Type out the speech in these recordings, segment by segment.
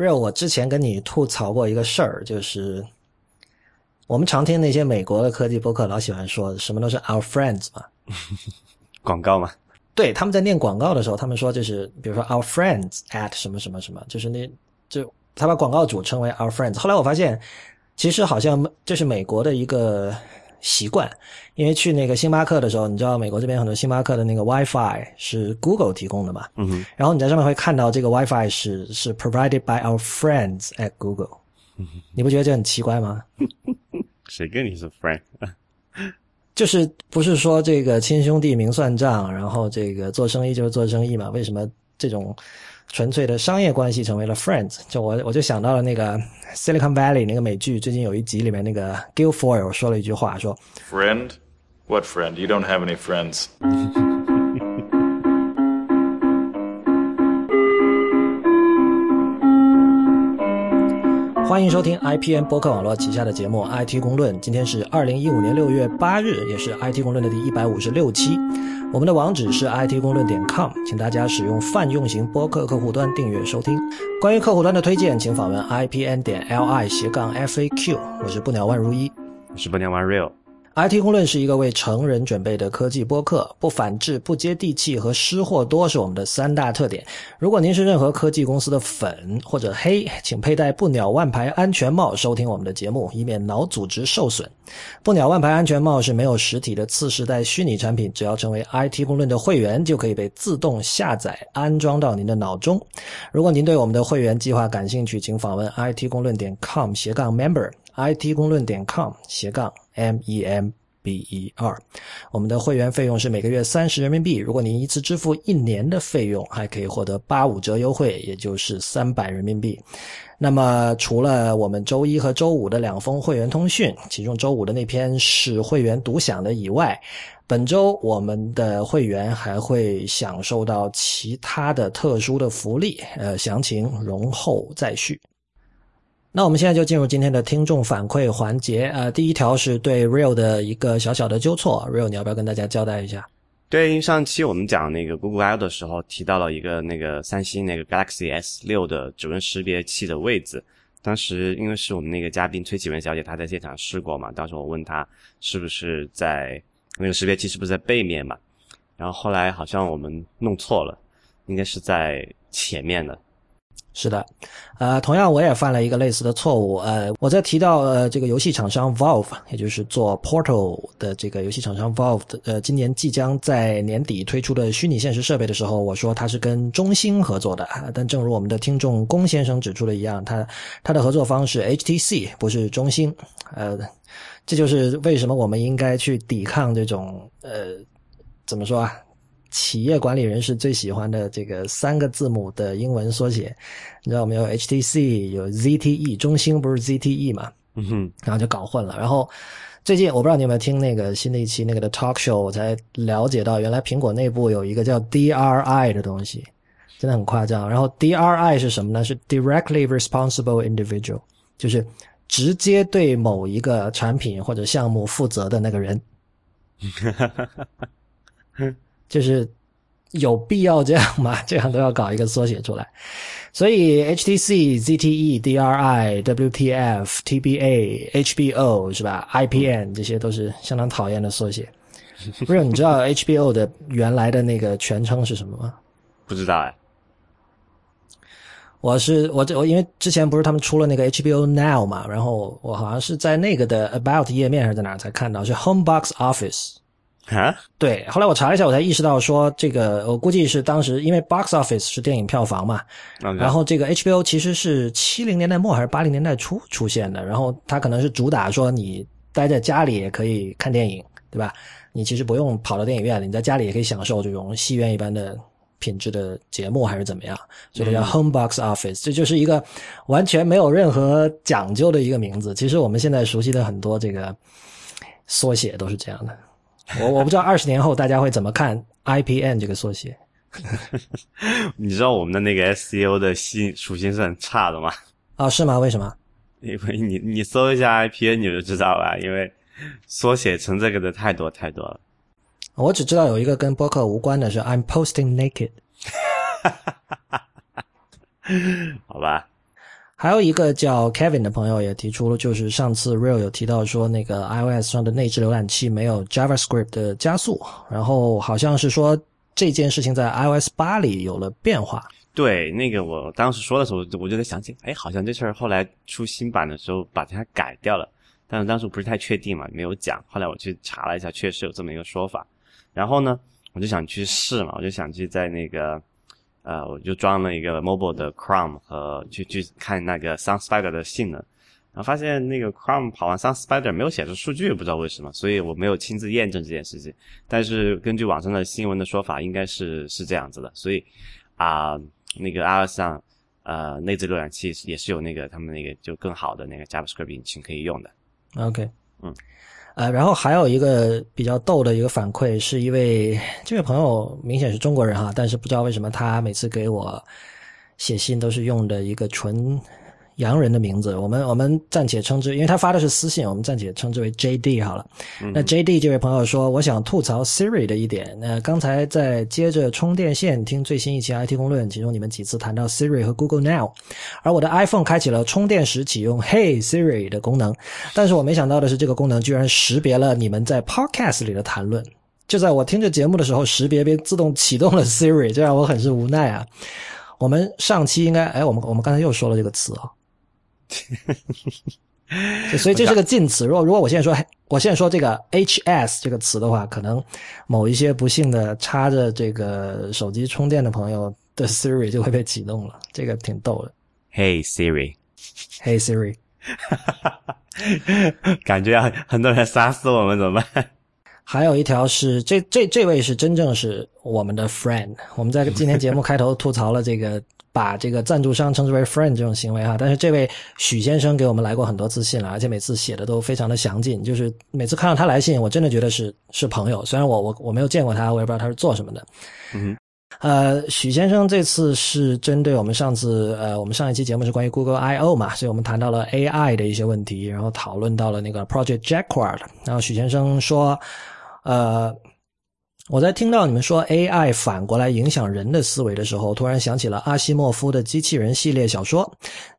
real，我之前跟你吐槽过一个事儿，就是我们常听那些美国的科技博客老喜欢说什么都是 our friends 嘛，广告嘛。对，他们在念广告的时候，他们说就是比如说 our friends at 什么什么什么，就是那就他把广告主称为 our friends。后来我发现，其实好像这是美国的一个习惯，因为去那个星巴克的时候，你知道美国这边很多星巴克的那个 WiFi 是 Google 提供的嘛，嗯哼，然后你在上面会看到这个 WiFi 是是 provided by our friends at Google，你不觉得这很奇怪吗？谁跟你是 friend？就是不是说这个亲兄弟明算账，然后这个做生意就是做生意嘛？为什么这种纯粹的商业关系成为了 friends？就我我就想到了那个 Silicon Valley 那个美剧，最近有一集里面那个 Guilfoyle 说了一句话，说 Friend? What friend? You don't have any friends. 欢迎收听 IPN 播客网络旗下的节目《IT 公论》。今天是二零一五年六月八日，也是 IT 公论的第一百五十六期。我们的网址是 IT 公论点 com，请大家使用泛用型播客客户端订阅收听。关于客户端的推荐，请访问 IPN 点 LI 斜杠 FAQ。我是不鸟万如一。我是不鸟万 real。IT 公论是一个为成人准备的科技播客，不反制、不接地气和失货多是我们的三大特点。如果您是任何科技公司的粉或者黑，请佩戴不鸟万牌安全帽收听我们的节目，以免脑组织受损。不鸟万牌安全帽是没有实体的次世代虚拟产品，只要成为 IT 公论的会员，就可以被自动下载安装到您的脑中。如果您对我们的会员计划感兴趣，请访问 IT 公论点 com 斜杠 member。it 公论点 com 斜杠 m e m b e r，我们的会员费用是每个月三十人民币。如果您一次支付一年的费用，还可以获得八五折优惠，也就是三百人民币。那么，除了我们周一和周五的两封会员通讯，其中周五的那篇是会员独享的以外，本周我们的会员还会享受到其他的特殊的福利。呃，详情容后再续。那我们现在就进入今天的听众反馈环节。呃，第一条是对 Real 的一个小小的纠错，Real 你要不要跟大家交代一下？对，因为上期我们讲那个 Google I/O 的时候，提到了一个那个三星那个 Galaxy S 六的指纹识别器的位置。当时因为是我们那个嘉宾崔启文小姐她在现场试过嘛，当时我问她是不是在那个识别器是不是在背面嘛，然后后来好像我们弄错了，应该是在前面的。是的，呃，同样我也犯了一个类似的错误。呃，我在提到呃这个游戏厂商 Valve，也就是做 Portal 的这个游戏厂商 Valve 呃今年即将在年底推出的虚拟现实设备的时候，我说它是跟中兴合作的。但正如我们的听众龚先生指出的一样，他他的合作方是 HTC，不是中兴。呃，这就是为什么我们应该去抵抗这种呃怎么说啊？企业管理人士最喜欢的这个三个字母的英文缩写，你知道我们有 HTC，有 ZTE，中兴不是 ZTE 嘛？嗯哼，然后就搞混了。然后最近我不知道你有没有听那个新的一期那个的 talk show，我才了解到原来苹果内部有一个叫 DRI 的东西，真的很夸张。然后 DRI 是什么呢？是 Directly Responsible Individual，就是直接对某一个产品或者项目负责的那个人。就是有必要这样吗？这样都要搞一个缩写出来，所以 HTC、ZTE、DRI、WTF、TBA、HBO 是吧？IPN 这些都是相当讨厌的缩写。不是，你知道 HBO 的原来的那个全称是什么吗？不知道哎。我是我这我因为之前不是他们出了那个 HBO Now 嘛，然后我好像是在那个的 About 页面还是在哪才看到是 Homebox Office。啊，对，后来我查了一下，我才意识到说，这个我估计是当时因为 box office 是电影票房嘛，然后这个 HBO 其实是七零年代末还是八零年代初出现的，然后它可能是主打说你待在家里也可以看电影，对吧？你其实不用跑到电影院，你在家里也可以享受这种戏院一般的品质的节目还是怎么样，所以叫 home box office，这就是一个完全没有任何讲究的一个名字。其实我们现在熟悉的很多这个缩写都是这样的。我我不知道二十年后大家会怎么看 IPN 这个缩写。你知道我们的那个 SEO 的性属性是很差的吗？哦，是吗？为什么？因为你你搜一下 IPN 你就知道了，因为缩写成这个的太多太多了。我只知道有一个跟播客无关的是 I'm posting naked。好吧。还有一个叫 Kevin 的朋友也提出了，就是上次 Real 有提到说，那个 iOS 上的内置浏览器没有 JavaScript 的加速，然后好像是说这件事情在 iOS 八里有了变化。对，那个我当时说的时候，我就在想起，哎，好像这事儿后来出新版的时候把它改掉了，但是当时不是太确定嘛，没有讲。后来我去查了一下，确实有这么一个说法。然后呢，我就想去试嘛，我就想去在那个。呃，我就装了一个 mobile 的 Chrome 和去去看那个 Sun Spider 的性能，然后发现那个 Chrome 跑完 Sun Spider 没有显示数据，不知道为什么，所以我没有亲自验证这件事情。但是根据网上的新闻的说法，应该是是这样子的，所以啊，那个 iOS 上呃内置浏览器也是有那个他们那个就更好的那个 JavaScript 引擎可以用的。OK，嗯。呃，然后还有一个比较逗的一个反馈，是一位这位朋友明显是中国人哈，但是不知道为什么他每次给我写信都是用的一个纯。洋人的名字，我们我们暂且称之，因为他发的是私信，我们暂且称之为 J D 好了。那 J D 这位朋友说，我想吐槽 Siri 的一点。那刚才在接着充电线听最新一期 IT 公论，其中你们几次谈到 Siri 和 Google Now，而我的 iPhone 开启了充电时启用 Hey Siri 的功能，但是我没想到的是，这个功能居然识别了你们在 Podcast 里的谈论，就在我听着节目的时候识别并自动启动了 Siri，这让我很是无奈啊。我们上期应该，哎，我们我们刚才又说了这个词啊。所以这是个近词。如果如果我现在说，我现在说这个 H S 这个词的话，可能某一些不幸的插着这个手机充电的朋友的 Siri 就会被启动了。这个挺逗的。Hey Siri，Hey Siri，感觉要很多人杀死我们怎么办？还有一条是这这这位是真正是我们的 friend。我们在今天节目开头吐槽了这个。把这个赞助商称之为 friend 这种行为哈，但是这位许先生给我们来过很多次信了，而且每次写的都非常的详尽，就是每次看到他来信，我真的觉得是是朋友。虽然我我我没有见过他，我也不知道他是做什么的。嗯，呃，许先生这次是针对我们上次呃，我们上一期节目是关于 Google I O 嘛，所以我们谈到了 AI 的一些问题，然后讨论到了那个 Project Jacquard，然后许先生说，呃。我在听到你们说 AI 反过来影响人的思维的时候，突然想起了阿西莫夫的机器人系列小说。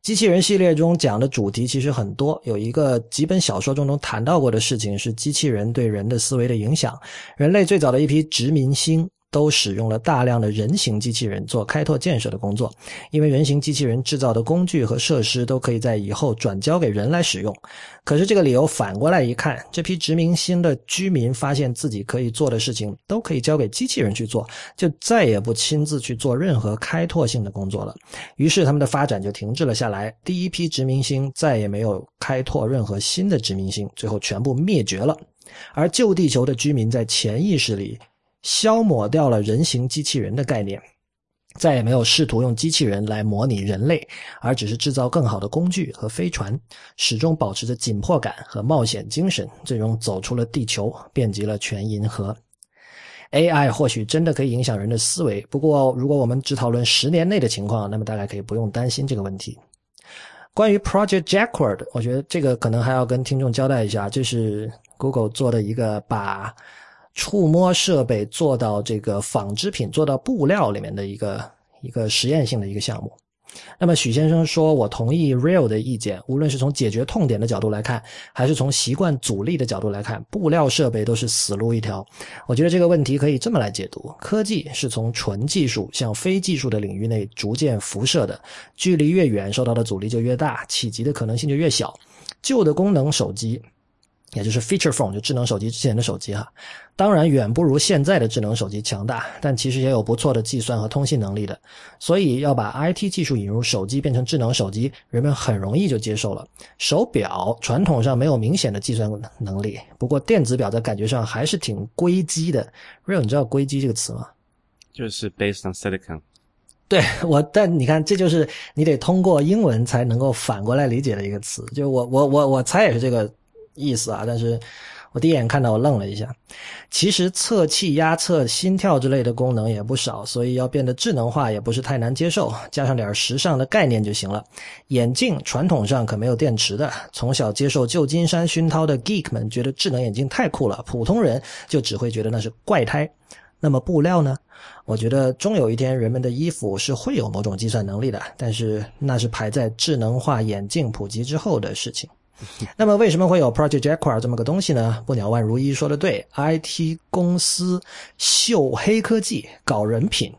机器人系列中讲的主题其实很多，有一个几本小说中都谈到过的事情是机器人对人的思维的影响。人类最早的一批殖民星。都使用了大量的人形机器人做开拓建设的工作，因为人形机器人制造的工具和设施都可以在以后转交给人来使用。可是这个理由反过来一看，这批殖民星的居民发现自己可以做的事情都可以交给机器人去做，就再也不亲自去做任何开拓性的工作了。于是他们的发展就停滞了下来。第一批殖民星再也没有开拓任何新的殖民星，最后全部灭绝了。而旧地球的居民在潜意识里。消磨掉了人形机器人的概念，再也没有试图用机器人来模拟人类，而只是制造更好的工具和飞船，始终保持着紧迫感和冒险精神，最终走出了地球，遍及了全银河。AI 或许真的可以影响人的思维，不过如果我们只讨论十年内的情况，那么大概可以不用担心这个问题。关于 Project Jacquard，我觉得这个可能还要跟听众交代一下，这是 Google 做的一个把。触摸设备做到这个纺织品做到布料里面的一个一个实验性的一个项目。那么许先生说：“我同意 Real 的意见，无论是从解决痛点的角度来看，还是从习惯阻力的角度来看，布料设备都是死路一条。我觉得这个问题可以这么来解读：科技是从纯技术向非技术的领域内逐渐辐射的，距离越远，受到的阻力就越大，企及的可能性就越小。旧的功能手机。”也就是 feature phone 就智能手机之前的手机哈，当然远不如现在的智能手机强大，但其实也有不错的计算和通信能力的。所以要把 IT 技术引入手机变成智能手机，人们很容易就接受了。手表传统上没有明显的计算能力，不过电子表在感觉上还是挺硅基的。Real，你知道硅基这个词吗？就是 based on silicon。对我，但你看，这就是你得通过英文才能够反过来理解的一个词。就我我我我猜也是这个。意思啊，但是我第一眼看到我愣了一下。其实测气压、测心跳之类的功能也不少，所以要变得智能化也不是太难接受，加上点时尚的概念就行了。眼镜传统上可没有电池的，从小接受旧金山熏陶的 geek 们觉得智能眼镜太酷了，普通人就只会觉得那是怪胎。那么布料呢？我觉得终有一天，人们的衣服是会有某种计算能力的，但是那是排在智能化眼镜普及之后的事情。那么为什么会有 Project Jaguar 这么个东西呢？不鸟万如一说的对，IT 公司秀黑科技搞人品。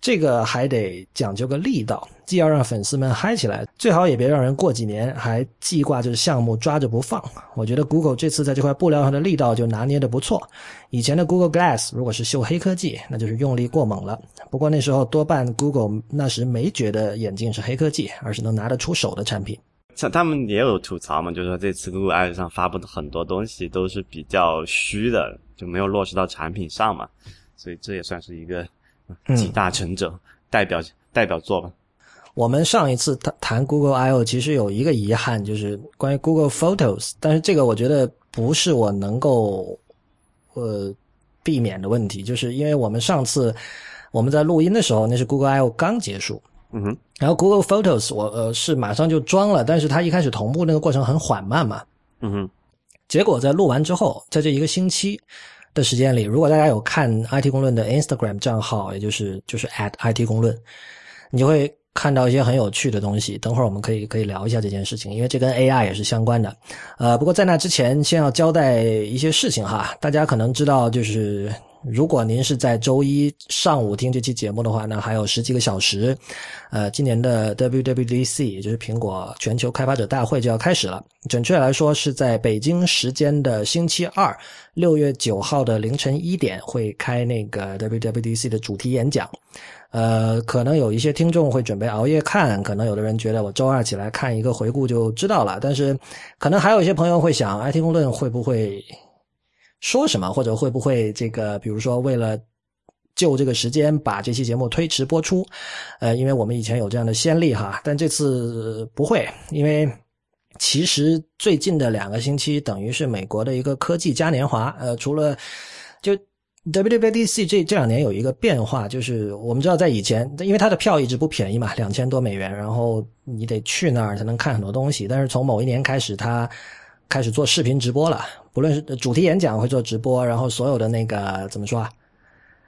这个还得讲究个力道，既要让粉丝们嗨起来，最好也别让人过几年还记挂着项目抓着不放。我觉得 Google 这次在这块布料上的力道就拿捏的不错。以前的 Google Glass 如果是秀黑科技，那就是用力过猛了。不过那时候多半 Google 那时没觉得眼镜是黑科技，而是能拿得出手的产品。像他们也有吐槽嘛，就是说这次 Google I 上发布的很多东西都是比较虚的，就没有落实到产品上嘛。所以这也算是一个。集大成者代表代表作吧。我们上一次谈谈 Google I/O，其实有一个遗憾，就是关于 Google Photos。但是这个我觉得不是我能够呃避免的问题，就是因为我们上次我们在录音的时候，那是 Google I/O 刚结束，嗯哼，然后 Google Photos 我呃是马上就装了，但是它一开始同步那个过程很缓慢嘛，嗯哼，结果在录完之后，在这一个星期。的时间里，如果大家有看 IT 公论的 Instagram 账号，也就是就是 at IT 公论，你就会看到一些很有趣的东西。等会儿我们可以可以聊一下这件事情，因为这跟 AI 也是相关的。呃，不过在那之前，先要交代一些事情哈。大家可能知道，就是。如果您是在周一上午听这期节目的话，那还有十几个小时，呃，今年的 WWDC 也就是苹果全球开发者大会就要开始了。准确来说，是在北京时间的星期二，六月九号的凌晨一点会开那个 WWDC 的主题演讲。呃，可能有一些听众会准备熬夜看，可能有的人觉得我周二起来看一个回顾就知道了。但是，可能还有一些朋友会想，IT 公论会不会？说什么，或者会不会这个，比如说为了就这个时间把这期节目推迟播出，呃，因为我们以前有这样的先例哈，但这次不会，因为其实最近的两个星期等于是美国的一个科技嘉年华，呃，除了就 WWDC 这这两年有一个变化，就是我们知道在以前，因为它的票一直不便宜嘛，两千多美元，然后你得去那儿才能看很多东西，但是从某一年开始，它开始做视频直播了。不论是主题演讲会做直播，然后所有的那个怎么说啊？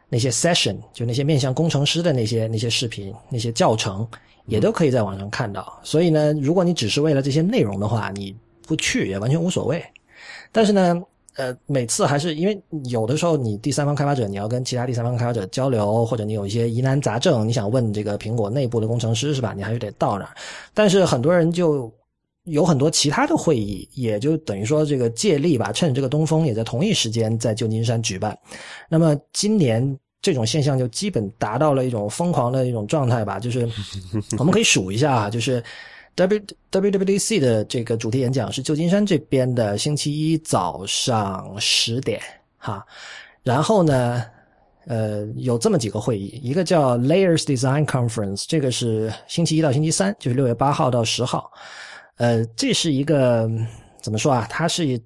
那些 session 就那些面向工程师的那些那些视频、那些教程，也都可以在网上看到。所以呢，如果你只是为了这些内容的话，你不去也完全无所谓。但是呢，呃，每次还是因为有的时候你第三方开发者你要跟其他第三方开发者交流，或者你有一些疑难杂症，你想问这个苹果内部的工程师是吧？你还是得到那儿。但是很多人就。有很多其他的会议，也就等于说这个借力吧，趁这个东风也在同一时间在旧金山举办。那么今年这种现象就基本达到了一种疯狂的一种状态吧，就是我们可以数一下啊，就是 W WWDC 的这个主题演讲是旧金山这边的星期一早上十点哈，然后呢，呃，有这么几个会议，一个叫 Layers Design Conference，这个是星期一到星期三，就是六月八号到十号。呃，这是一个怎么说啊？它是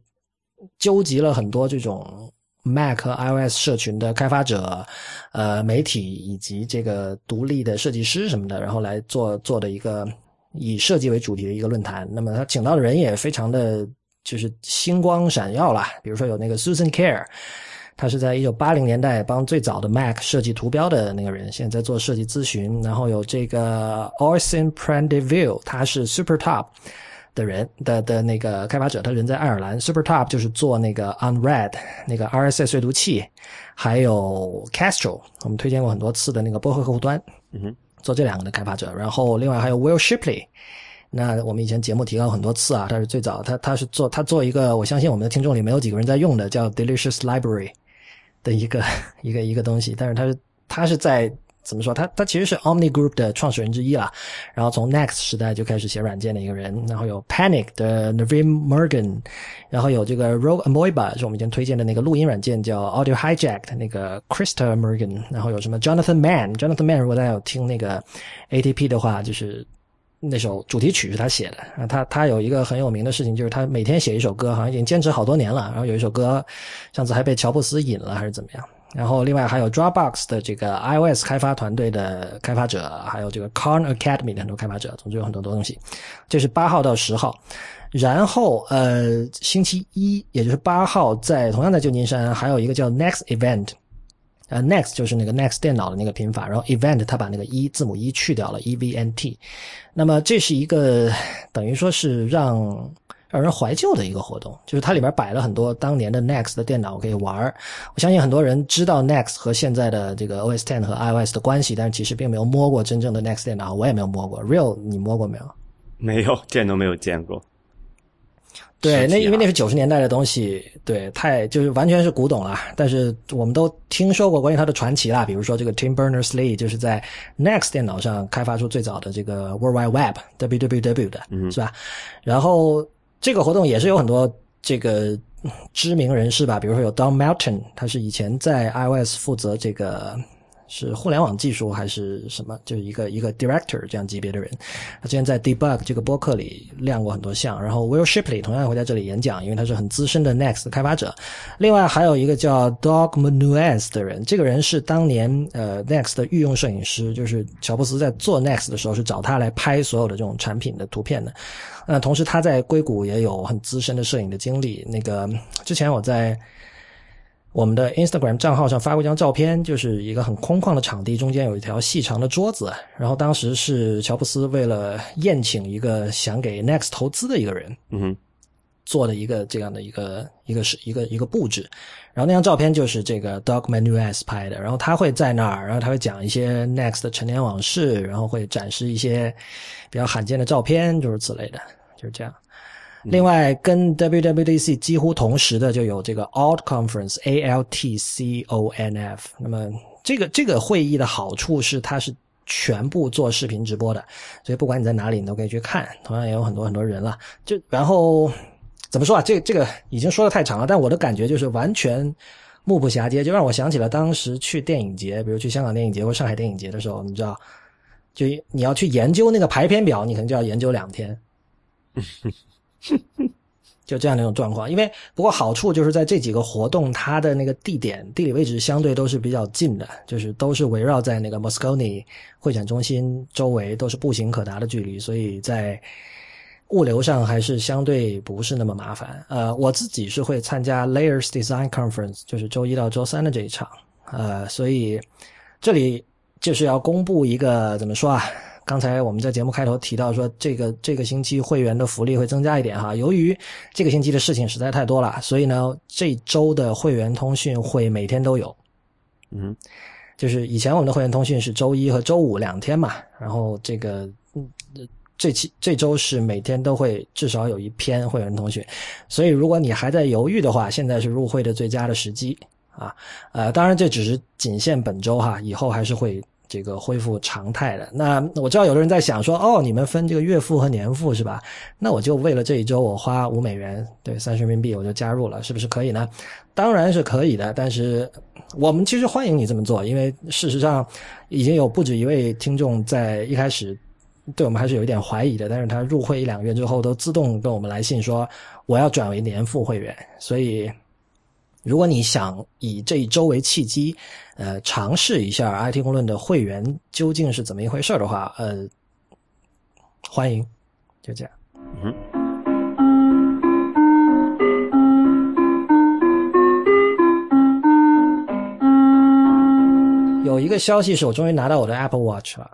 纠集了很多这种 Mac 和 iOS 社群的开发者、呃媒体以及这个独立的设计师什么的，然后来做做的一个以设计为主题的一个论坛。那么他请到的人也非常的就是星光闪耀啦，比如说有那个 Susan Care。他是在一九八零年代帮最早的 Mac 设计图标的那个人，现在做设计咨询。然后有这个 Orson Prendeville，他是 SuperTop 的人的的那个开发者，他人在爱尔兰。SuperTop 就是做那个 Unread 那个 RSS 阅读器，还有 Castro，我们推荐过很多次的那个播客客户端，嗯哼，做这两个的开发者。然后另外还有 Will Shipley，那我们以前节目提到很多次啊，他是最早，他他是做他做一个，我相信我们的听众里没有几个人在用的，叫 Delicious Library。的一个一个一个东西，但是他是他是在怎么说？他他其实是 Omni Group 的创始人之一啦。然后从 Next 时代就开始写软件的一个人。然后有 Panic 的 Navin Morgan，然后有这个 Rogue Amoeba 是我们以前推荐的那个录音软件叫 Audio Hijack 的那个 Krista Morgan。然后有什么 Jonathan Mann，Jonathan Mann 如果大家有听那个 ATP 的话，就是。那首主题曲是他写的啊，他他有一个很有名的事情，就是他每天写一首歌，好像已经坚持好多年了。然后有一首歌，上次还被乔布斯引了，还是怎么样？然后另外还有 Dropbox 的这个 iOS 开发团队的开发者，还有这个 Khan Academy 的很多开发者，总之有很多东西。这是八号到十号，然后呃，星期一也就是八号，在同样在旧金山还有一个叫 Next Event。呃，Next 就是那个 Next 电脑的那个拼法，然后 Event 它把那个一字母一去掉了，E V N T。那么这是一个等于说是让让人怀旧的一个活动，就是它里边摆了很多当年的 Next 的电脑可以玩。我相信很多人知道 Next 和现在的这个 OS Ten 和 iOS 的关系，但是其实并没有摸过真正的 Next 电脑，我也没有摸过。Real，你摸过没有？没有，见都没有见过。对，那因为那是九十年代的东西，对，太就是完全是古董了。但是我们都听说过关于它的传奇啦，比如说这个 Tim Berners-Lee 就是在 Next 电脑上开发出最早的这个 World Wide Web WWW 的，是吧？然后这个活动也是有很多这个嗯知名人士吧，比如说有 Don Melton，他是以前在 iOS 负责这个是互联网技术还是什么，就是一个一个 director 这样级别的人。他之前在 Debug 这个播客里亮过很多相，然后 Will Shipley 同样也会在这里演讲，因为他是很资深的 Next 开发者。另外还有一个叫 Doug Manuez 的人，这个人是当年呃 Next 的御用摄影师，就是乔布斯在做 Next 的时候是找他来拍所有的这种产品的图片的。那同时他在硅谷也有很资深的摄影的经历。那个之前我在我们的 Instagram 账号上发过一张照片，就是一个很空旷的场地，中间有一条细长的桌子。然后当时是乔布斯为了宴请一个想给 Next 投资的一个人，嗯哼，做的一个这样的一个一个是一个一个布置。然后那张照片就是这个 Doug Manuez 拍的，然后他会在那儿，然后他会讲一些 Next 的陈年往事，然后会展示一些比较罕见的照片，就是此类的，就是这样。另外，跟 WWDC 几乎同时的就有这个 Alt Conference A L T C O N F。那么这个这个会议的好处是它是全部做视频直播的，所以不管你在哪里，你都可以去看。同样也有很多很多人了。就然后怎么说啊？这这个已经说的太长了，但我的感觉就是完全目不暇接，就让我想起了当时去电影节，比如去香港电影节或上海电影节的时候，你知道，就你要去研究那个排片表，你可能就要研究两天。就这样的一种状况，因为不过好处就是在这几个活动，它的那个地点、地理位置相对都是比较近的，就是都是围绕在那个 Moscone 会展中心周围，都是步行可达的距离，所以在物流上还是相对不是那么麻烦。呃，我自己是会参加 Layers Design Conference，就是周一到周三的这一场，呃，所以这里就是要公布一个怎么说啊？刚才我们在节目开头提到说，这个这个星期会员的福利会增加一点哈。由于这个星期的事情实在太多了，所以呢，这周的会员通讯会每天都有。嗯，就是以前我们的会员通讯是周一和周五两天嘛，然后这个嗯这期这周是每天都会至少有一篇会员通讯，所以如果你还在犹豫的话，现在是入会的最佳的时机啊。呃，当然这只是仅限本周哈，以后还是会。这个恢复常态的。那我知道有的人在想说，哦，你们分这个月付和年付是吧？那我就为了这一周，我花五美元，对，三十人民币，我就加入了，是不是可以呢？当然是可以的，但是我们其实欢迎你这么做，因为事实上已经有不止一位听众在一开始对我们还是有一点怀疑的，但是他入会一两个月之后，都自动跟我们来信说我要转为年付会员，所以。如果你想以这一周为契机，呃，尝试一下 IT 公论的会员究竟是怎么一回事的话，呃，欢迎，就这样。嗯，有一个消息是我终于拿到我的 Apple Watch 了，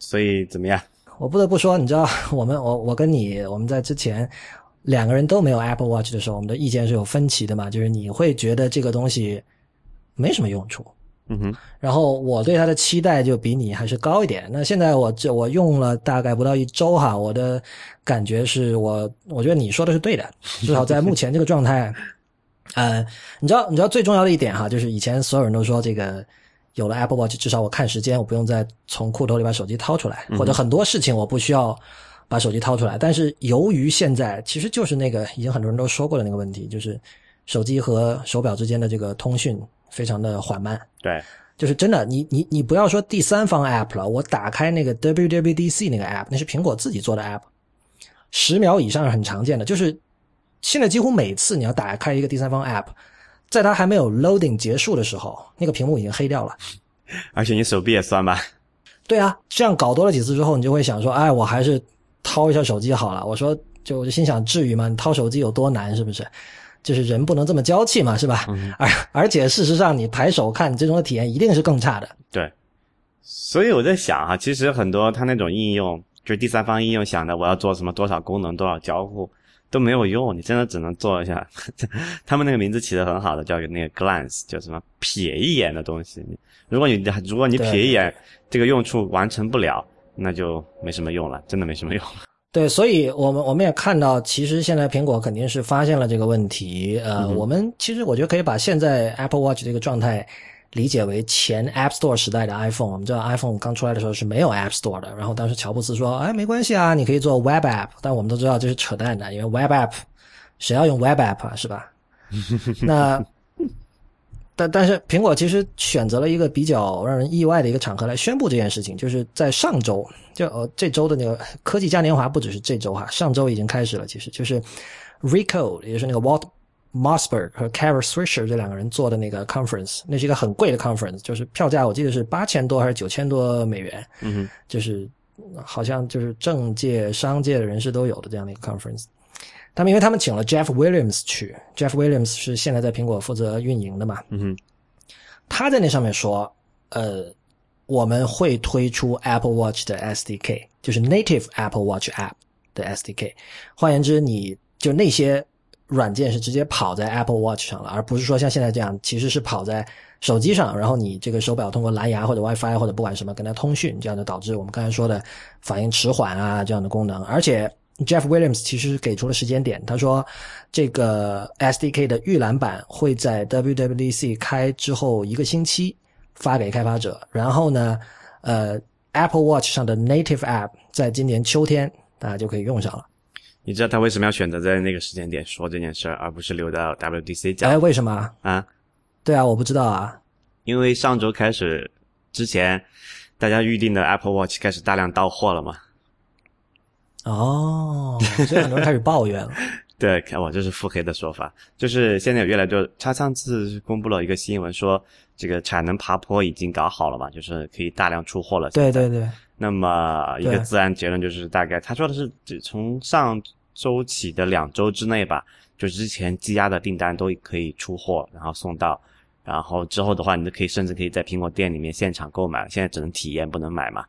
所以怎么样？我不得不说，你知道，我们我我跟你我们在之前两个人都没有 Apple Watch 的时候，我们的意见是有分歧的嘛，就是你会觉得这个东西没什么用处，嗯哼，然后我对它的期待就比你还是高一点。那现在我这我用了大概不到一周哈，我的感觉是我我觉得你说的是对的，至少在目前这个状态，呃，你知道你知道最重要的一点哈，就是以前所有人都说这个有了 Apple Watch，至少我看时间我不用再从裤兜里把手机掏出来，或者很多事情我不需要把手机掏出来。但是由于现在其实就是那个已经很多人都说过的那个问题，就是手机和手表之间的这个通讯非常的缓慢。对，就是真的，你你你不要说第三方 app 了，我打开那个 WWDC 那个 app，那是苹果自己做的 app，十秒以上是很常见的。就是现在几乎每次你要打开一个第三方 app，在它还没有 loading 结束的时候，那个屏幕已经黑掉了。而且你手臂也酸吧？对啊，这样搞多了几次之后，你就会想说，哎，我还是掏一下手机好了。我说，就我就心想，至于吗？你掏手机有多难，是不是？就是人不能这么娇气嘛，是吧？而而且事实上，你抬手看最终的体验一定是更差的。对，所以我在想啊，其实很多它那种应用，就是第三方应用想的，我要做什么多少功能多少交互都没有用，你真的只能做一下。他们那个名字起的很好的，叫那个 glance，叫什么瞥一眼的东西。如果你如果你瞥一眼这个用处完成不了，那就没什么用了，真的没什么用。对，所以我们我们也看到，其实现在苹果肯定是发现了这个问题。呃，我们其实我觉得可以把现在 Apple Watch 这个状态理解为前 App Store 时代的 iPhone。我们知道 iPhone 刚出来的时候是没有 App Store 的，然后当时乔布斯说：“哎，没关系啊，你可以做 Web App。”但我们都知道这是扯淡的，因为 Web App 谁要用 Web App 啊，是吧？那。但但是苹果其实选择了一个比较让人意外的一个场合来宣布这件事情，就是在上周，就呃这周的那个科技嘉年华不只是这周哈，上周已经开始了。其实就是 Recode，也就是那个 Walt Mossberg 和 Kara Swisher 这两个人做的那个 conference，那是一个很贵的 conference，就是票价我记得是八千多还是九千多美元，嗯哼，就是好像就是政界、商界的人士都有的这样的一个 conference。他们因为他们请了 Jeff Williams 去，Jeff Williams 是现在在苹果负责运营的嘛，嗯哼，他在那上面说，呃，我们会推出 Apple Watch 的 SDK，就是 Native Apple Watch App 的 SDK。换言之，你就那些软件是直接跑在 Apple Watch 上了，而不是说像现在这样，其实是跑在手机上，然后你这个手表通过蓝牙或者 WiFi 或者不管什么跟它通讯，这样就导致我们刚才说的反应迟缓啊这样的功能，而且。Jeff Williams 其实给出了时间点，他说这个 SDK 的预览版会在 WWDC 开之后一个星期发给开发者，然后呢，呃，Apple Watch 上的 Native App 在今年秋天大家就可以用上了。你知道他为什么要选择在那个时间点说这件事儿，而不是留到 WDC 讲？哎，为什么啊？对啊，我不知道啊。因为上周开始之前，大家预定的 Apple Watch 开始大量到货了嘛。哦，所以很多人开始抱怨了。对，看我这是腹黑的说法，就是现在有越来越多。他上次公布了一个新闻，说这个产能爬坡已经搞好了嘛，就是可以大量出货了。对对对。那么一个自然结论就是，大概他说的是，从上周起的两周之内吧，就之前积压的订单都可以出货，然后送到，然后之后的话，你都可以甚至可以在苹果店里面现场购买，现在只能体验不能买嘛。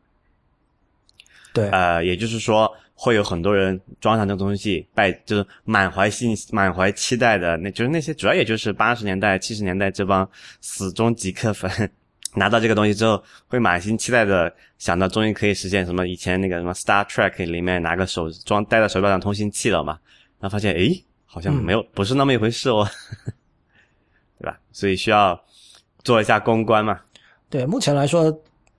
对，呃，也就是说。会有很多人装上这个东西，拜就是满怀信满怀期待的，那就是那些主要也就是八十年代七十年代这帮死忠极客粉，拿到这个东西之后，会满心期待的想到终于可以实现什么以前那个什么 Star Trek 里面拿个手装戴在手表上通信器了嘛，然后发现诶好像没有不是那么一回事哦，对吧？所以需要做一下公关嘛。对，目前来说，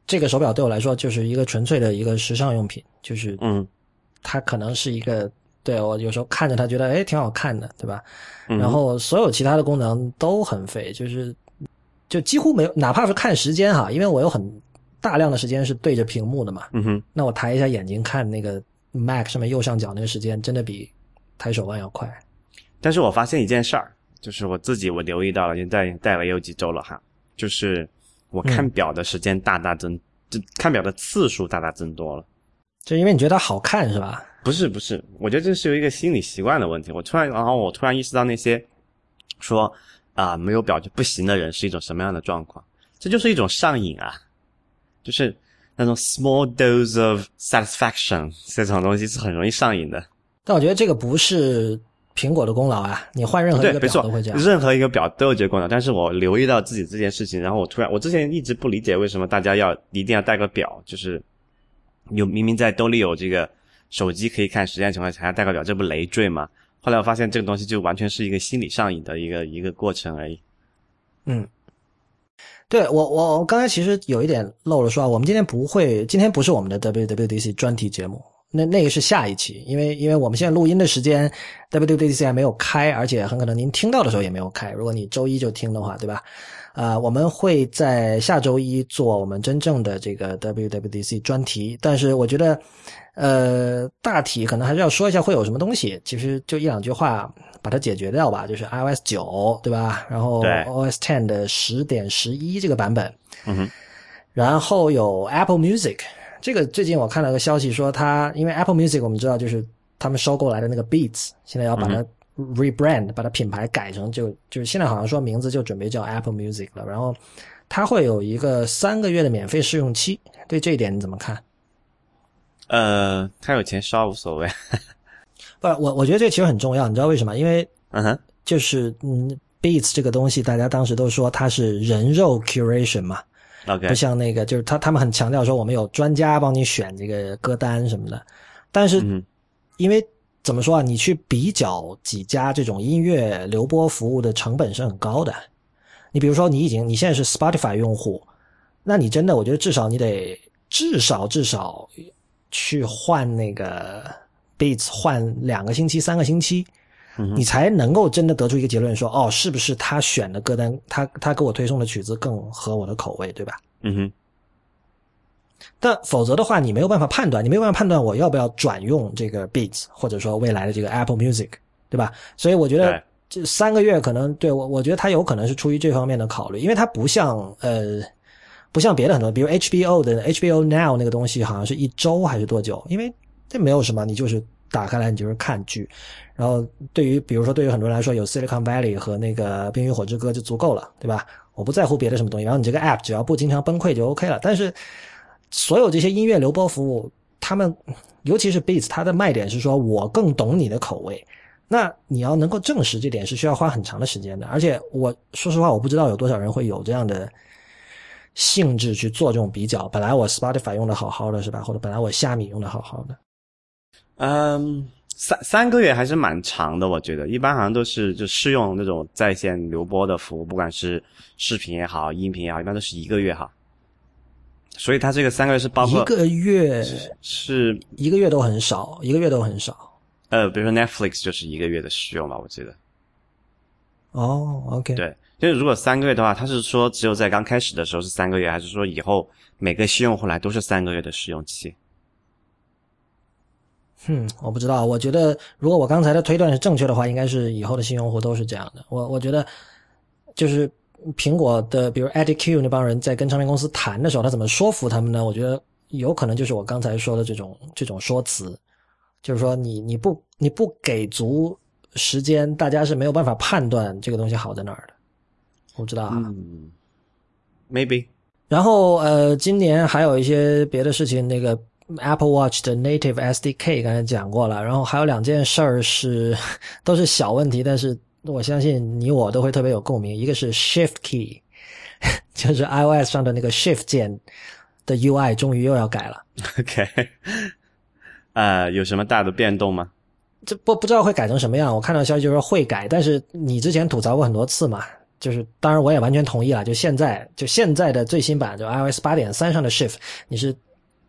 这个手表对我来说就是一个纯粹的一个时尚用品，就是嗯。它可能是一个，对我有时候看着它觉得哎挺好看的，对吧？然后所有其他的功能都很废，就是就几乎没有，哪怕是看时间哈，因为我有很大量的时间是对着屏幕的嘛。嗯哼。那我抬一下眼睛看那个 Mac 上面右上角那个时间，真的比抬手腕要快。但是我发现一件事儿，就是我自己我留意到了，现在戴了也有几周了哈，就是我看表的时间大大增，就看表的次数大大增多了。就因为你觉得它好看是吧？不是不是，我觉得这是有一个心理习惯的问题。我突然，然后我突然意识到那些说啊没有表就不行的人是一种什么样的状况？这就是一种上瘾啊，就是那种 small dose of satisfaction 这种东西是很容易上瘾的。但我觉得这个不是苹果的功劳啊，你换任何一个表都会这样。任何一个表都有这个功能，但是我留意到自己这件事情，然后我突然，我之前一直不理解为什么大家要一定要戴个表，就是。有明明在兜里有这个手机可以看时间情况下，还要戴个表，这不累赘吗？后来我发现这个东西就完全是一个心理上瘾的一个一个过程而已。嗯，对我我我刚才其实有一点漏了说啊，我们今天不会，今天不是我们的 WWDC 专题节目，那那个是下一期，因为因为我们现在录音的时间 WWDC 还没有开，而且很可能您听到的时候也没有开。如果你周一就听的话，对吧？啊，我们会在下周一做我们真正的这个 WWDC 专题，但是我觉得，呃，大体可能还是要说一下会有什么东西。其实就一两句话把它解决掉吧，就是 iOS 九，对吧？然后 OS Ten 的十点十一这个版本，嗯哼，然后有 Apple Music，这个最近我看了个消息说，它因为 Apple Music 我们知道就是他们收购来的那个 Beats，现在要把它 rebrand，把它品牌改成就就是现在好像说名字就准备叫 Apple Music 了，然后它会有一个三个月的免费试用期，对这一点你怎么看？呃，他有钱烧无所谓。不，我我觉得这其实很重要，你知道为什么？因为嗯哼，就是嗯，Beats 这个东西，大家当时都说它是人肉 curation 嘛，OK，不像那个就是他他们很强调说我们有专家帮你选这个歌单什么的，但是嗯因为怎么说啊，你去比较几家这种音乐流播服务的成本是很高的。你比如说，你已经你现在是 Spotify 用户，那你真的我觉得至少你得至少至少去换那个 Beats 换两个星期、三个星期，嗯你才能够真的得出一个结论说，哦，是不是他选的歌单，他他给我推送的曲子更合我的口味，对吧？嗯哼，但否则的话，你没有办法判断，你没有办法判断我要不要转用这个 Beats，或者说未来的这个 Apple Music，对吧？所以我觉得这三个月可能对我，我觉得他有可能是出于这方面的考虑，因为它不像呃，不像别的很多，比如 HBO 的 HBO Now 那个东西，好像是一周还是多久？因为这没有什么，你就是打开来你就是看剧，然后对于比如说对于很多人来说，有 Silicon Valley 和那个《冰与火之歌》就足够了，对吧？我不在乎别的什么东西，然后你这个 App 只要不经常崩溃就 OK 了。但是所有这些音乐流播服务，他们尤其是 Beats，它的卖点是说我更懂你的口味。那你要能够证实这点是需要花很长的时间的，而且我说实话，我不知道有多少人会有这样的性质去做这种比较。本来我 Spotify 用的好好的是吧？或者本来我虾米用的好好的，嗯，三三个月还是蛮长的，我觉得一般好像都是就试用那种在线流播的服务，不管是视频也好，音频也好，一般都是一个月哈。所以它这个三个月是包括一个月是一个月都很少，一个月都很少。呃，比如说 Netflix 就是一个月的试用吧，我记得。哦，OK，对，就是如果三个月的话，他是说只有在刚开始的时候是三个月，还是说以后每个新用户来都是三个月的试用期？嗯，我不知道。我觉得如果我刚才的推断是正确的话，应该是以后的新用户都是这样的。我我觉得就是苹果的，比如 Eddie Q 那帮人在跟唱片公司谈的时候，他怎么说服他们呢？我觉得有可能就是我刚才说的这种这种说辞，就是说你你不你不给足时间，大家是没有办法判断这个东西好在哪儿的。我不知道啊。嗯，maybe。然后呃，今年还有一些别的事情，那个 Apple Watch 的 Native SDK 刚才讲过了，然后还有两件事儿是 都是小问题，但是我相信你我都会特别有共鸣。一个是 Shift Key，就是 iOS 上的那个 Shift 键的 UI 终于又要改了，OK，呃，有什么大的变动吗？这不不知道会改成什么样。我看到消息就是说会改，但是你之前吐槽过很多次嘛。就是，当然我也完全同意了。就现在，就现在的最新版，就 iOS 八点三上的 Shift，你是，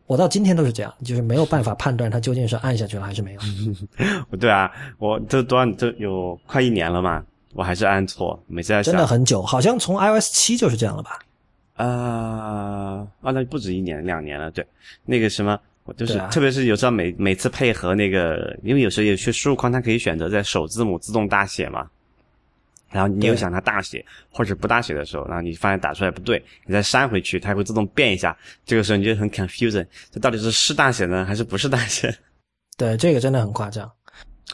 我到今天都是这样，就是没有办法判断它究竟是按下去了还是没有。对啊，我这多少这有快一年了嘛，我还是按错，每次在想真的很久，好像从 iOS 七就是这样了吧？呃，啊，那不止一年，两年了。对，那个什么，我就是，啊特别是有时候每每次配合那个，因为有时候有些输入框它可以选择在首字母自动大写嘛，然后你又想它大写或者不大写的时候，然后你发现打出来不对，你再删回去，它会自动变一下，这个时候你就很 confusing，这到底是是大写呢还是不是大写？对，这个真的很夸张。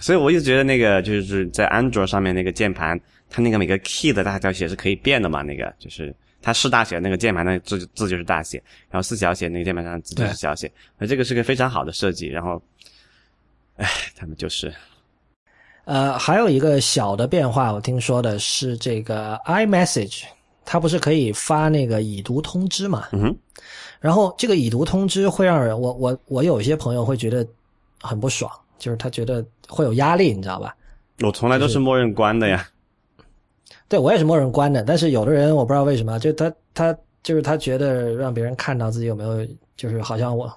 所以我一直觉得那个就是在安卓上面那个键盘，它那个每个 key 的大小写是可以变的嘛，那个就是它是大写，那个键盘那字字就是大写，然后是小写，那个键盘上字就是小写，那这个是个非常好的设计。然后，唉，他们就是呃，还有一个小的变化，我听说的是这个 iMessage，它不是可以发那个已读通知嘛？嗯哼，然后这个已读通知会让人，我我我有一些朋友会觉得很不爽，就是他觉得会有压力，你知道吧？我从来都是默认关的呀。对我也是默认关的，但是有的人我不知道为什么，就他他就是他觉得让别人看到自己有没有，就是好像我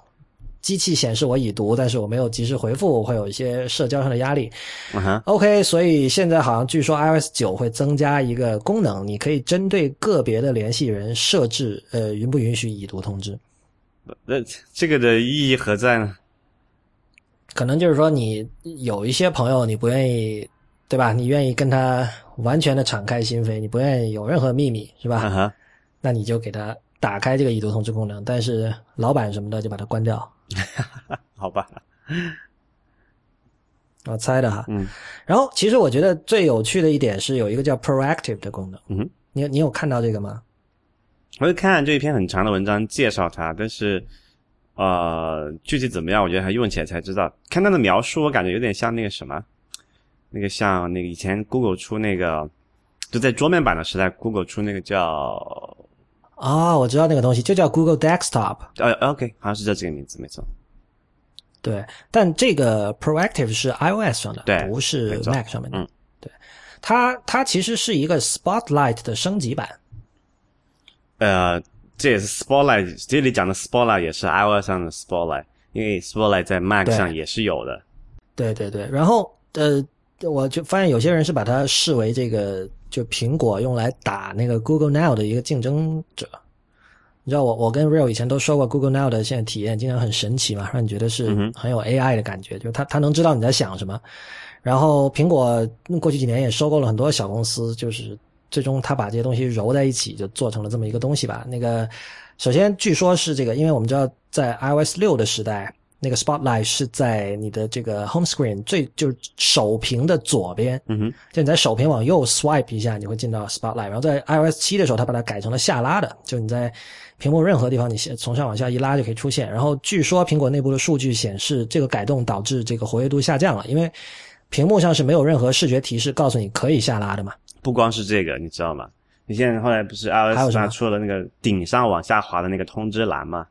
机器显示我已读，但是我没有及时回复，会有一些社交上的压力。，OK，所以现在好像据说 iOS 九会增加一个功能，你可以针对个别的联系人设置，呃，允不允许已读通知。那这个的意义何在呢？可能就是说你有一些朋友你不愿意，对吧？你愿意跟他完全的敞开心扉，你不愿意有任何秘密，是吧？那你就给他打开这个已读通知功能，但是老板什么的就把它关掉。好吧，我猜的哈。嗯。然后，其实我觉得最有趣的一点是有一个叫 proactive 的功能。嗯哼，你你有看到这个吗？我就看这一篇很长的文章介绍它，但是呃，具体怎么样，我觉得还用起来才知道。看它的描述，我感觉有点像那个什么，那个像那个以前 Google 出那个，就在桌面版的时代，Google 出那个叫啊、我知道那个东西，就叫 Google Desktop。呃 OK，好像是叫这个名字，没错。对，但这个 proactive 是 iOS 上的，对不是 Mac 上面的。嗯，对，它它其实是一个 Spotlight 的升级版。呃，这也是 Spotlight，这里讲的 Spotlight 也是 iOS 上的 Spotlight，因为 Spotlight 在 Mac 上也是有的。对对对，然后呃，我就发现有些人是把它视为这个就苹果用来打那个 Google Now 的一个竞争者。你知道我我跟 Real 以前都说过 Google Now 的现在体验经常很神奇嘛，让你觉得是很有 AI 的感觉，就是它它能知道你在想什么。然后苹果过去几年也收购了很多小公司，就是最终它把这些东西揉在一起，就做成了这么一个东西吧。那个首先据说是这个，因为我们知道在 iOS 六的时代，那个 Spotlight 是在你的这个 Home Screen 最就是首屏的左边，嗯哼，就你在首屏往右 swipe 一下，你会进到 Spotlight。然后在 iOS 七的时候，它把它改成了下拉的，就你在屏幕任何地方你先从上往下一拉就可以出现。然后据说苹果内部的数据显示，这个改动导致这个活跃度下降了，因为屏幕上是没有任何视觉提示告诉你可以下拉的嘛。不光是这个，你知道吗？你现在后来不是 iOS 什么上出了那个顶上往下滑的那个通知栏吗？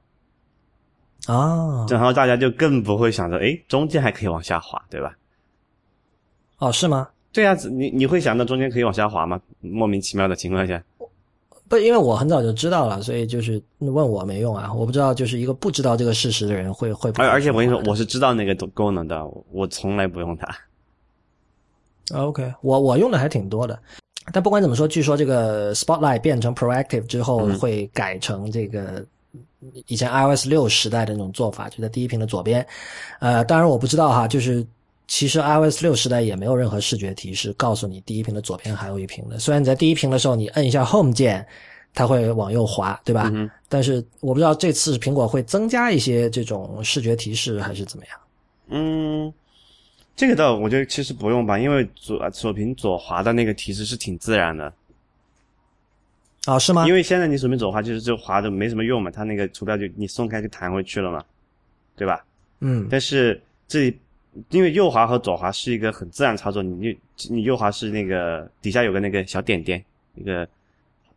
啊，然后大家就更不会想着，哎，中间还可以往下滑，对吧？哦，是吗？对啊，你你会想到中间可以往下滑吗？莫名其妙的情况下，不，因为我很早就知道了，所以就是问我没用啊。我不知道，就是一个不知道这个事实的人会会不会而而且我跟你说，我是知道那个功能的，我我从来不用它。OK，我我用的还挺多的，但不管怎么说，据说这个 Spotlight 变成 Proactive 之后嗯会改成这个以前 iOS 六时代的那种做法，就在第一屏的左边。呃，当然我不知道哈，就是其实 iOS 六时代也没有任何视觉提示告诉你第一屏的左边还有一屏的。虽然你在第一屏的时候你摁一下 Home 键，它会往右滑，对吧？嗯但是我不知道这次苹果会增加一些这种视觉提示还是怎么样。嗯，这个倒我觉得其实不用吧，因为左左屏左滑的那个提示是挺自然的。哦，是吗？因为现在你左屏左滑就是就滑的没什么用嘛，它那个图标就你松开就弹回去了嘛，对吧？嗯，但是这里因为右滑和左滑是一个很自然操作，你右你右滑是那个底下有个那个小点点，一个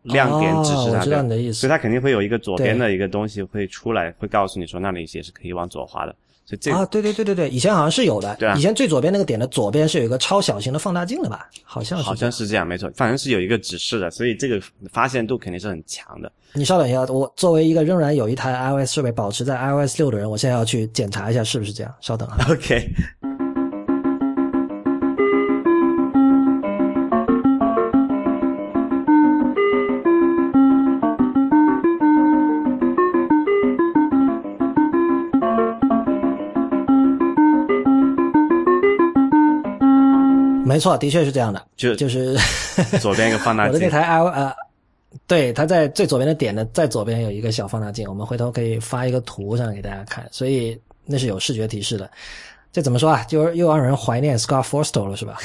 亮点指示它哦我知道的，你的意思所以它肯定会有一个左边的一个东西会出来，会告诉你说那里也是可以往左滑的，所以这个、啊，对对对对对，以前好像是有的。对啊以前最左边那个点的左边是有一个超小型的放大镜的吧？好像是。好像。是这样，没错，反正是有一个指示的，所以这个发现度肯定是很强的。你稍等一下，我作为一个仍然有一台 iOS 设备保持在 iOS 六的人，我现在要去检查一下是不是这样。稍等啊。OK，没错，的确是这样的，就就是左边一个放大镜，我的那台 i 呃，对，它在最左边的点呢在左边有一个小放大镜，我们回头可以发一个图上来给大家看，所以那是有视觉提示的。这怎么说啊？就是又让人怀念 Scott Forstall 了，是吧？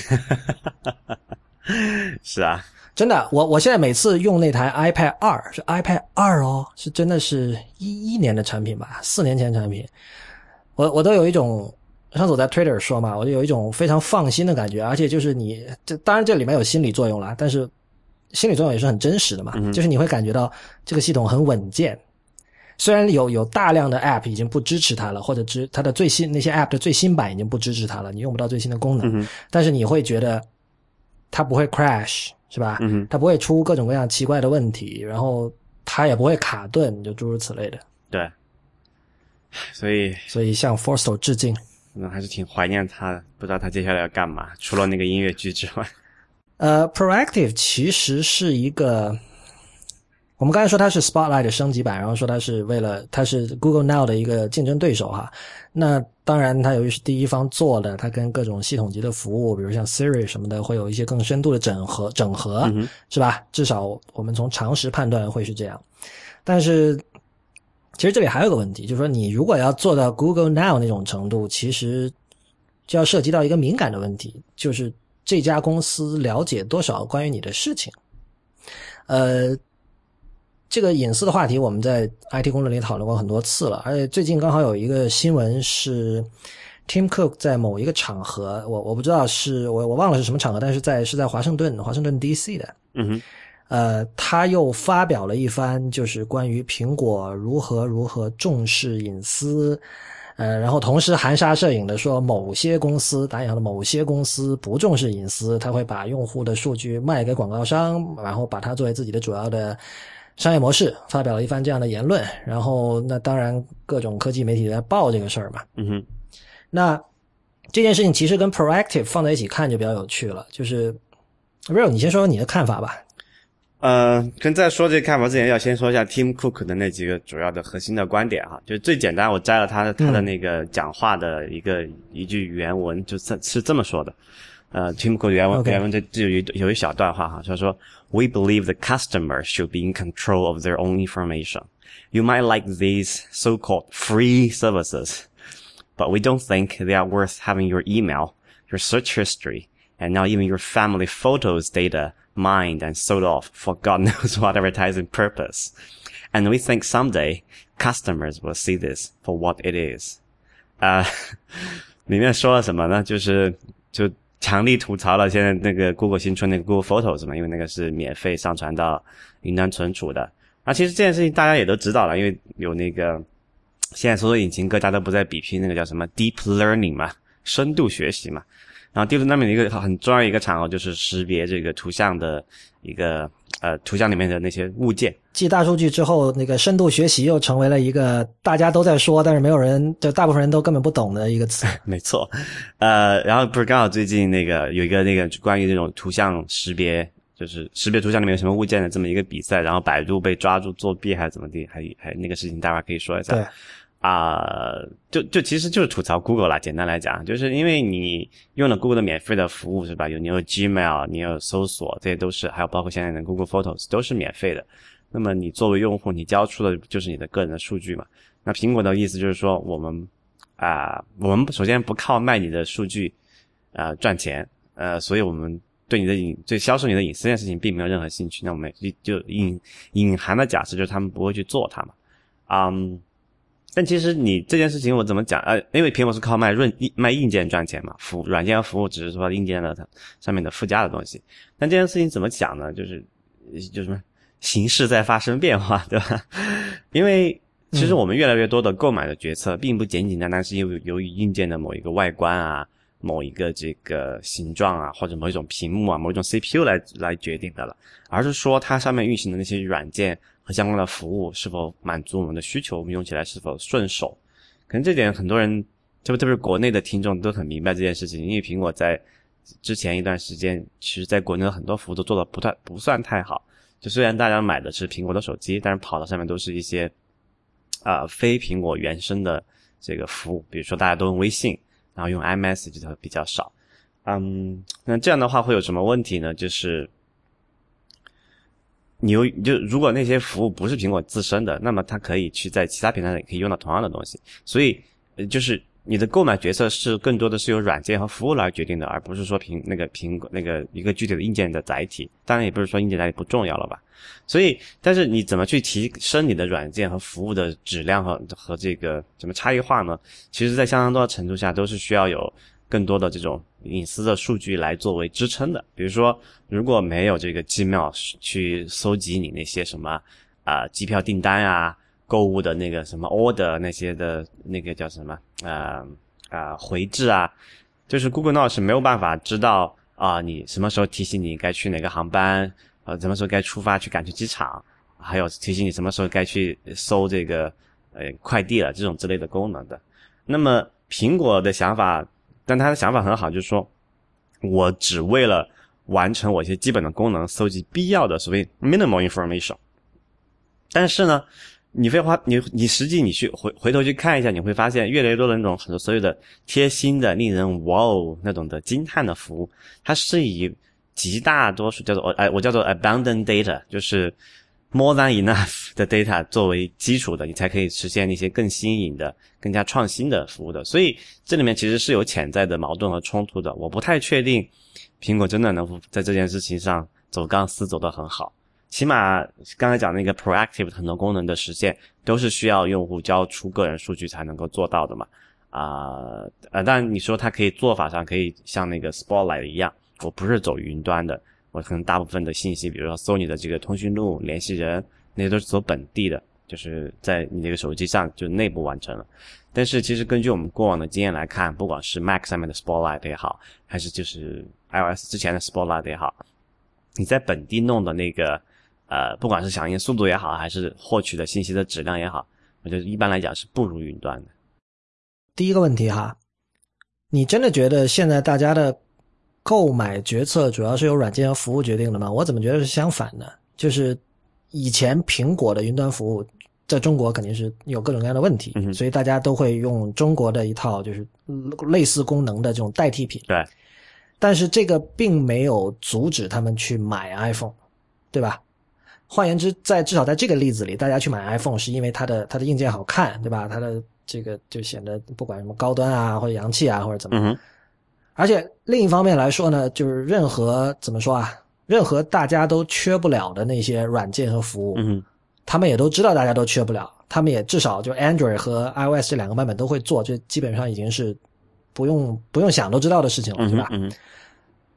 是啊，真的，我我现在每次用那台 iPad 二是 iPad 二哦，是真的是一一年的产品吧，四年前产品，我我都有一种，上次我在 Twitter 说嘛，我就有一种非常放心的感觉，而且就是你这当然这里面有心理作用啦，但是心理作用也是很真实的嘛，就是你会感觉到这个系统很稳健。虽然有有大量的 App 已经不支持它了，或者支它的最新那些 App 的最新版已经不支持它了，你用不到最新的功能，但是你会觉得它不会 crash 是吧？嗯它不会出各种各样奇怪的问题，然后它也不会卡顿，就诸如此类的。对，所以所以向 Forstall 致敬。嗯还是挺怀念他的，不知道他接下来要干嘛，除了那个音乐剧之外。呃，Proactive 其实是一个，我们刚才说它是 Spotlight 的升级版，然后说它是为了它是 Google Now 的一个竞争对手哈。那当然，它由于是第一方做的，它跟各种系统级的服务，比如像 Siri 什么的，会有一些更深度的整合，整合、是吧？至少我们从常识判断会是这样。但是，其实这里还有个问题，就是说你如果要做到 Google Now 那种程度，其实就要涉及到一个敏感的问题，就是这家公司了解多少关于你的事情。呃，这个隐私的话题，我们在 IT 公论里讨论过很多次了，而且最近刚好有一个新闻是 Tim Cook 在某一个场合，我我不知道是我我忘了是什么场合，但是在是在华盛顿华盛顿 DC 的，嗯哼，呃，他又发表了一番就是关于苹果如何如何重视隐私。呃，然后同时含沙射影的说，某些公司打引号的某些公司不重视隐私，他会把用户的数据卖给广告商，然后把它作为自己的主要的商业模式，发表了一番这样的言论。然后那当然各种科技媒体在报这个事儿嘛。嗯哼，那这件事情其实跟 proactive 放在一起看就比较有趣了。就是 real，你先说说你的看法吧。呃，跟在说这个看法之前，要先说一下 Tim Cook 的那几个主要的核心的观点哈。就最简单，我摘了他他的那个讲话的一个一句原文，就是是这么说的。呃，Tim Cook 原文原文这就有有一小段话哈，他说：“We believe the customer should be in control of their own information. You might like these so-called free services, but we don't think they are worth having your email, your search history, and now even your family photos data.” Mined and sold off for God knows what advertising purpose. And we think someday customers will see this for what it is. 啊、里面说了什么呢？就是就强力吐槽了现在那个 Google 新出那个 Google Photos 嘛，因为那个是免费上传到云端存储的。啊，其实这件事情大家也都知道了，因为有那个现在搜索引擎各家都不在比拼那个叫什么 Deep Learning 嘛，深度学习嘛。然后第六那边的一个很重要一个场合就是识别这个图像的一个呃图像里面的那些物件。继大数据之后，那个深度学习又成为了一个大家都在说，但是没有人，就大部分人都根本不懂的一个词。没错，呃，然后不是刚好最近那个有一个那个关于这种图像识别，就是识别图像里面有什么物件的这么一个比赛，然后百度被抓住作弊还是怎么地，还还那个事情，大家可以说一下。对。啊，就就其实就是吐槽 Google 啦。简单来讲，就是因为你用了 Google 的免费的服务是吧？有你有 Gmail，你有搜索，这些都是，还有包括现在的 Google Photos 都是免费的。那么你作为用户，你交出的就是你的个人的数据嘛？那苹果的意思就是说，我们啊，我们首先不靠卖你的数据啊赚钱，呃，所以我们对你的隐，对销售你的隐私这件事情并没有任何兴趣。那我们就隐隐含的假设就是他们不会去做它嘛？嗯。但其实你这件事情我怎么讲？呃，因为苹果是靠卖润卖硬件赚钱嘛，服软件和服务只是说硬件的它上面的附加的东西。但这件事情怎么讲呢？就是就什么形势在发生变化，对吧？因为其实我们越来越多的购买的决策，并不简简单单是因为由于硬件的某一个外观啊、某一个这个形状啊，或者某一种屏幕啊、某一种 CPU 来来决定的了，而是说它上面运行的那些软件。和相关的服务是否满足我们的需求，我们用起来是否顺手？可能这点很多人，特别特别是国内的听众都很明白这件事情。因为苹果在之前一段时间，其实在国内的很多服务都做的不太不算太好。就虽然大家买的是苹果的手机，但是跑到上面都是一些啊非苹果原生的这个服务，比如说大家都用微信，然后用 iMessage 的比较少。嗯，那这样的话会有什么问题呢？就是。你有就如果那些服务不是苹果自身的，那么它可以去在其他平台上也可以用到同样的东西。所以，就是你的购买决策是更多的是由软件和服务来决定的，而不是说苹那个苹果那个一个具体的硬件的载体。当然，也不是说硬件载体不重要了吧。所以，但是你怎么去提升你的软件和服务的质量和和这个什么差异化呢？其实，在相当多的程度下都是需要有。更多的这种隐私的数据来作为支撑的，比如说，如果没有这个 Gmail 去搜集你那些什么啊机票订单啊、购物的那个什么 order 那些的那个叫什么啊啊回执啊，就是 Google Now 是没有办法知道啊你什么时候提醒你该去哪个航班，呃什么时候该出发去赶去机场，还有提醒你什么时候该去搜这个呃快递了这种之类的功能的。那么苹果的想法。但他的想法很好，就是说，我只为了完成我一些基本的功能，搜集必要的所谓 minimal information。但是呢，你会花你你实际你去回回头去看一下，你会发现越来越多的那种很多所有的贴心的、令人哇哦那种的惊叹的服务，它是以极大多数叫做我哎我叫做 abandoned data，就是 more than enough 的 data 作为基础的，你才可以实现一些更新颖的、更加创新的服务的。所以这里面其实是有潜在的矛盾和冲突的。我不太确定苹果真的能在这件事情上走钢丝走得很好。起码刚才讲那个 proactive 很多功能的实现，都是需要用户交出个人数据才能够做到的嘛。啊呃，但你说它可以做法上可以像那个 Spotlight 一样，我不是走云端的。我可能大部分的信息，比如说搜你的这个通讯录、联系人，那些都是走本地的，就是在你那个手机上就内部完成了。但是其实根据我们过往的经验来看，不管是 Mac 上面的 Spotlight 也好，还是就是 iOS 之前的 Spotlight 也好，你在本地弄的那个呃，不管是响应速度也好，还是获取的信息的质量也好，我觉得一般来讲是不如云端的。第一个问题哈，你真的觉得现在大家的？购买决策主要是由软件和服务决定的吗？我怎么觉得是相反的？就是以前苹果的云端服务在中国肯定是有各种各样的问题，所以大家都会用中国的一套就是类似功能的这种代替品。对，但是这个并没有阻止他们去买 iPhone，对吧？换言之，在至少在这个例子里，大家去买 iPhone 是因为它的它的硬件好看，对吧？它的这个就显得不管什么高端啊，或者洋气啊，或者怎么。而且另一方面来说呢，就是任何怎么说啊，任何大家都缺不了的那些软件和服务，嗯，他们也都知道大家都缺不了，他们也至少就 Android 和 iOS 这两个版本都会做，就基本上已经是不用不用想都知道的事情了，是吧？嗯，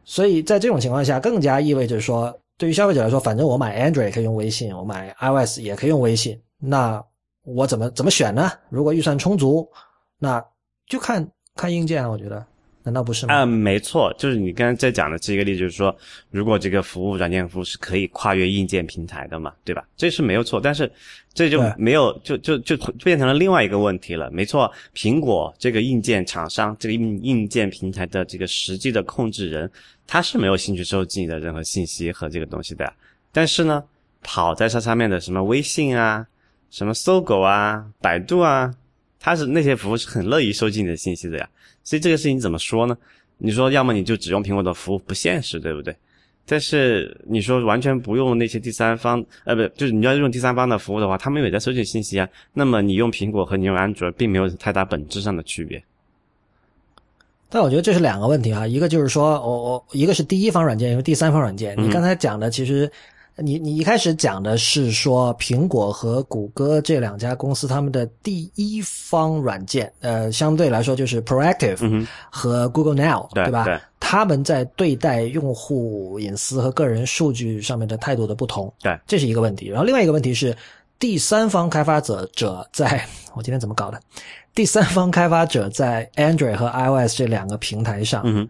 所以在这种情况下，更加意味着说，对于消费者来说，反正我买 Android 可以用微信，我买 iOS 也可以用微信，那我怎么怎么选呢？如果预算充足，那就看看硬件，我觉得。难道不是吗？嗯，没错，就是你刚才在讲的这个例子，就是说，如果这个服务软件服务是可以跨越硬件平台的嘛，对吧？这是没有错，但是这就没有，就就就变成了另外一个问题了。没错，苹果这个硬件厂商，这个硬硬件平台的这个实际的控制人，他是没有兴趣收集你的任何信息和这个东西的。但是呢，跑在它上面的什么微信啊，什么搜狗啊，百度啊，它是那些服务是很乐意收集你的信息的呀。所以这个事情怎么说呢？你说要么你就只用苹果的服务不现实，对不对？但是你说完全不用那些第三方，呃，不，就是你要用第三方的服务的话，他们也在收集信息啊。那么你用苹果和你用安卓并没有太大本质上的区别。但我觉得这是两个问题啊，一个就是说我我一个是第一方软件，一个第三方软件。你刚才讲的其实。你你一开始讲的是说苹果和谷歌这两家公司他们的第一方软件，呃，相对来说就是 Proactive 和 Google Now，对吧？他们在对待用户隐私和个人数据上面的态度的不同，对，这是一个问题。然后另外一个问题是，第三方开发者者在我今天怎么搞的？第三方开发者在 Android 和 iOS 这两个平台上，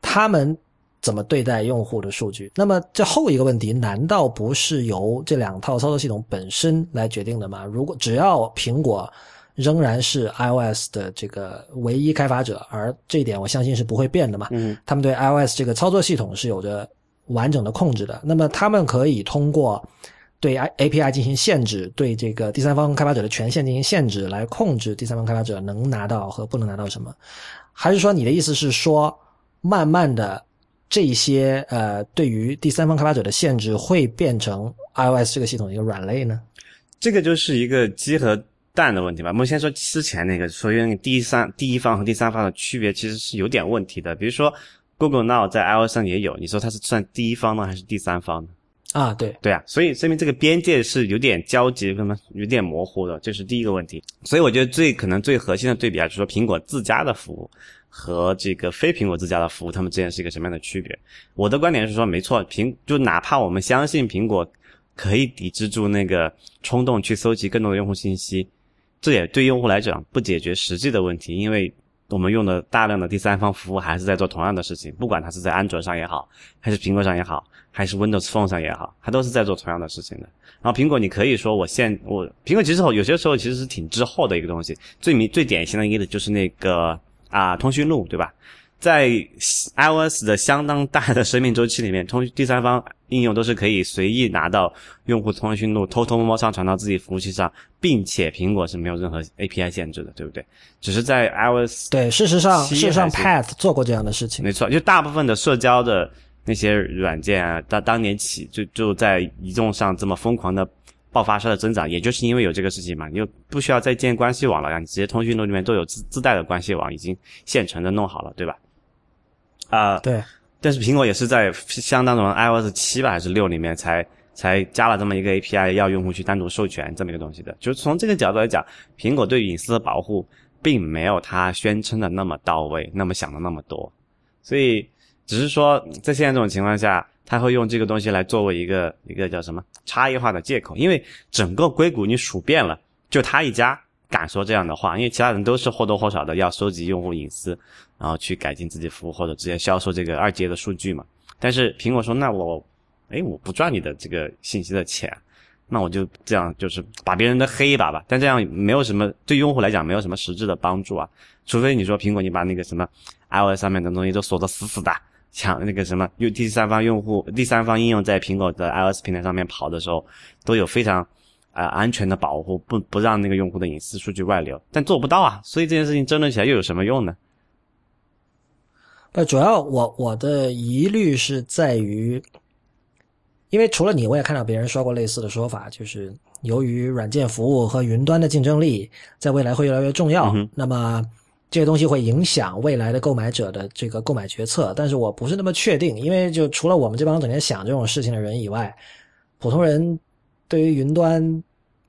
他们。怎么对待用户的数据？那么这后一个问题，难道不是由这两套操作系统本身来决定的吗？如果只要苹果仍然是 iOS 的这个唯一开发者，而这一点我相信是不会变的嘛？嗯，他们对 iOS 这个操作系统是有着完整的控制的。那么他们可以通过对 API 进行限制，对这个第三方开发者的权限进行限制，来控制第三方开发者能拿到和不能拿到什么？还是说你的意思是说，慢慢的？这些呃，对于第三方开发者的限制会变成 iOS 这个系统的一个软肋呢？这个就是一个鸡和蛋的问题吧。我们先说之前那个，说因为第三第一方和第三方的区别其实是有点问题的。比如说 Google Now 在 iOS 上也有，你说它是算第一方呢，还是第三方呢？啊，对对啊，所以说明这个边界是有点交集，什么有点模糊的，这是第一个问题。所以我觉得最可能最核心的对比啊，就是说苹果自家的服务。和这个非苹果自家的服务，它们之间是一个什么样的区别？我的观点是说，没错，苹就哪怕我们相信苹果可以抵制住那个冲动去搜集更多的用户信息，这也对用户来讲不解决实际的问题，因为我们用的大量的第三方服务还是在做同样的事情，不管它是在安卓上也好，还是苹果上也好，还是 Windows Phone 上也好，它都是在做同样的事情的。然后苹果，你可以说我现我苹果其实有些时候其实是挺滞后的一个东西，最明最典型的一个例子就是那个。啊，通讯录对吧？在 iOS 的相当大的生命周期里面，通第三方应用都是可以随意拿到用户通讯录，偷偷摸摸上传到自己服务器上，并且苹果是没有任何 API 限制的，对不对？只是在 iOS 对，事实上，事实上，Path 做过这样的事情，没错，就大部分的社交的那些软件啊，当当年起就就在移动上这么疯狂的爆发式的增长，也就是因为有这个事情嘛，你就不需要再建关系网了，你直接通讯录里面都有自自带的关系网，已经现成的弄好了，对吧？啊、对，但是苹果也是在相当于 iOS 七吧还是六里面才才加了这么一个 API，要用户去单独授权这么一个东西的。就是从这个角度来讲，苹果对隐私的保护并没有它宣称的那么到位，那么想的那么多。所以只是说在现在这种情况下，他会用这个东西来作为一个一个叫什么差异化的借口，因为整个硅谷你数遍了，就他一家敢说这样的话，因为其他人都是或多或少的要收集用户隐私。然后去改进自己服务或者直接销售这个二阶的数据嘛。但是苹果说，那我，哎，我不赚你的这个信息的钱，那我就这样就是把别人的黑一把吧。但这样没有什么对用户来讲没有什么实质的帮助啊。除非你说苹果你把那个什么 iOS 上面的东西都锁得死死的，像那个什么用第三方用户、第三方应用在苹果的 iOS 平台上面跑的时候，都有非常。啊、呃，安全的保护不不让那个用户的隐私数据外流，但做不到啊，所以这件事情争论起来又有什么用呢？呃，主要我我的疑虑是在于，因为除了你，我也看到别人说过类似的说法，就是由于软件服务和云端的竞争力在未来会越来越重要，嗯、那么这些东西会影响未来的购买者的这个购买决策。但是我不是那么确定，因为就除了我们这帮整天想这种事情的人以外，普通人对于云端，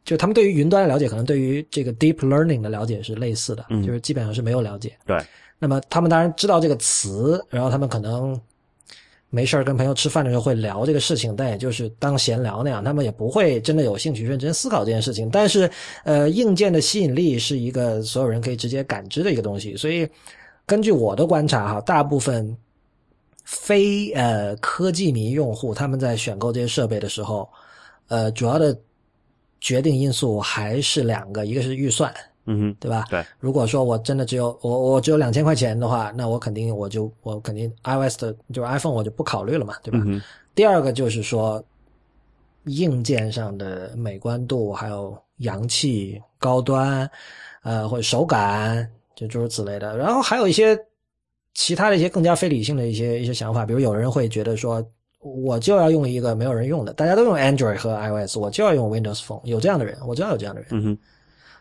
就他们对于云端的了解，可能对于这个 deep learning 的了解是类似的，嗯、就是基本上是没有了解。对。那么他们当然知道这个词，然后他们可能没事儿跟朋友吃饭的时候会聊这个事情，但也就是当闲聊那样，他们也不会真的有兴趣认真思考这件事情。但是，呃，硬件的吸引力是一个所有人可以直接感知的一个东西，所以根据我的观察哈，大部分非呃科技迷用户他们在选购这些设备的时候，呃，主要的决定因素还是两个，一个是预算。嗯哼，对吧？对，如果说我真的只有我我只有两千块钱的话，那我肯定我就我肯定 iOS 的就是 iPhone 我就不考虑了嘛，对吧？嗯、第二个就是说硬件上的美观度，还有洋气、高端，呃，或者手感，就诸如此类的。然后还有一些其他的一些更加非理性的一些一些想法，比如有人会觉得说，我就要用一个没有人用的，大家都用 Android 和 iOS，我就要用 Windows Phone，有这样的人，我知道有这样的人。嗯哼。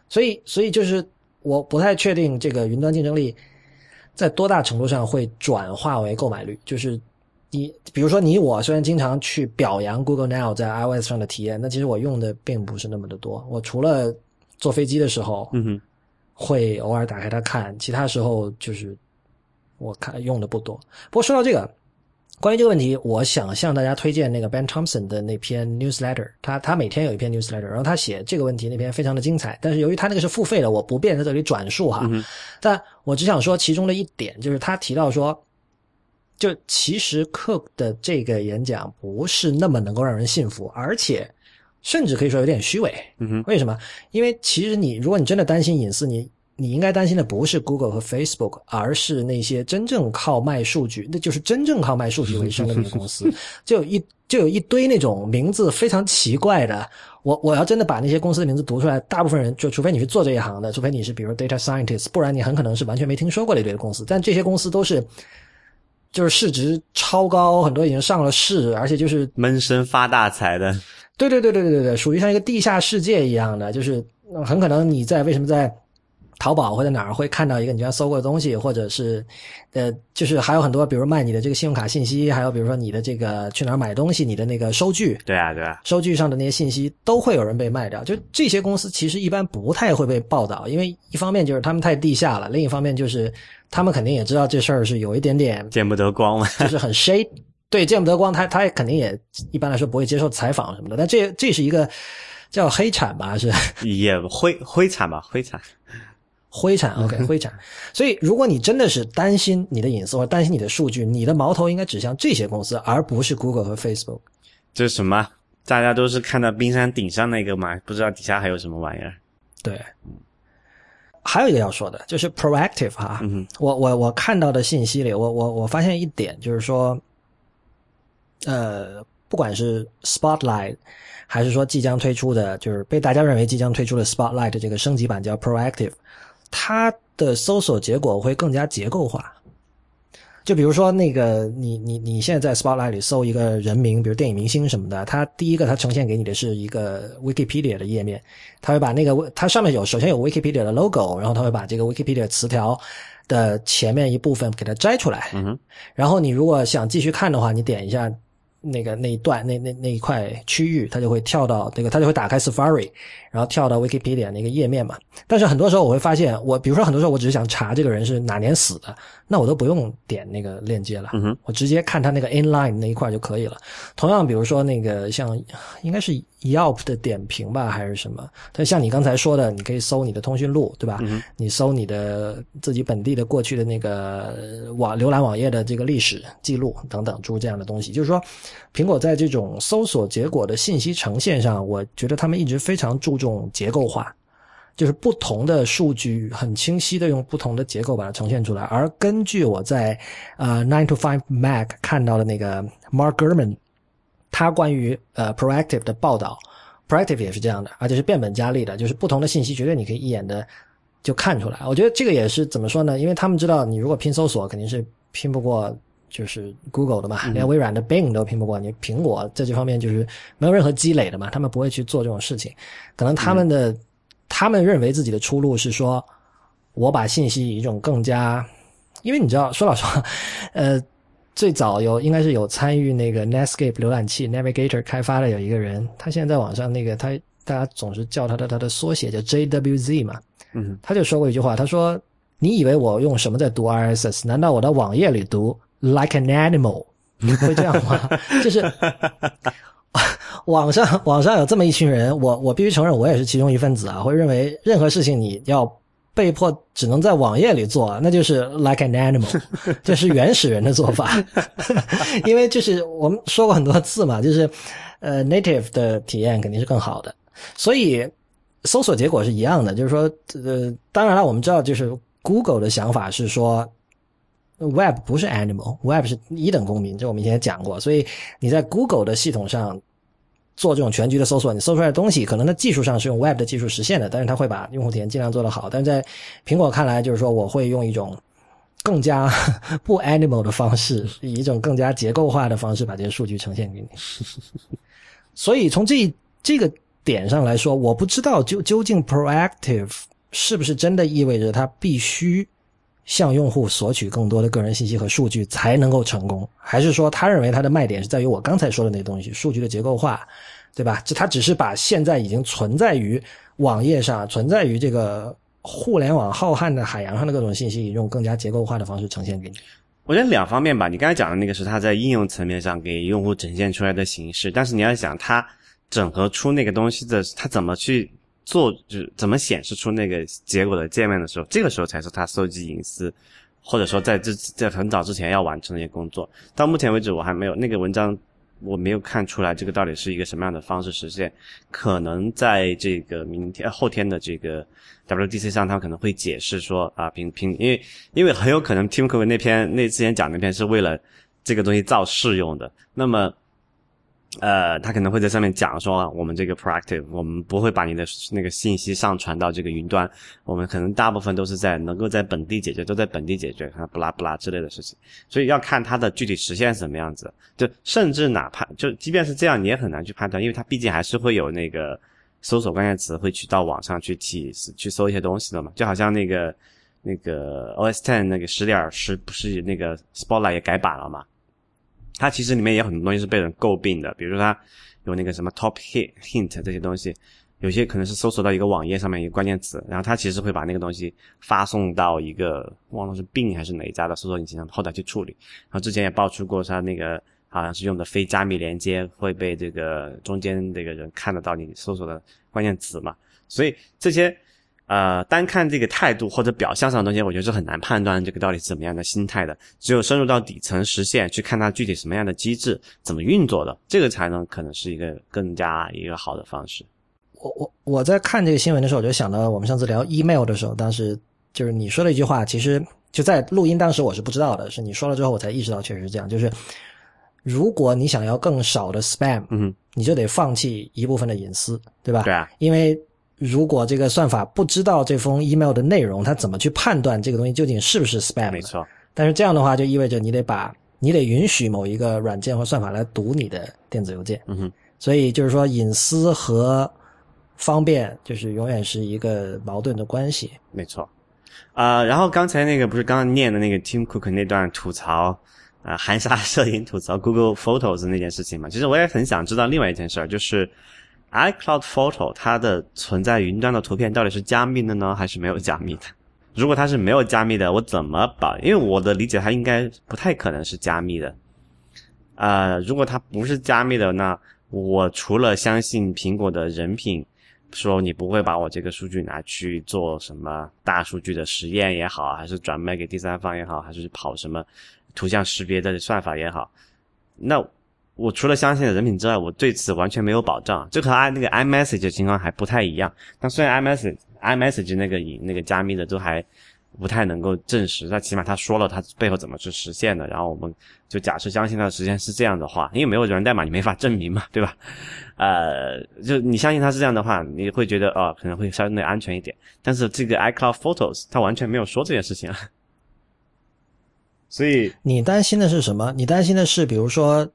所以，所以就是我不太确定这个云端竞争力在多大程度上会转化为购买率。就是你，比如说你我虽然经常去表扬 Google Now 在 iOS 上的体验，那其实我用的并不是那么的多。我除了坐飞机的时候，嗯哼，会偶尔打开它看，其他时候就是我看用的不多。不过说到这个。关于这个问题，我想向大家推荐那个 Ben Thompson 的那篇 newsletter，他他每天有一篇 newsletter，然后他写这个问题那篇非常的精彩，但是由于他那个是付费的，我不便在这里转述哈。嗯、但我只想说其中的一点，就是他提到说，就其实 Cook 的这个演讲不是那么能够让人信服，而且甚至可以说有点虚伪。嗯哼，为什么？因为其实你如果你真的担心隐私，你你应该担心的不是 Google 和 Facebook，而是那些真正靠卖数据，那就是真正靠卖数据为生的那些公司。就有一就有一堆那种名字非常奇怪的，我我要真的把那些公司的名字读出来，大部分人就除非你是做这一行的，除非你是比如 data scientist，不然你很可能是完全没听说过的一堆公司。但这些公司都是就是市值超高，很多已经上了市，而且就是闷声发大财的。对对对对对对对，属于像一个地下世界一样的，就是很可能你在为什么在。淘宝或者哪儿会看到一个你原来搜过的东西，或者是，呃，就是还有很多，比如卖你的这个信用卡信息，还有比如说你的这个去哪儿买东西，你的那个收据，对啊，对啊，收据上的那些信息都会有人被卖掉。就这些公司其实一般不太会被报道，因为一方面就是他们太地下了，另一方面就是他们肯定也知道这事儿是有一点点见不得光嘛，就是很 shade，对，见不得光，他他也肯定也一般来说不会接受采访什么的。但这这是一个叫黑产吧，是也灰灰产吧，灰产。灰产，OK，灰产。所以，如果你真的是担心你的隐私或者担心你的数据，你的矛头应该指向这些公司，而不是 Google 和 Facebook。这是什么？大家都是看到冰山顶上那个嘛，不知道底下还有什么玩意儿。对。还有一个要说的，就是 proactive 哈。嗯我我我看到的信息里，我我我发现一点，就是说，呃，不管是 Spotlight。还是说即将推出的，就是被大家认为即将推出的 Spotlight 这个升级版叫 Proactive，它的搜索结果会更加结构化。就比如说那个你你你现在在 Spotlight 里搜一个人名，比如电影明星什么的，它第一个它呈现给你的是一个 Wikipedia 的页面，它会把那个它上面有首先有 Wikipedia 的 logo，然后它会把这个 Wikipedia 词条的前面一部分给它摘出来，嗯，然后你如果想继续看的话，你点一下那个那一段那那那一块区域，它就会跳到这个，它就会打开 Safari，然后跳到 Wikipedia 那个页面嘛。但是很多时候我会发现，我比如说很多时候我只是想查这个人是哪年死的，那我都不用点那个链接了，嗯，我直接看他那个 inline 那一块就可以了。同样，比如说那个像应该是 Yelp 的点评吧，还是什么？但像你刚才说的，你可以搜你的通讯录，对吧？你搜你的自己本地的过去的那个呃网浏览网页的这个历史记录等等，诸如这样的东西。就是说，苹果在这种搜索结果的信息呈现上，我觉得他们一直非常注重结构化。就是不同的数据很清晰的用不同的结构把它呈现出来，而根据我在呃 Nine to Five Mac 看到的那个 Mark Gurman，他关于呃 proactive 的报道，proactive 也是这样的，而且是变本加厉的，就是不同的信息绝对你可以一眼的就看出来。我觉得这个也是怎么说呢？因为他们知道你如果拼搜索肯定是拼不过就是 Google 的嘛，连微软的 Bing 都拼不过，你苹果在这方面就是没有任何积累的嘛，他们不会去做这种事情，可能他们的。他们认为自己的出路是说，我把信息以一种更加，因为你知道，说老实话，呃，最早有应该是有参与那个 Netscape 浏览器 Navigator 开发的有一个人，他现在在网上那个他大家总是叫他的他的缩写叫 JWZ 嘛，嗯，他就说过一句话，他说：“你以为我用什么在读 RSS？难道我到网页里读 like an animal 会这样吗？” 就是。网上网上有这么一群人，我我必须承认，我也是其中一份子啊。会认为任何事情你要被迫只能在网页里做，那就是 like an animal，这是原始人的做法。因为就是我们说过很多次嘛，就是呃 native 的体验肯定是更好的。所以搜索结果是一样的，就是说呃，当然了，我们知道就是 Google 的想法是说。Web 不是 animal，Web 是一等公民，这我们以前讲过。所以你在 Google 的系统上做这种全局的搜索，你搜出来的东西，可能在技术上是用 Web 的技术实现的，但是它会把用户体验尽量做得好。但是在苹果看来，就是说我会用一种更加 不 animal 的方式，以一种更加结构化的方式把这些数据呈现给你。所以从这这个点上来说，我不知道究究竟 proactive 是不是真的意味着它必须。向用户索取更多的个人信息和数据才能够成功，还是说他认为他的卖点是在于我刚才说的那东西，数据的结构化，对吧？这他只是把现在已经存在于网页上、存在于这个互联网浩瀚的海洋上的各种信息，用更加结构化的方式呈现给你。我觉得两方面吧，你刚才讲的那个是他在应用层面上给用户呈现出来的形式，但是你要想他整合出那个东西的，他怎么去？做就是怎么显示出那个结果的界面的时候，这个时候才是他搜集隐私，或者说在这在很早之前要完成的一些工作。到目前为止，我还没有那个文章，我没有看出来这个到底是一个什么样的方式实现。可能在这个明天后天的这个 WDC 上，他们可能会解释说啊，凭凭，因为因为很有可能 Tim Cook 那篇那之前讲那篇是为了这个东西造势用的，那么。呃，他可能会在上面讲说啊，我们这个 proactive，我们不会把你的那个信息上传到这个云端，我们可能大部分都是在能够在本地解决，都在本地解决，啊，不拉不拉之类的事情。所以要看它的具体实现什么样子。就甚至哪怕就即便是这样，你也很难去判断，因为它毕竟还是会有那个搜索关键词会去到网上去提去搜一些东西的嘛。就好像那个那个 OS Ten 那个十点十不是那个 Spotlight 也改版了嘛？它其实里面也有很多东西是被人诟病的，比如说它有那个什么 top hit hint 这些东西，有些可能是搜索到一个网页上面一个关键词，然后它其实会把那个东西发送到一个忘了是病还是哪一家的搜索引擎上后台去处理。然后之前也爆出过它那个好像是用的非加密连接会被这个中间这个人看得到你搜索的关键词嘛，所以这些。呃，单看这个态度或者表象上的东西，我觉得是很难判断这个到底是怎么样的心态的。只有深入到底层实现，去看它具体什么样的机制怎么运作的，这个才能可能是一个更加一个好的方式。我我我在看这个新闻的时候，我就想到我们上次聊 email 的时候，当时就是你说了一句话，其实就在录音当时我是不知道的，是你说了之后我才意识到确实是这样。就是如果你想要更少的 spam，嗯，你就得放弃一部分的隐私，对吧？对啊，因为。如果这个算法不知道这封 email 的内容，它怎么去判断这个东西究竟是不是 spam？没错，但是这样的话就意味着你得把你得允许某一个软件或算法来读你的电子邮件。嗯哼，所以就是说隐私和方便就是永远是一个矛盾的关系。没错。啊、然后刚才那个不是刚刚念的那个 Tim Cook 那段吐槽啊、含沙射影吐槽 Google Photos 那件事情嘛，其实我也很想知道另外一件事儿，就是 iCloud Photo 它的存在云端的图片到底是加密的呢，还是没有加密的？如果它是没有加密的，我怎么保？因为我的理解，它应该不太可能是加密的。呃，如果它不是加密的，那我除了相信苹果的人品，说你不会把我这个数据拿去做什么大数据的实验也好，还是转卖给第三方也好，还是跑什么图像识别的算法也好，那我除了相信的人品之外，我对此完全没有保障。这和 i 那个 iMessage 的情况还不太一样。但虽然 iMessage iMessage 那个以那个加密的都还不太能够证实，那起码他说了他背后怎么去实现的，然后我们就假设相信他的实现是这样的话，因为没有源代码你没法证明嘛，对吧？呃，就你相信他是这样的话，你会觉得哦可能会相对安全一点。但是这个 iCloud Photos 他完全没有说这件事情啊，所以你担心的是什么？你担心的是，比如说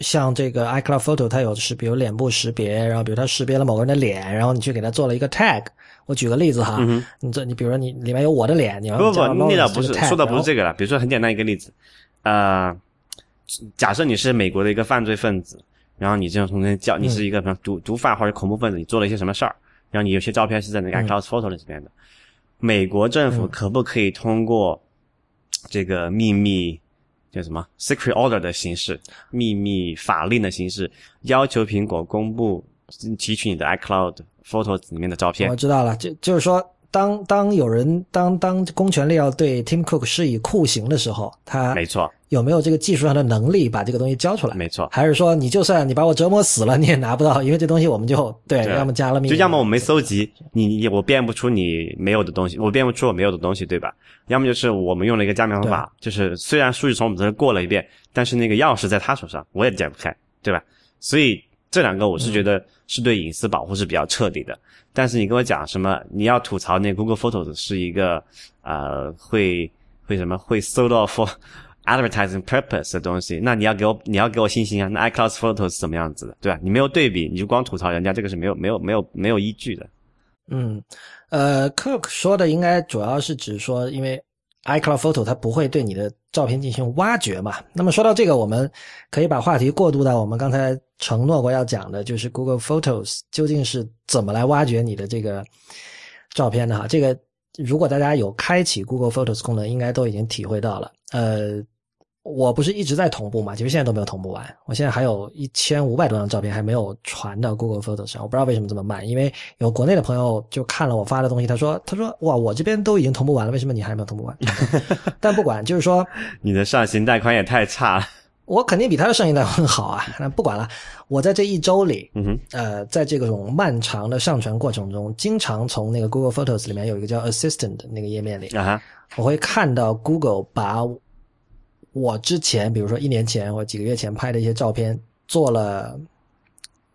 像这个 iCloud Photo，它有是比如脸部识别，然后比如它识别了某个人的脸，然后你去给它做了一个 tag。我举个例子哈，你这你比如说你里面有我的脸，你要不不那倒不是说的不是这个了。比如说很简单一个例子，呃，假设你是美国的一个犯罪分子，然后你这种从那叫你是一个什么毒毒贩或者恐怖分子，你做了一些什么事儿，然后你有些照片是在那个 iCloud Photo 里边的，美国政府可不可以通过这个秘密叫什么 secret order 的形式，秘密法令的形式，要求苹果公布提取你的 iCloud Photos 里面的照片我？知道了，就就是说，当当有人当当公权力要对 Tim Cook 施以酷刑的时候，他没错，有没有这个技术上的能力把这个东西交出来？没错。还是说你就算你把我折磨死了，你也拿不到，因为这东西我们就对，对要么加了密，就要么我没搜集，你你我变不出你没有的东西，我变不出我没有的东西，对吧？要么就是我们用了一个加密方法，就是虽然数据从我们这儿过了一遍，但是那个钥匙在他手上，我也解不开，对吧？所以这两个我是觉得是对隐私保护是比较彻底的。但是你跟我讲什么，你要吐槽那 Google Photos 是一个呃会会什么会 sold off for advertising purpose 的东西，那你要给我你要给我信心啊。那 iCloud Photos 是怎么样子的，对吧？你没有对比，你就光吐槽人家，这个是没有没有没有没有依据的。嗯，呃，Cook 说的应该主要是指说，因为 iCloud Photo 它不会对你的照片进行挖掘嘛。那么说到这个，我们可以把话题过渡到我们刚才承诺过要讲的，就是 Google Photos 究竟是怎么来挖掘你的这个照片的哈。这个如果大家有开启 Google Photos 功能，应该都已经体会到了。呃，我不是一直在同步嘛，其实现在都没有同步完。我现在还有一千五百多张照片还没有传到 Google Photos 上，我不知道为什么这么慢。因为有国内的朋友就看了我发的东西，他说：“他说哇，我这边都已经同步完了，为什么你还没有同步完？” 但不管，就是说 你的上行带宽也太差了。我肯定比他的上行带宽好啊。那不管了，我在这一周里，呃，在这种漫长的上传过程中，经常从那个 Google Photos 里面有一个叫 Assistant 的那个页面里，啊哈，我会看到 Google 把我之前，比如说一年前或几个月前拍的一些照片做了，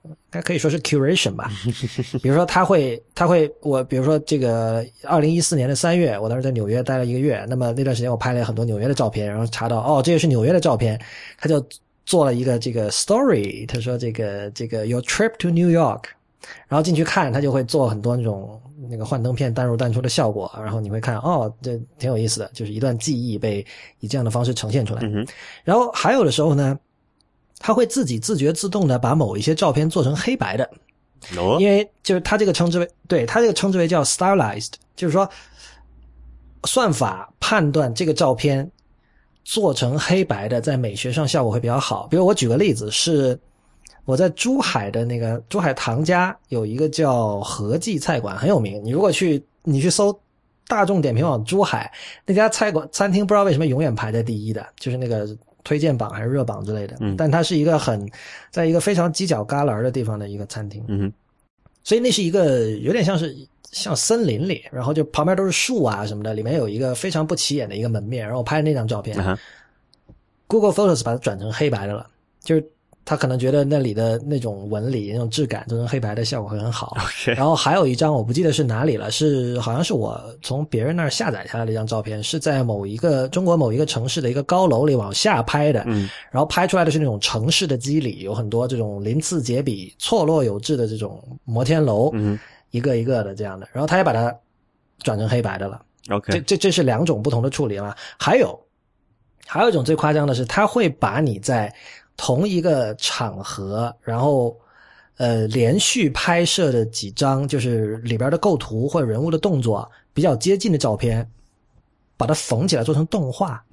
应该可以说是 curation 吧。比如说，他会，他会，我比如说这个二零一四年的三月，我当时在纽约待了一个月，那么那段时间我拍了很多纽约的照片，然后查到哦，这个是纽约的照片，他就做了一个这个 story，他说这个这个 your trip to New York。然后进去看，他就会做很多那种那个幻灯片淡入淡出的效果，然后你会看哦，这挺有意思的，就是一段记忆被以这样的方式呈现出来。嗯哼，然后还有的时候呢，它会自己自觉自动的把某一些照片做成黑白的，哦，因为就是它这个称之为对它这个称之为叫 stylized，就是说算法判断这个照片做成黑白的，在美学上效果会比较好。比如我举个例子是。我在珠海的那个珠海唐家有一个叫和记菜馆，很有名。你如果去你去搜大众点评网珠海那家菜馆餐厅，不知道为什么永远排在第一的，就是那个推荐榜还是热榜之类的。嗯但它是一个很在一个非常犄角旮旯的地方的一个餐厅，嗯，所以那是一个有点像是像森林里，然后就旁边都是树啊什么的，里面有一个非常不起眼的一个门面。然后我拍的那张照片、，Google Photos 把它转成黑白的了，就是他可能觉得那里的那种纹理、那种质感，做成黑白的效果会很好。然后还有一张我不记得是哪里了，是好像是我从别人那儿下载下来的一张照片，是在某一个中国某一个城市的一个高楼里往下拍的。嗯，然后拍出来的是那种城市的肌理，有很多这种鳞次栉比、错落有致的这种摩天楼，嗯一个一个的这样的。然后他也把它转成黑白的了。这，OK，这这是两种不同的处理了？还有，还有一种最夸张的是，他会把你在同一个场合，然后呃连续拍摄的几张，就是里边的构图或者人物的动作比较接近的照片，把它缝起来做成动画。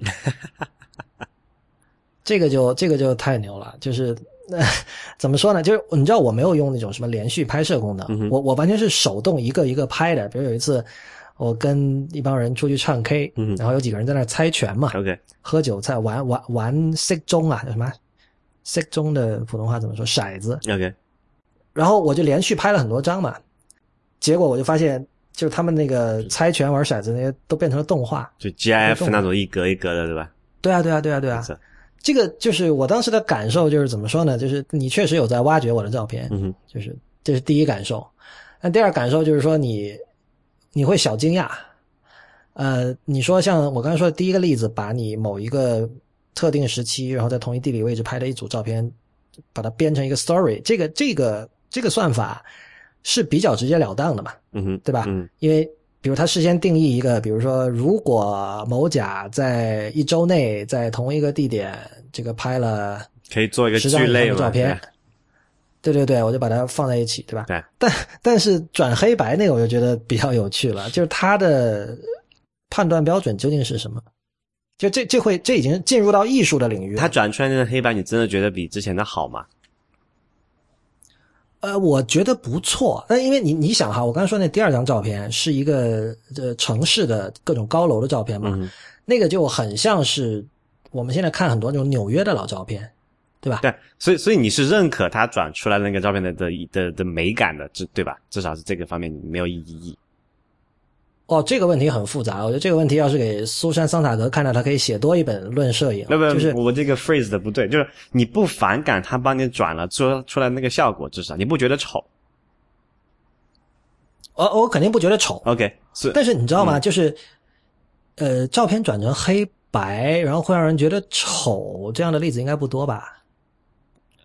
这个就这个就太牛了，就是。呃、怎么说呢？就是你知道我没有用那种什么连续拍摄功能，嗯我我完全是手动一个一个拍的。比如有一次，我跟一帮人出去唱 K，、嗯然后有几个人在那猜拳嘛，OK，喝酒在玩玩玩骰盅啊，叫什么骰中的普通话怎么说？骰子。OK，然后我就连续拍了很多张嘛，结果我就发现，就是他们那个猜拳玩骰子那些都变成了动画。就 GIF 那种一格一格的，对吧？对啊，对啊，对啊，对啊。这个就是我当时的感受，就是怎么说呢？就是你确实有在挖掘我的照片，嗯，就是这是第一感受。那第二感受就是说你你会小惊讶，呃，你说像我刚才说的第一个例子，把你某一个特定时期，然后在同一地理位置拍的一组照片，把它编成一个 story，这个这个这个算法是比较直截了当的嘛，嗯哼，对吧？嗯因为比如他事先定义一个，比如说如果某甲在一周内在同一个地点这个拍了可以做一个十张以上聚类嘛？的照片对，对对对，我就把它放在一起，对吧？对。但但是转黑白那个我就觉得比较有趣了，就是它的判断标准究竟是什么？就这这会这已经进入到艺术的领域他。转出来那个黑白，你真的觉得比之前的好吗？呃，我觉得不错。那因为你你想哈，我刚才说那第二张照片是一个呃城市的各种高楼的照片嘛，嗯，那个就很像是我们现在看很多那种纽约的老照片，对吧？对，所以所以你是认可他转出来那个照片的的的的美感的，这对吧？至少是这个方面你没有异议。哦，这个问题很复杂。我觉得这个问题要是给苏珊·桑塔格看到，他可以写多一本论摄影。那不，就是我这个 phrase 的不对，就是你不反感他帮你转了出出来那个效果，至少你不觉得丑。我我肯定不觉得丑，OK，是但是你知道吗？嗯就是呃，照片转成黑白，然后会让人觉得丑，这样的例子应该不多吧？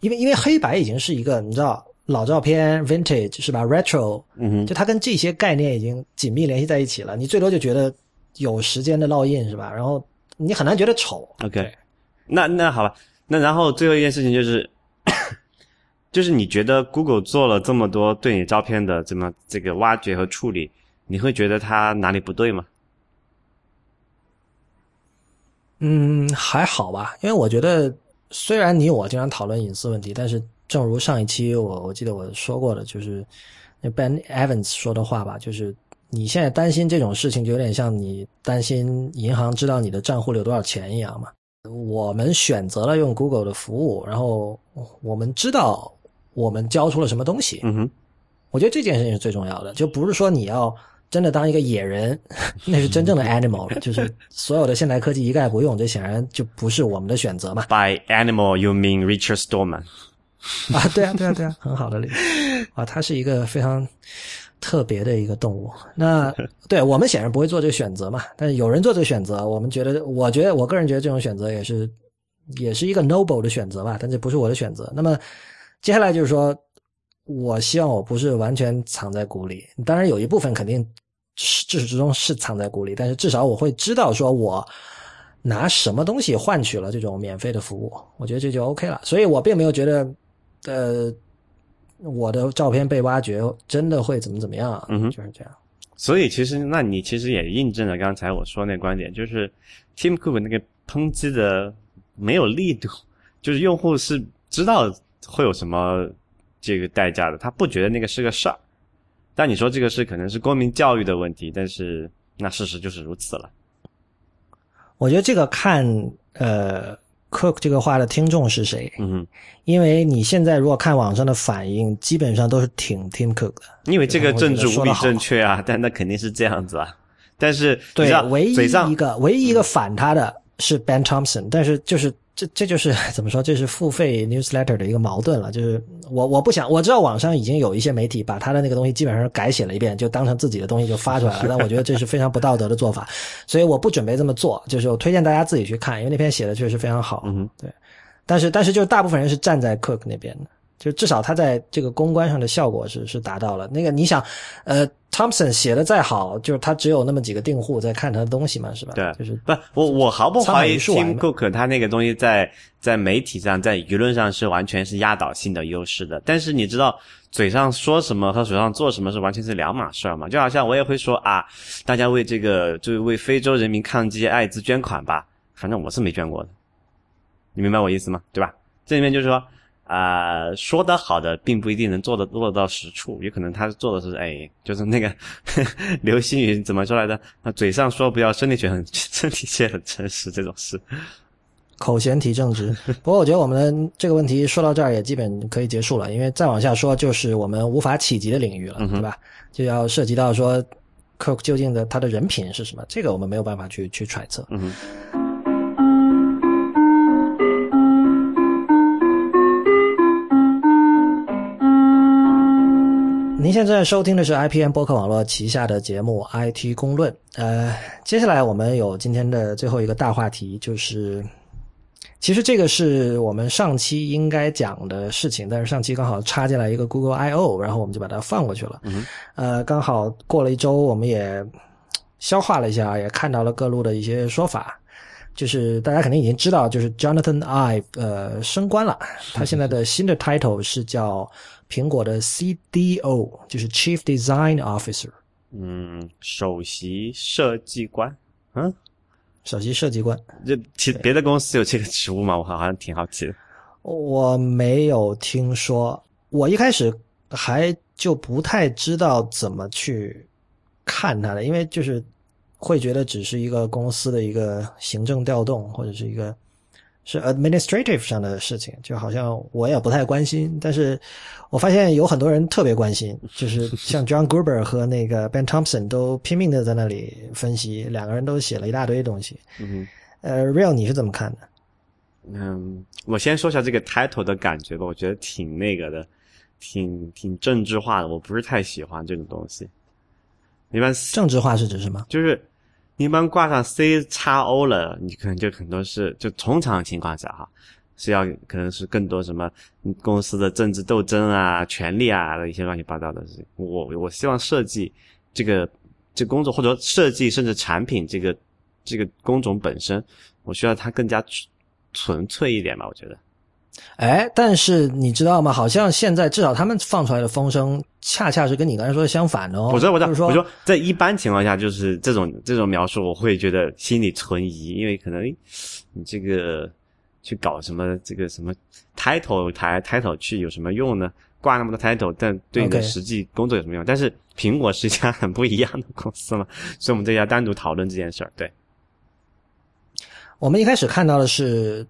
因为因为黑白已经是一个你知道老照片 vintage 是吧？retro 嗯哼，就它跟这些概念已经紧密联系在一起了，你最多就觉得有时间的烙印是吧？然后你很难觉得丑。OK，那那好吧，那然后最后一件事情就是，就是你觉得 Google 做了这么多对你照片的这么这个挖掘和处理，你会觉得它哪里不对吗？嗯，还好吧，因为我觉得虽然你我经常讨论隐私问题，但是正如上一期我我记得我说过的，就是那 Ben Evans 说的话吧，就是你现在担心这种事情，就有点像你担心银行知道你的账户里有多少钱一样嘛。我们选择了用 Google 的服务，然后我们知道我们交出了什么东西，嗯哼，我觉得这件事情是最重要的，就不是说你要真的当一个野人，那是真正的 animal，就是所有的现代科技一概不用，这显然就不是我们的选择嘛。By animal you mean Richard Stallman？啊，对啊，对啊，对啊，很好的例子啊，它是一个非常特别的一个动物。那 对我们显然不会做这个选择嘛，但是有人做这个选择，我们觉得，我觉得，我个人觉得这种选择也是也是一个 noble 的选择吧，但这不是我的选择。那么接下来就是说，我希望我不是完全藏在鼓里，当然有一部分肯定是至始至终是藏在鼓里，但是至少我会知道说我。拿什么东西换取了这种免费的服务？我觉得这就 OK 了。所以我并没有觉得，呃，我的照片被挖掘真的会怎么怎么样，嗯哼就是这样。所以其实，那你其实也印证了刚才我说那观点，就是 Tim Cook 那个抨击的没有力度，就是用户是知道会有什么这个代价的，他不觉得那个是个事儿。但你说这个是可能是公民教育的问题，但是那事实就是如此了。我觉得这个看呃 Cook 这个话的听众是谁，嗯，因为你现在如果看网上的反应，基本上都是挺 Tim Cook 的。因为这个政治无比正确啊，但那肯定是这样子啊。但是对道，唯一一个唯一一个反他的是 Ben Thompson，但是就是这这就是 怎么说？这是付费 newsletter 的一个矛盾了。就是我我不想我知道网上已经有一些媒体把他的那个东西基本上改写了一遍，就当成自己的东西就发出来了。但我觉得这是非常不道德的做法，所以我不准备这么做。就是我推荐大家自己去看，因为那篇写的确实非常好。嗯，对。但是但是就大部分人是站在 Cook 那边的，就至少他在这个公关上的效果是是达到了。那个你想，呃，Thompson 写的再好，就是他只有那么几个订户在看他的东西嘛，是吧？对，就是不，我我毫不怀疑 Tim Cook 他那个东西在在媒体上、在舆论上是完全是压倒性的优势的。但是你知道，嘴上说什么和手上做什么是完全是两码事儿嘛？就好像我也会说啊，大家为这个就是为非洲人民抗击艾滋捐款吧，反正我是没捐过的，你明白我意思吗？对吧？这里面就是说。啊、呃，说的好的并不一定能做的落到实处，有可能他做的是哎，就是那个 流星雨怎么说来着？啊，嘴上说不要，身体却很 身体却很诚实，这种事。口嫌体正直。不过我觉得我们的这个问题说到这儿也基本可以结束了，因为再往下说就是我们无法企及的领域了，嗯、对吧？就要涉及到说 Cook 究竟的他的人品是什么，这个我们没有办法去去揣测。嗯哼。您现在收听的是 IPN 播客网络旗下的节目《IT 公论》。呃，接下来我们有今天的最后一个大话题，就是其实这个是我们上期应该讲的事情，但是上期刚好插进来一个 Google I/O，然后我们就把它放过去了。嗯、呃，刚好过了一周，我们也消化了一下，也看到了各路的一些说法。就是大家肯定已经知道，就是 Jonathan Ive 呃升官了，他现在的新的 title 是叫苹果的 CDO，就是 Chief Design Officer。嗯，首席设计官。嗯，首席设计官。这其别的公司有这个职务吗？我好像挺好奇的。我没有听说，我一开始还就不太知道怎么去看他的，因为就是。会觉得只是一个公司的一个行政调动，或者是一个是 administrative 上的事情，就好像我也不太关心。但是我发现有很多人特别关心，就是 像 John Gruber 和那个 Ben Thompson 都拼命的在那里分析，两个人都写了一大堆东西。嗯呃，Real 你是怎么看的？嗯，我先说一下这个 title 的感觉吧，我觉得挺那个的，挺挺政治化的，我不是太喜欢这种东西。一般政治化是指什么？就是。一般挂上 C 叉 O 了，你可能就很多是就通常情况下哈，是要可能是更多什么公司的政治斗争啊、权力啊的一些乱七八糟的事情。我我希望设计这个这工作或者设计甚至产品这个这个工种本身，我需要它更加纯粹一点吧，我觉得。哎，但是你知道吗？好像现在至少他们放出来的风声，恰恰是跟你刚才说的相反的哦。我知道，我知道，就是说，我说在一般情况下，就是这种这种描述，我会觉得心里存疑，因为可能你这个去搞什么这个什么 title 台 title 去有什么用呢？挂那么多 title，但对你的实际工作有什么用.但是苹果是一家很不一样的公司嘛，所以我们这要单独讨论这件事儿。对，我们一开始看到的是。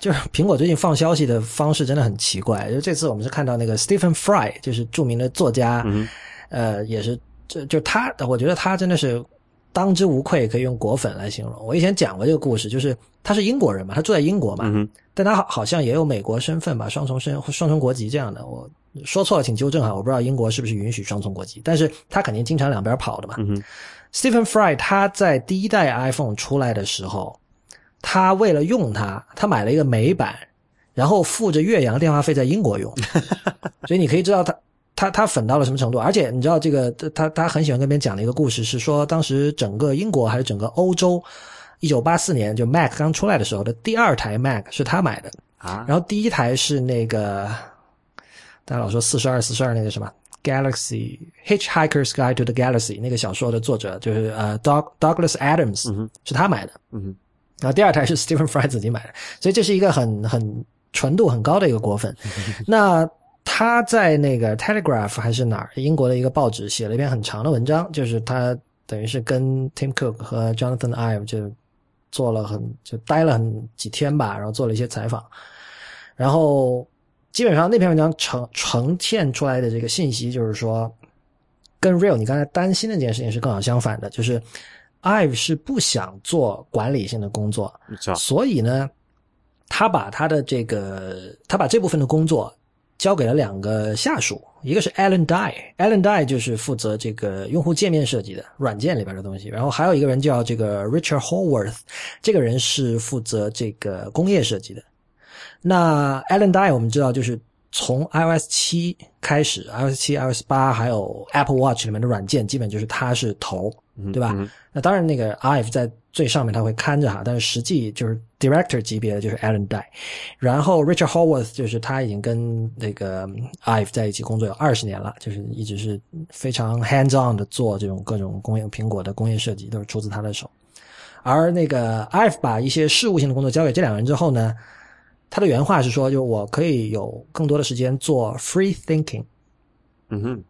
就是苹果最近放消息的方式真的很奇怪。就这次我们是看到那个 Stephen Fry，就是著名的作家，嗯、呃，也是就就他，我觉得他真的是当之无愧，可以用果粉来形容。我以前讲过这个故事，就是他是英国人嘛，他住在英国嘛，嗯、但他好像也有美国身份吧，双重身双重国籍这样的。我说错了，请纠正哈，我不知道英国是不是允许双重国籍，但是他肯定经常两边跑的嘛。嗯、Stephen Fry 他在第一代 iPhone 出来的时候。他为了用它，他买了一个美版，然后付着岳阳电话费在英国用，所以你可以知道他他他粉到了什么程度。而且你知道这个他他很喜欢跟别人讲的一个故事，是说当时整个英国还是整个欧洲，一九八四年就 Mac 刚出来的时候的第二台 Mac 是他买的啊，然后第一台是那个大家老说四十二四十二那个什么 Galaxy Hitchhiker's Guide to the Galaxy 那个小说的作者就是呃 Doug Douglas Adams、嗯、是他买的，嗯哼。然后第二台是 Stephen Fry 自己买的，所以这是一个很很纯度很高的一个果粉。那他在那个 Telegraph 还是哪儿英国的一个报纸写了一篇很长的文章，就是他等于是跟 Tim Cook 和 Jonathan Ive 就做了很就待了很几天吧，然后做了一些采访，然后基本上那篇文章呈呈现出来的这个信息就是说，跟 Real 你刚才担心的这件事情是刚好相反的，就是。Ive 是不想做管理性的工作，所以呢，他把他的这个，他把这部分的工作交给了两个下属，一个是 Alan Dye，Alan Dye 就是负责这个用户界面设计的软件里边的东西，然后还有一个人叫这个 Richard Hallworth，这个人是负责这个工业设计的。那 Alan Dye 我们知道就是从 iOS 七开始，iOS 七、iOS 八还有 Apple Watch 里面的软件，基本就是它是头，对吧？那当然，那个 Ive 在最上面他会看着哈，但是实际就是 Director 级别的就是 Alan Dye，然后 Richard horworth 就是他已经跟那个 Ive 在一起工作有二十年了，就是一直是非常 hands on 的做这种各种工业苹果的工业设计，都是出自他的手。而那个 Ive 把一些事务性的工作交给这两个人之后呢？他的原话是说：“就我可以有更多的时间做 free thinking。”嗯哼。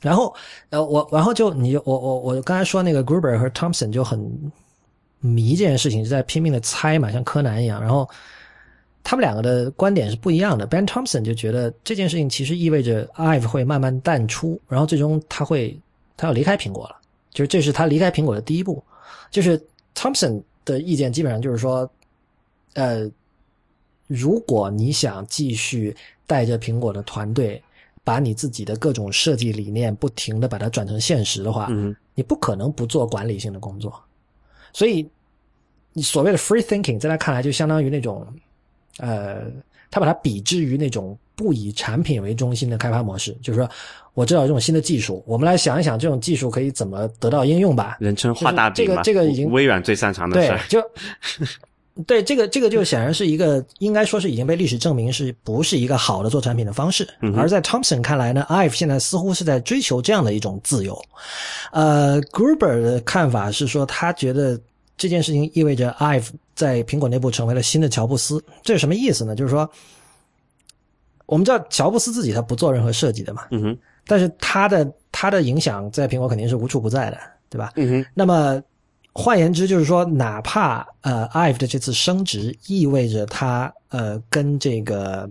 然后，呃，我，然后就你，我，我，我刚才说那个 Gruber 和 Thompson 就很迷这件事情，就在拼命的猜嘛，像柯南一样。然后他们两个的观点是不一样的。Ben Thompson 就觉得这件事情其实意味着 Ive 会慢慢淡出，然后最终他会他要离开苹果了，就是这是他离开苹果的第一步。就是 Thompson 的意见基本上就是说。呃，如果你想继续带着苹果的团队，把你自己的各种设计理念不停的把它转成现实的话，嗯，你不可能不做管理性的工作。所以，你所谓的 free thinking，在他看来就相当于那种，呃，他把它比之于那种不以产品为中心的开发模式，就是说，我知道这种新的技术，我们来想一想这种技术可以怎么得到应用吧。人称画大饼这个这个已经微软最擅长的事对，就。对这个，这个就显然是一个，应该说是已经被历史证明是不是一个好的做产品的方式。而在 Thompson 看来呢，Ive 现在似乎是在追求这样的一种自由。呃，Gruber 的看法是说，他觉得这件事情意味着 Ive 在苹果内部成为了新的乔布斯。这是什么意思呢？就是说，我们知道乔布斯自己他不做任何设计的嘛，嗯哼，但是他的他的影响在苹果肯定是无处不在的，对吧？嗯哼，那么。换言之，就是说，哪怕呃，Ive 的这次升职意味着他呃跟这个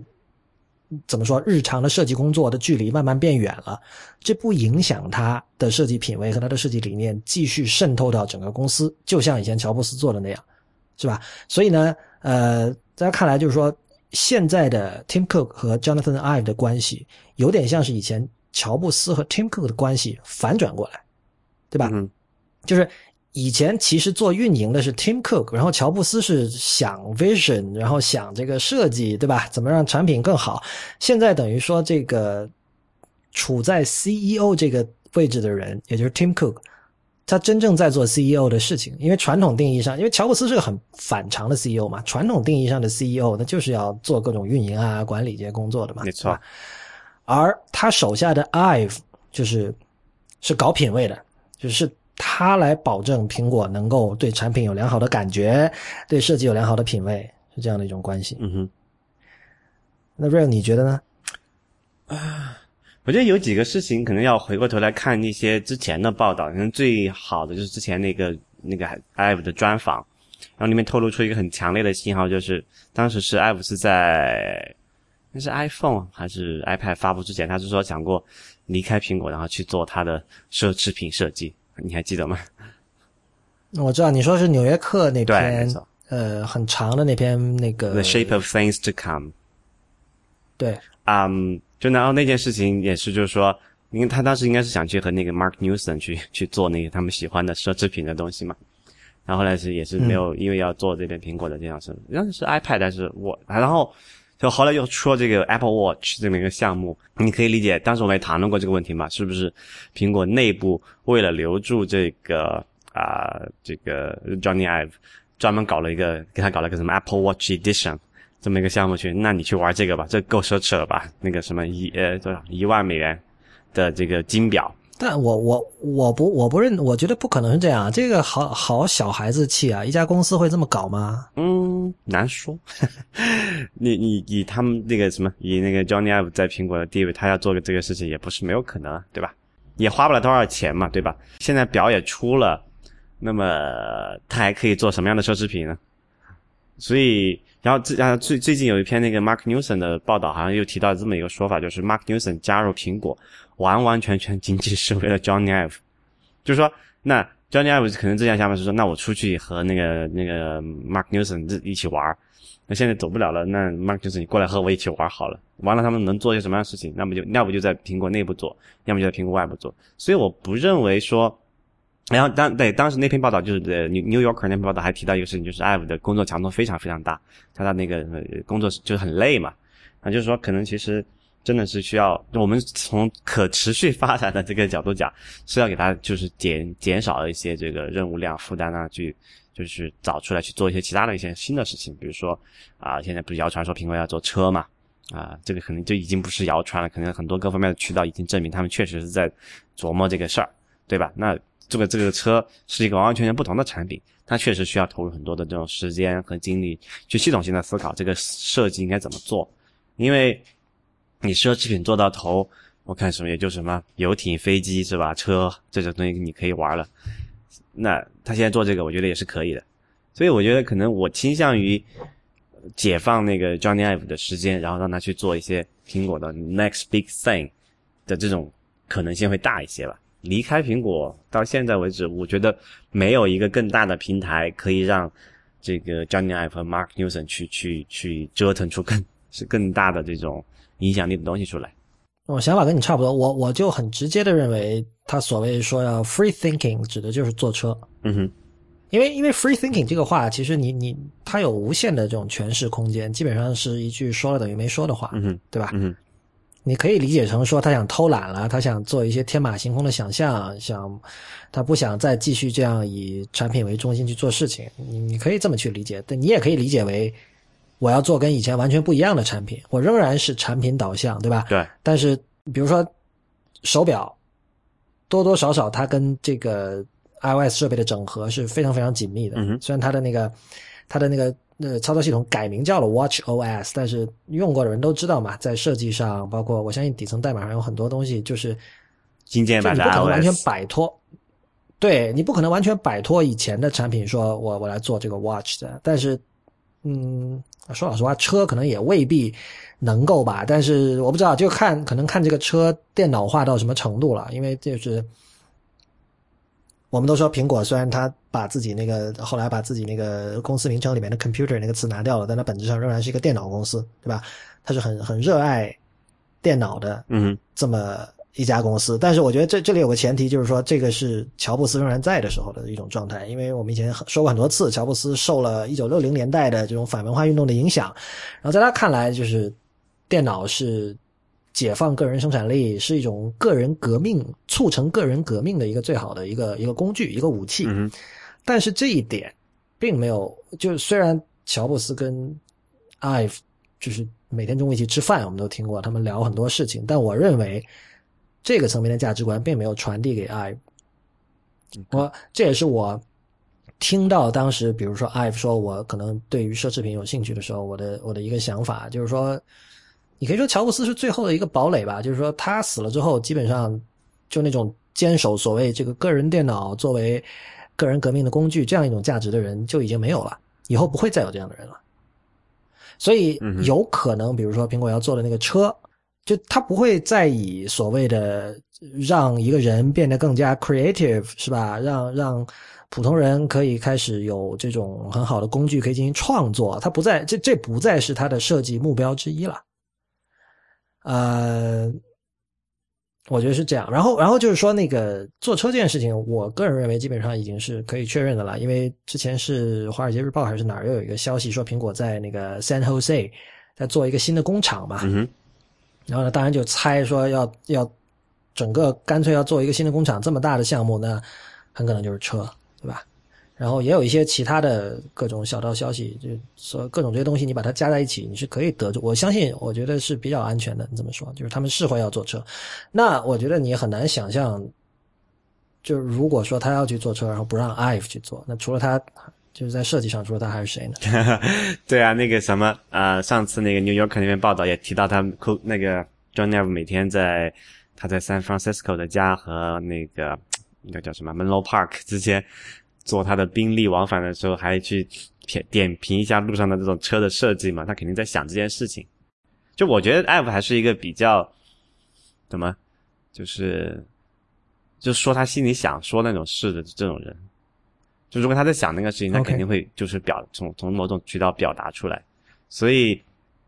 怎么说日常的设计工作的距离慢慢变远了，这不影响他的设计品味和他的设计理念继续渗透到整个公司，就像以前乔布斯做的那样，是吧？所以呢，呃，大家看来就是说，现在的 Tim Cook 和 Jonathan Ive 的关系有点像是以前乔布斯和 Tim Cook 的关系反转过来，对吧？嗯，就是。以前其实做运营的是 Tim Cook，然后乔布斯是想 vision，然后想这个设计，对吧？怎么让产品更好？现在等于说这个处在 CEO 这个位置的人，也就是 Tim Cook，他真正在做 CEO 的事情。因为传统定义上，因为乔布斯是个很反常的 CEO 嘛，传统定义上的 CEO 那就是要做各种运营啊、管理这些工作的嘛，没错。而他手下的 Ive 就是是搞品位的，就是。他来保证苹果能够对产品有良好的感觉，对设计有良好的品味，是这样的一种关系。嗯哼。那 Real 你觉得呢？啊，我觉得有几个事情可能要回过头来看一些之前的报道，可能最好的就是之前那个那个 Ive 的专访，然后里面透露出一个很强烈的信号，就是当时是 Ive 是在那是 iPhone 还是 iPad 发布之前，他是说想过离开苹果，然后去做他的奢侈品设计。你还记得吗？我知道你说是《纽约客》那篇，呃，很长的那篇那个。The Shape of Things to Come。对。嗯，就然后那件事情也是，就是说，因为他当时应该是想去和那个 Mark Newson 去去做那个他们喜欢的奢侈品的东西嘛。然后后来是也是没有，因为要做这边苹果的这样是，当时是 iPad，但是我然后。就后来又出了这个 Apple Watch 这么一个项目，你可以理解，当时我们也谈论过这个问题嘛，是不是苹果内部为了留住这个啊这个 Johnny Ive，专门搞了一个给他搞了个什么 Apple Watch Edition 这么一个项目去，那你去玩这个吧，这够奢侈了吧？那个什么一呃多少一万美元的这个金表。但我我我不我不认，我觉得不可能是这样。这个好好小孩子气啊！一家公司会这么搞吗？嗯，难说。你你以他们那个什么，以那个 Johnny Ive 在苹果的地位，他要做个这个事情也不是没有可能，对吧？也花不了多少钱嘛，对吧？现在表也出了，那么他还可以做什么样的奢侈品呢？所以，然后最然后最最近有一篇那个 Mark Newson 的报道，好像又提到这么一个说法，就是 Mark Newson 加入苹果。完完全全仅仅是为了 Johnny Ive，就是说，那 Johnny Ive 可能之前想法是说，那我出去和那个那个 Mark Newson 一起玩，那现在走不了了，那 Mark Newson 你过来和我一起玩好了。完了，他们能做些什么样的事情？那么就要不就在苹果内部做，要么就在苹果外部做。所以我不认为说，然后当对当时那篇报道就是 New New Yorker 那篇报道还提到一个事情，就是 Ive 的工作强度非常非常大，他的那个工作就是很累嘛，啊，就是说可能其实。真的是需要我们从可持续发展的这个角度讲，是要给他就是减减少一些这个任务量负担啊，去就是找出来去做一些其他的一些新的事情，比如说啊，现在不是谣传说苹果要做车嘛，啊，这个可能就已经不是谣传了，可能很多各方面的渠道已经证明他们确实是在琢磨这个事儿，对吧？那这个这个车是一个完完全全不同的产品，它确实需要投入很多的这种时间和精力去系统性的思考这个设计应该怎么做，因为。你奢侈品做到头，我看什么也就什么游艇、飞机是吧？车这种东西你可以玩了。那他现在做这个，我觉得也是可以的。所以我觉得可能我倾向于解放那个 Johnny Ive 的时间，然后让他去做一些苹果的 next big thing 的这种可能性会大一些吧。离开苹果到现在为止，我觉得没有一个更大的平台可以让这个 Johnny Ive 和 Mark Newson 去去去折腾出更是更大的这种。影响力的东西出来，我想法跟你差不多。我我就很直接的认为，他所谓说要 free thinking，指的就是坐车。嗯哼，因为因为 free thinking 这个话，其实你你它有无限的这种诠释空间，基本上是一句说了等于没说的话。嗯哼，对吧？嗯哼，你可以理解成说他想偷懒了，他想做一些天马行空的想象，想他不想再继续这样以产品为中心去做事情。你你可以这么去理解，但你也可以理解为。我要做跟以前完全不一样的产品，我仍然是产品导向，对吧？对。但是，比如说手表，多多少少它跟这个 iOS 设备的整合是非常非常紧密的。嗯虽然它的那个它的那个呃操作系统改名叫了 Watch OS，但是用过的人都知道嘛，在设计上，包括我相信底层代码上有很多东西就是精简版的 iOS，不可能完全摆脱。对你不可能完全摆脱以前的产品，说我我来做这个 Watch 的，但是嗯。说老实话，车可能也未必能够吧，但是我不知道，就看可能看这个车电脑化到什么程度了。因为就是我们都说苹果虽然它把自己那个后来把自己那个公司名称里面的 computer 那个词拿掉了，但它本质上仍然是一个电脑公司，对吧？它是很很热爱电脑的，嗯，这么。一家公司，但是我觉得这这里有个前提，就是说这个是乔布斯仍然在的时候的一种状态，因为我们以前说过很多次，乔布斯受了一九六零年代的这种反文化运动的影响，然后在他看来，就是电脑是解放个人生产力，是一种个人革命、促成个人革命的一个最好的一个一个工具、一个武器。嗯，但是这一点并没有，就虽然乔布斯跟艾弗就是每天中午一起吃饭，我们都听过他们聊很多事情，但我认为。这个层面的价值观并没有传递给 i，我这也是我听到当时，比如说 i 说，我可能对于奢侈品有兴趣的时候，我的我的一个想法就是说，你可以说乔布斯是最后的一个堡垒吧，就是说他死了之后，基本上就那种坚守所谓这个个人电脑作为个人革命的工具这样一种价值的人就已经没有了，以后不会再有这样的人了。所以有可能，比如说苹果要做的那个车。就他不会再以所谓的让一个人变得更加 creative 是吧？让让普通人可以开始有这种很好的工具可以进行创作，他不再这这不再是他的设计目标之一了。呃，我觉得是这样。然后然后就是说那个坐车这件事情，我个人认为基本上已经是可以确认的了，因为之前是《华尔街日报》还是哪儿又有一个消息说苹果在那个 San Jose 在做一个新的工厂嘛。然后呢，当然就猜说要要整个干脆要做一个新的工厂，这么大的项目，那很可能就是车，对吧？然后也有一些其他的各种小道消息，就说各种这些东西你把它加在一起，你是可以得出。我相信，我觉得是比较安全的。你这么说，就是他们是会要坐车。那我觉得你很难想象，就是如果说他要去坐车，然后不让 IVE 去做，那除了他。就是在设计上，除了他还是谁呢？对啊，那个什么，呃，上次那个 New York 那边报道也提到，他那个 John Ive 每天在他在 San Francisco 的家和那个那个叫什么 Menlo Park 之间做他的宾利往返的时候，还去点点评一下路上的这种车的设计嘛？他肯定在想这件事情。就我觉得 Ive 还是一个比较怎么，就是就说他心里想说那种事的这种人。就如果他在想那个事情，他肯定会就是表从从某种渠道表达出来。所以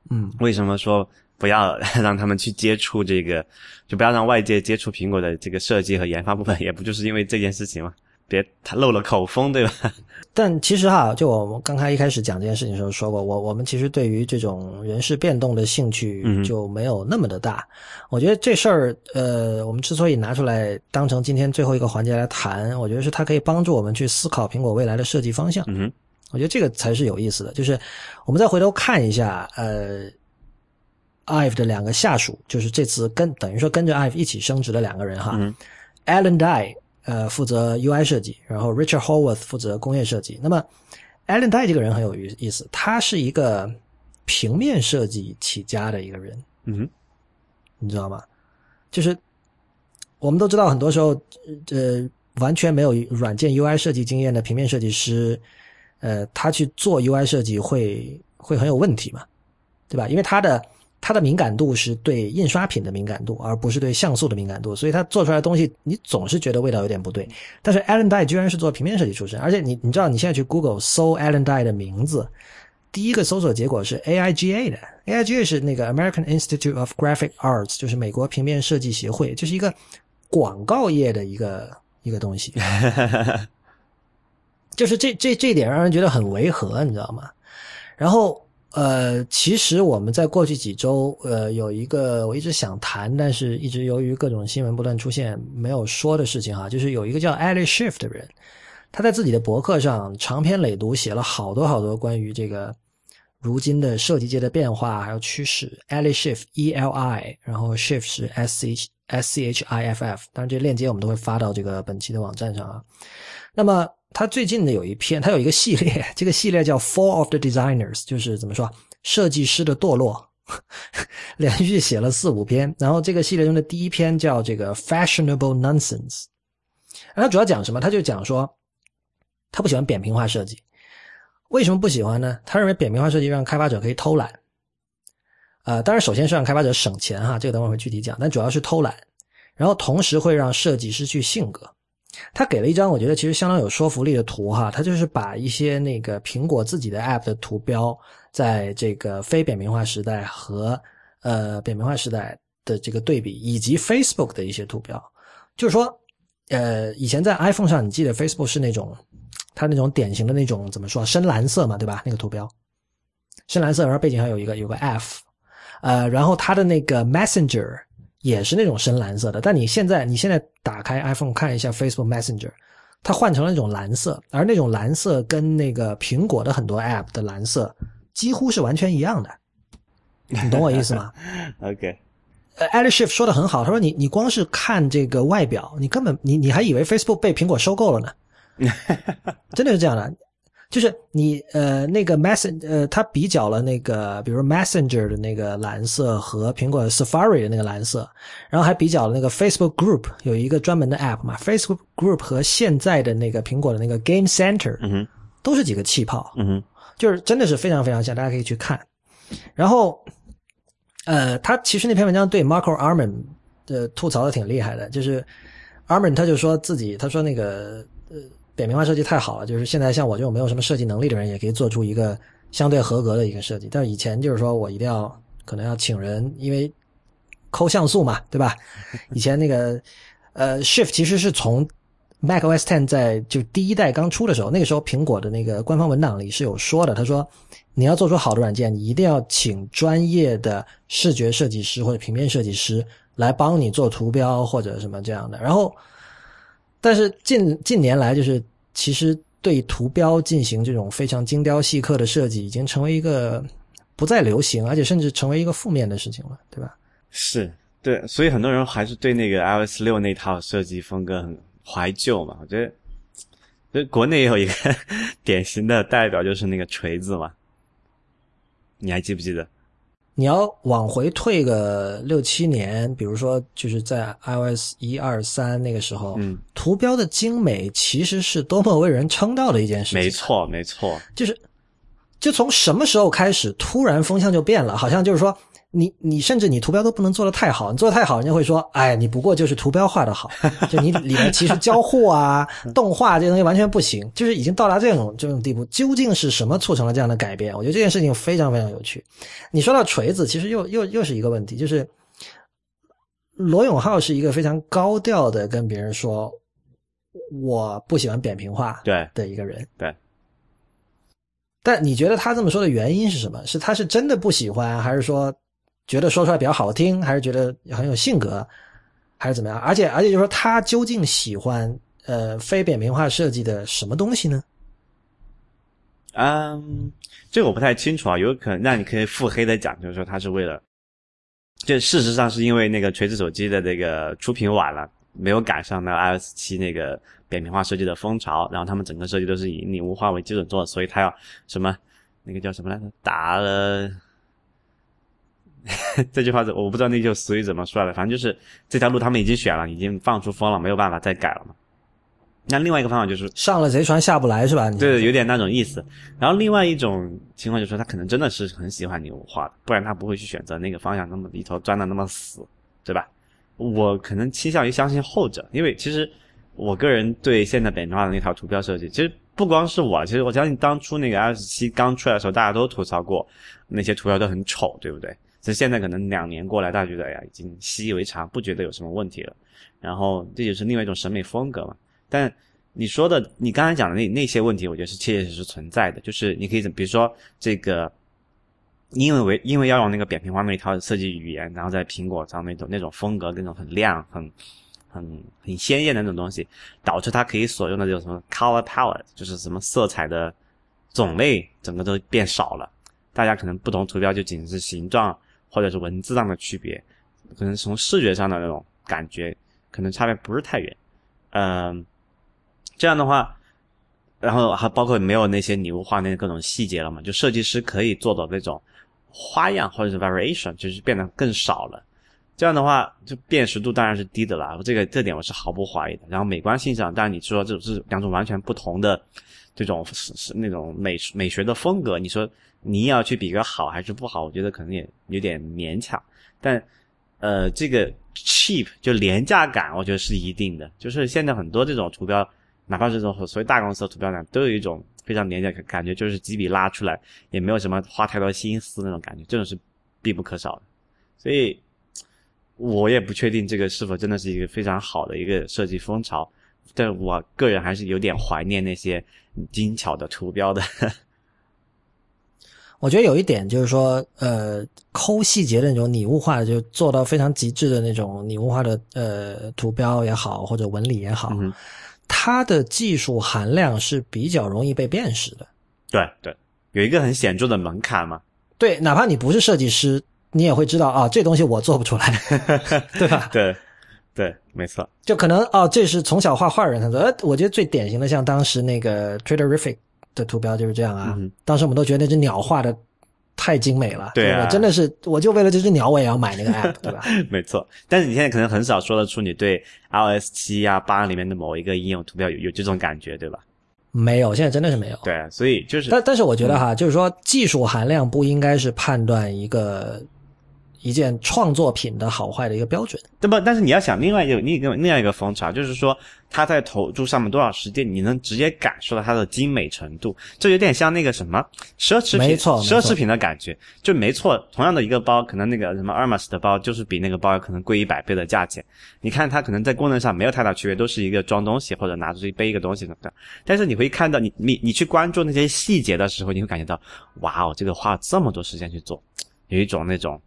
嗯，为什么说不要让他们去接触这个，就不要让外界接触苹果的这个设计和研发部分，也不就是因为这件事情吗？别他漏了口风，对吧？但其实哈，就我们刚才一开始讲这件事情的时候说过，我我们其实对于这种人事变动的兴趣嗯就没有那么的大。我觉得这事儿，呃，我们之所以拿出来当成今天最后一个环节来谈，我觉得是它可以帮助我们去思考苹果未来的设计方向。嗯，我觉得这个才是有意思的，就是我们再回头看一下，呃，IVE 的两个下属，就是这次跟等于说跟着 IVE 一起升职的两个人哈、嗯 a l a n Dye 呃负责 UI 设计，然后 Richard Horwath 负责工业设计。那么 Alan Dye 这个人很有意思，他是一个平面设计起家的一个人，嗯哼，你知道吗？就是我们都知道，很多时候，呃，完全没有软件 UI 设计经验的平面设计师，呃，他去做 UI 设计会会很有问题嘛，对吧？因为他的他的敏感度是对印刷品的敏感度，而不是对像素的敏感度，所以它做出来的东西，你总是觉得味道有点不对。但是 Alan Dye 居然是做平面设计出身，而且你你知道，你现在去 Google 搜 Alan Dye 的名字，第一个搜索结果是 AIGA 的，AIGA 是那个 American Institute of Graphic Arts，就是美国平面设计协会，就是一个广告业的一个一个东西。就是这这这一点让人觉得很违和，你知道吗？然后呃，其实我们在过去几周呃有一个我一直想谈，但是一直由于各种新闻不断出现没有说的事情哈，就是有一个叫 Ali Schiff 的人，他在自己的博客上长篇累牍写了好多好多关于这个如今的设计界的变化还有趋势。Ali Schiff E L I，然后 Schiff 是 S H S C H I F F，当然这链接我们都会发到这个本期的网站上啊。那么他最近的有一篇，他有一个系列，这个系列叫《Fall of the Designers》，就是怎么说，设计师的堕落，连续写了四五篇。然后这个系列中的第一篇叫这个 “Fashionable Nonsense”，然后他主要讲什么？他就讲说，他不喜欢扁平化设计。为什么不喜欢呢？他认为扁平化设计让开发者可以偷懒。呃，当然，首先是让开发者省钱哈，这个等会儿会具体讲，但主要是偷懒，然后同时会让设计失去性格。他给了一张我觉得其实相当有说服力的图哈，他就是把一些那个苹果自己的 App 的图标，在这个非扁平化时代和呃扁平化时代的这个对比，以及 Facebook 的一些图标，就是说，呃，以前在 iPhone 上，你记得 Facebook 是那种它那种典型的那种怎么说深蓝色嘛，对吧？那个图标深蓝色，然后背景上有一个有个 F，呃，然后它的那个 Messenger。也是那种深蓝色的，但你现在你现在打开 iPhone 看一下 Facebook Messenger，它换成了那种蓝色，而那种蓝色跟那个苹果的很多 App 的蓝色几乎是完全一样的，你懂我意思吗？OK，呃 a l i s h i f 说的很好，他说你你光是看这个外表，你根本你你还以为 Facebook 被苹果收购了呢，真的是这样的。就是你呃那个 Messen 呃，它比较了那个，比如 Messenger 的那个蓝色和苹果 Safari 的那个蓝色，然后还比较了那个 Facebook Group 有一个专门的 App 嘛，Facebook Group 和现在的那个苹果的那个 Game Center 嗯哼，都是几个气泡，嗯哼，就是真的是非常非常像，大家可以去看。然后，呃，他其实那篇文章对 Marco Arman 的吐槽的挺厉害的，就是 Arman 他就说自己，他说那个呃扁平化设计太好了，就是现在像我这种没有什么设计能力的人也可以做出一个相对合格的一个设计，但是以前就是说我一定要可能要请人，因为抠像素嘛，对吧？以前那个呃 Shift 其实是从 Mac OS Ten 在就第一代刚出的时候，那个时候苹果的那个官方文档里是有说的，他说你要做出好的软件，你一定要请专业的视觉设计师或者平面设计师来帮你做图标或者什么这样的。然后，但是近近年来，就是其实对图标进行这种非常精雕细刻的设计，已经成为一个不再流行，而且甚至成为一个负面的事情了，对吧？是对，所以很多人还是对那个 iOS 六那套设计风格很怀旧嘛。我觉得，就国内也有一个 典型的代表，就是那个锤子嘛。你还记不记得？你要往回退个六七年，比如说就是在 iOS 一二三那个时候，嗯，图标的精美其实是多么为人称道的一件事情。没，错，没错，就是就从什么时候开始，突然风向就变了，好像就是说，你你甚至你图标都不能做得太好，你做得太好，人家会说，哎，你不过就是图标画的好，就你里面其实交互啊、动画这些东西完全不行，就是已经到达这种这种地步。究竟是什么促成了这样的改变？我觉得这件事情非常非常有趣。你说到锤子，其实又又又是一个问题，就是罗永浩是一个非常高调的跟别人说我不喜欢扁平化对的一个人。对。但你觉得他这么说的原因是什么？是他是真的不喜欢，还是说？觉得说出来比较好听，还是觉得很有性格，还是怎么样？而且而且，就是说他究竟喜欢呃非扁平化设计的什么东西呢？嗯，这个我不太清楚啊，有可能那你可以腹黑的讲，就是说他是为了，就事实上是因为那个锤子手机的这个出品晚了，没有赶上那 iOS 七那个扁平化设计的风潮，然后他们整个设计都是以拟物化为基准做，所以他要什么那个叫什么来着？打了。这句话我不知道那句俗语怎么说的，反正就是这条路他们已经选了，已经放出风了，没有办法再改了嘛。那另外一个方法就是上了贼船下不来是吧？对，有点那种意思。然后另外一种情况就是说他可能真的是很喜欢拟物化的，不然他不会去选择那个方向那么里头钻的那么死，对吧？我可能倾向于相信后者，因为其实我个人对现在扁平化的那套图标设计，其实不光是我，其实我相信当初那个 iOS 七刚出来的时候，大家都吐槽过那些图标都很丑，对不对？其实现在可能两年过来，大家觉得哎呀，已经习以为常，不觉得有什么问题了。然后这就是另外一种审美风格嘛。但你说的，你刚才讲的那那些问题，我觉得是切切实实存在的。就是你可以比如说这个，因为为因为要用那个扁平化那一套设计语言，然后在苹果上那种那种风格，那种很亮、很很很鲜艳的那种东西，导致它可以所用的这种什么 color palette，就是什么色彩的种类，整个都变少了。大家可能不同图标就仅是形状。或者是文字上的区别，可能从视觉上的那种感觉，可能差别不是太远。嗯，这样的话，然后还包括没有那些拟物化那各种细节了嘛？就设计师可以做的那种花样或者是 variation，就是变得更少了。这样的话，就辨识度当然是低的了。这个这点我是毫不怀疑的。然后美观性上，当然你说这是两种完全不同的这种是是那种美美学的风格，你说。你要去比个好还是不好？我觉得可能也有点勉强，但，呃，这个 cheap 就廉价感，我觉得是一定的。就是现在很多这种图标，哪怕是这种所谓大公司的图标呢，都有一种非常廉价感感觉，就是几笔拉出来，也没有什么花太多心思那种感觉，这种是必不可少的。所以，我也不确定这个是否真的是一个非常好的一个设计风潮，但我个人还是有点怀念那些精巧的图标的。我觉得有一点就是说，呃，抠细节的那种拟物化，就做到非常极致的那种拟物化的呃图标也好，或者纹理也好，它的技术含量是比较容易被辨识的。对对，有一个很显著的门槛嘛。对，哪怕你不是设计师，你也会知道啊，这东西我做不出来，对吧？对对，没错。就可能哦，这是从小画画人他说，呃，我觉得最典型的像当时那个 Traderific。的图标就是这样啊！当时我们都觉得那只鸟画的太精美了，对啊，真的是，我就为了这只鸟，我也要买那个 app，对吧？没错。但是你现在可能很少说得出你对 iOS 七啊八里面的某一个应用图标有有这种感觉，对吧？没有，现在真的是没有。对，所以就是，但但是我觉得哈，就是说技术含量不应该是判断一个。一件创作品的好坏的一个标准，对不？但是你要想另外一个另一个另外一个风潮，就是说他在投注上面多少时间，你能直接感受到它的精美程度，这有点像那个什么奢侈品，没错，奢侈品的感觉，就没错。同样的一个包，可能那个什么 Hermes 的包，就是比那个包可能贵一百倍的价钱。你看它可能在功能上没有太大区别，都是一个装东西或者拿出去背一个东西什么的。但是你会看到，你你你去关注那些细节的时候，你会感觉到，哇哦，这个花了这么多时间去做，有一种那种。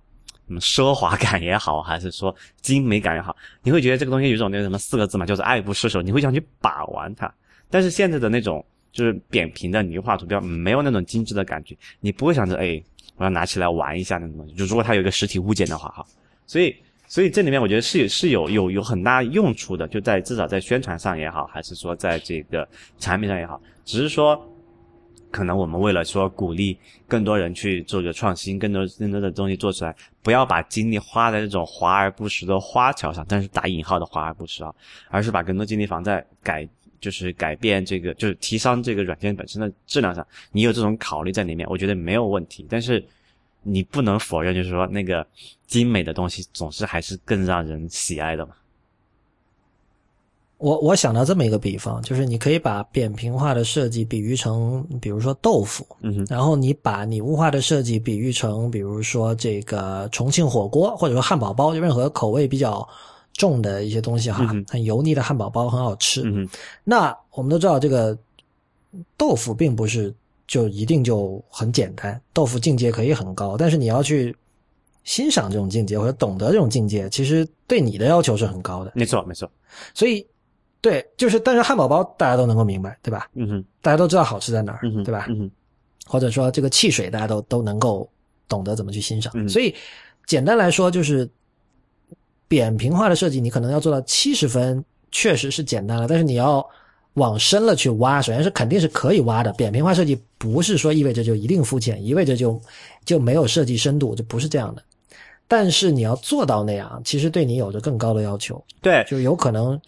什么奢华感也好，还是说精美感也好，你会觉得这个东西有种那个什么四个字嘛，就是爱不释手，你会想去把玩它。但是现在的那种就是扁平的泥画图标，没有那种精致的感觉，你不会想着哎，我要拿起来玩一下那种东西。就如果它有一个实体物件的话，哈，所以所以这里面我觉得是是有有有很大用处的，就在至少在宣传上也好，还是说在这个产品上也好，只是说。可能我们为了说鼓励更多人去做个创新，更多更多的东西做出来，不要把精力花在这种华而不实的花巧上，但是打引号的华而不实啊，而是把更多精力放在改，就是改变这个，就是提升这个软件本身的质量上。你有这种考虑在里面，我觉得没有问题。但是，你不能否认，就是说那个精美的东西总是还是更让人喜爱的嘛。我我想到这么一个比方，就是你可以把扁平化的设计比喻成，比如说豆腐，嗯，然后你把拟物化的设计比喻成，比如说这个重庆火锅，或者说汉堡包，就任何口味比较重的一些东西哈，嗯很油腻的汉堡包很好吃。嗯，那我们都知道，这个豆腐并不是就一定就很简单，豆腐境界可以很高，但是你要去欣赏这种境界或者懂得这种境界，其实对你的要求是很高的。没错没错。所以，对，就是但是汉堡包大家都能够明白，对吧？嗯哼，大家都知道好吃在哪儿，嗯，对吧？嗯哼，或者说这个汽水大家都都能够懂得怎么去欣赏。嗯所以简单来说，就是扁平化的设计，你可能要做到七十分，确实是简单了，但是你要往深了去挖，首先是肯定是可以挖的。扁平化设计不是说意味着就一定肤浅，意味着就就没有设计深度，就不是这样的。但是你要做到那样，其实对你有着更高的要求，对，就有可能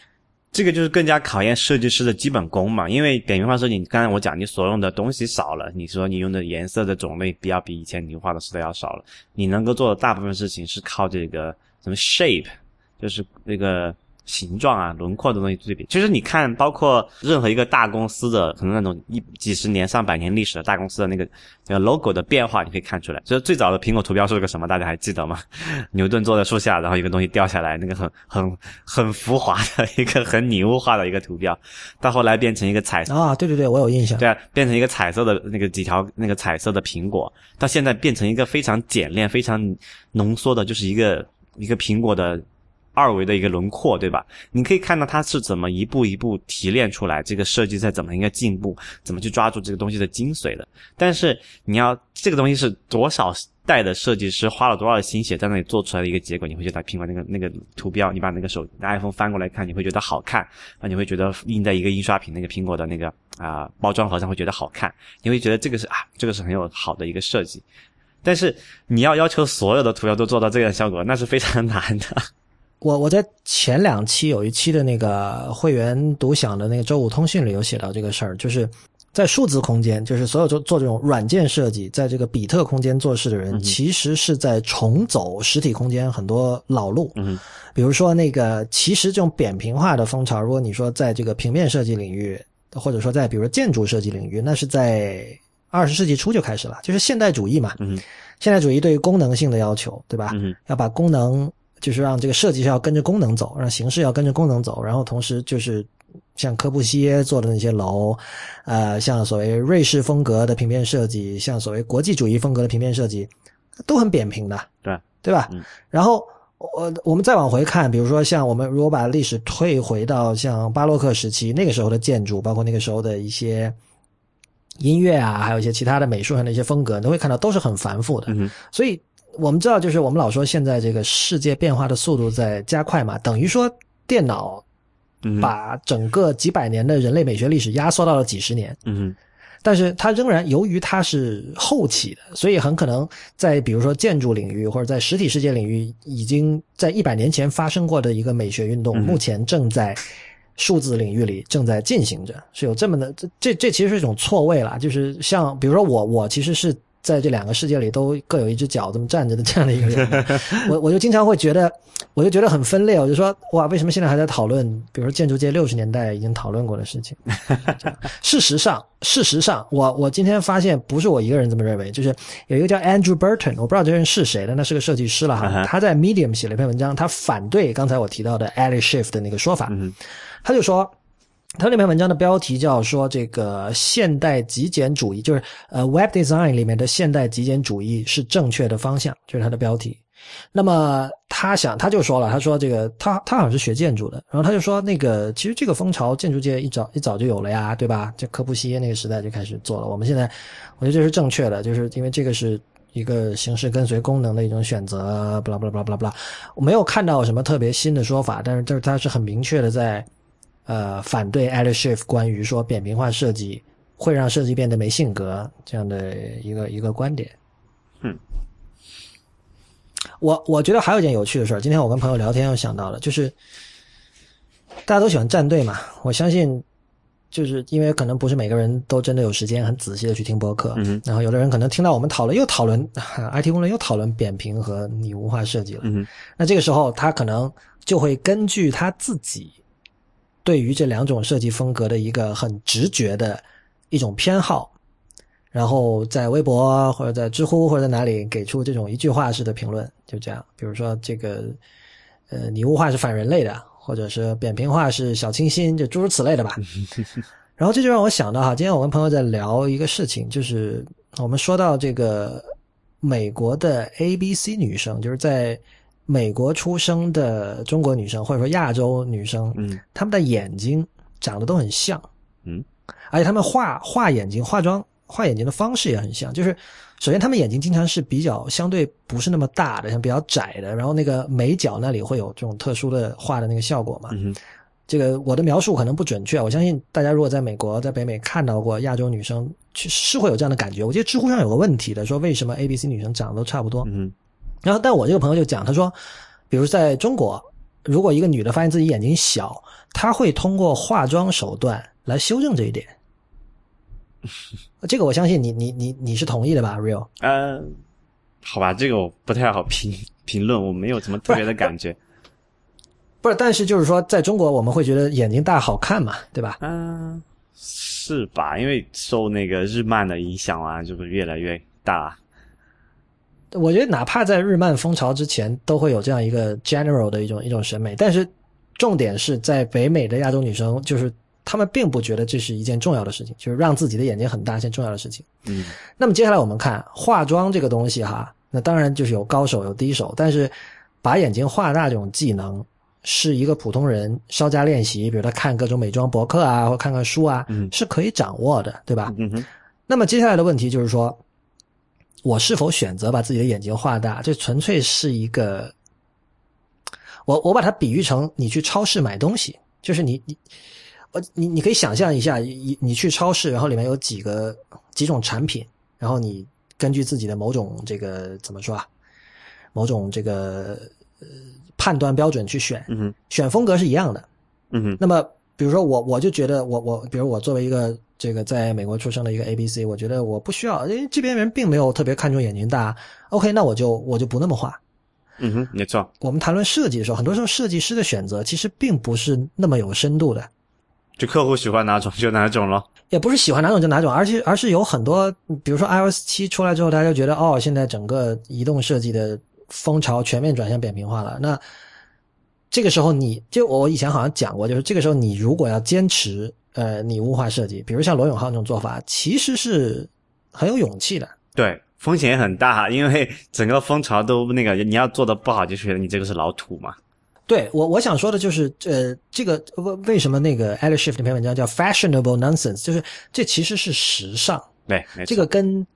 这个就是更加考验设计师的基本功嘛。因为扁平化设计，你刚才我讲，你所用的东西少了，你说你用的颜色的种类比较比以前你画的时代要少了，你能够做的大部分事情是靠这个什么 shape，就是那个形状啊、轮廓的东西对比。其实你看，包括任何一个大公司的，可能那种一几十年、上百年历史的大公司的那个那个 logo 的变化，你可以看出来。就是最早的苹果图标是个什么，大家还记得吗？牛顿坐在树下，然后一个东西掉下来，那个很很很浮华的一个很拟物化的一个图标，到后来变成一个彩色。啊，对对对，我有印象。对啊，变成一个彩色的那个几条那个彩色的苹果，到现在变成一个非常简练、非常浓缩的，就是一个一个苹果的二维的一个轮廓，对吧？你可以看到它是怎么一步一步提炼出来，这个设计在怎么一个进步，怎么去抓住这个东西的精髓的。但是你要这个东西是多少代的设计师花了多少心血在那里做出来的一个结果，你会觉得苹果那个那个图标，你把那个手 iPhone 翻过来看，你会觉得好看啊，你会觉得印在一个印刷品那个苹果的那个啊、包装盒上会觉得好看，你会觉得这个是啊，这个是很有好的一个设计。但是你要要求所有的图标都做到这个效果，那是非常难的。我我在前两期有一期的那个会员独享的那个周五通讯里有写到这个事儿，就是在数字空间，就是所有做做这种软件设计，在这个比特空间做事的人，其实是在重走实体空间很多老路。嗯比如说那个，其实这种扁平化的风潮，如果你说在这个平面设计领域，或者说在比如说建筑设计领域，那是在二十世纪初就开始了，就是现代主义嘛。嗯现代主义对于功能性的要求，对吧？嗯要把功能，就是让这个设计是要跟着功能走，让形式要跟着功能走，然后同时就是像科布西耶做的那些楼，呃，像所谓瑞士风格的平面设计，像所谓国际主义风格的平面设计，都很扁平的，对对吧？嗯然后我我们再往回看，比如说像我们如果把历史退回到像巴洛克时期那个时候的建筑，包括那个时候的一些音乐啊，还有一些其他的美术上的一些风格，你都会看到都是很繁复的。嗯所以我们知道，就是我们老说现在这个世界变化的速度在加快嘛，等于说电脑嗯把整个几百年的人类美学历史压缩到了几十年。嗯但是它仍然由于它是后起的，所以很可能在比如说建筑领域或者在实体世界领域，已经在一百年前发生过的一个美学运动，嗯目前正在数字领域里正在进行着，是有这么的这这这其实是一种错位啦，就是像比如说我我其实是。在这两个世界里都各有一只脚这么站着的这样的一个人，我我就经常会觉得，我就觉得很分裂。我就说，哇，为什么现在还在讨论，比如说建筑界六十年代已经讨论过的事情？事实上，事实上，我我今天发现不是我一个人这么认为，就是有一个叫 Andrew Burton，我不知道这人是谁的，那是个设计师了哈。他在 Medium 写了一篇文章，他反对刚才我提到的 Alice Shift 的那个说法，嗯他就说。他那篇文章的标题叫说这个现代极简主义，就是呃 Web Design 里面的现代极简主义是正确的方向，就是他的标题。那么他想，他就说了，他说这个他他好像是学建筑的，然后他就说那个其实这个风潮建筑界一早一早就有了呀，对吧？就科布西耶那个时代就开始做了。我们现在我觉得这是正确的，就是因为这个是一个形式跟随功能的一种选择，巴拉巴拉巴拉巴拉巴拉。我没有看到什么特别新的说法，但是就是他是很明确的在呃反对 Alice Schiff 关于说扁平化设计会让设计变得没性格这样的一个一个观点。嗯，我我觉得还有一件有趣的事儿，今天我跟朋友聊天又想到了，就是大家都喜欢站队嘛，我相信就是因为可能不是每个人都真的有时间很仔细的去听播客，嗯然后有的人可能听到我们讨论又讨论 IT 工论又讨论扁平和拟物化设计了，嗯，那这个时候他可能就会根据他自己对于这两种设计风格的一个很直觉的一种偏好，然后在微博或者在知乎或者在哪里给出这种一句话式的评论，就这样。比如说这个呃拟物化是反人类的，或者是扁平化是小清新，就诸如此类的吧。然后这就让我想到哈，今天我跟朋友在聊一个事情，就是我们说到这个美国的 A B C 女生，就是在美国出生的中国女生或者说亚洲女生，嗯她们的眼睛长得都很像，嗯，而且她们画画眼睛、化妆、画眼睛的方式也很像。就是首先她们眼睛经常是比较相对不是那么大的，像比较窄的，然后那个眉角那里会有这种特殊的画的那个效果嘛。嗯，这个我的描述可能不准确，我相信大家如果在美国、在北美看到过亚洲女生，是会有这样的感觉。我记得知乎上有个问题的，说为什么 A、B、C 女生长得都差不多？嗯然后，但我这个朋友就讲，他说，比如在中国，如果一个女的发现自己眼睛小，她会通过化妆手段来修正这一点。这个我相信你，你你你是同意的吧，Real？呃，好吧，这个我不太好评评论，我没有什么特别的感觉。不是，但是就是说，在中国我们会觉得眼睛大好看嘛，对吧？嗯、是吧？因为受那个日漫的影响啊，就是越来越大。我觉得哪怕在日漫风潮之前，都会有这样一个 general 的一种一种审美，但是重点是在北美的亚洲女生，就是她们并不觉得这是一件重要的事情，就是让自己的眼睛很大一件重要的事情。嗯那么接下来我们看化妆这个东西哈，那当然就是有高手有低手，但是把眼睛画大这种技能，是一个普通人稍加练习，比如他看各种美妆博客啊，或看看书啊，嗯是可以掌握的，对吧？嗯哼，那么接下来的问题就是说，我是否选择把自己的眼睛画大？这纯粹是一个，我我把它比喻成你去超市买东西，就是你你我你你可以想象一下，你你去超市，然后里面有几个几种产品，然后你根据自己的某种这个怎么说啊，某种这个呃判断标准去选，嗯，选风格是一样的。嗯，那么，比如说我，我就觉得我我，比如我作为一个这个在美国出生的一个 A B C，我觉得我不需要，因为这边人并没有特别看重眼睛大。OK，那我就我就不那么画。嗯哼，没错。我们谈论设计的时候，很多时候设计师的选择其实并不是那么有深度的，就客户喜欢哪种就哪种咯。也不是喜欢哪种就哪种，而且而是有很多，比如说 iOS 七出来之后，大家就觉得哦，现在整个移动设计的风潮全面转向扁平化了。那这个时候你，就我以前好像讲过，就是这个时候你如果要坚持呃拟物化设计，比如像罗永浩这种做法，其实是很有勇气的。对，风险也很大，因为整个风潮都那个，你要做的不好，就觉得你这个是老土嘛。对我我想说的就是，呃，这个为为什么那个 Alex Schiff 那篇文章叫 fashionable nonsense，就是这其实是时尚，对。这个跟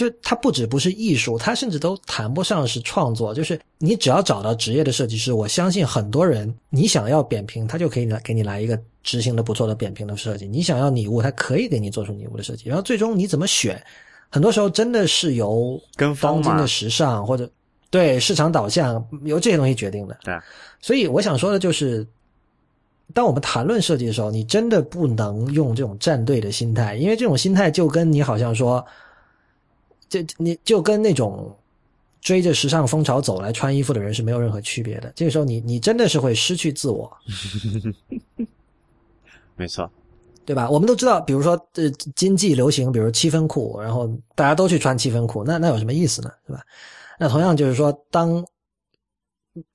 就它不止不是艺术，它甚至都谈不上是创作。就是你只要找到职业的设计师，我相信很多人，你想要扁平，他就可以来给你来一个执行的不错的扁平的设计；你想要拟物，他可以给你做出拟物的设计。然后最终你怎么选，很多时候真的是由跟风嘛当今的，时尚或者对市场导向由这些东西决定的。对啊，所以我想说的就是，当我们谈论设计的时候，你真的不能用这种站队的心态，因为这种心态就跟你好像说，这你就跟那种追着时尚风潮走来穿衣服的人是没有任何区别的。这个时候你，你真的是会失去自我，没错。对吧？我们都知道，比如说呃，经济流行，比如七分裤，然后大家都去穿七分裤，那那有什么意思呢？对吧？那同样就是说，当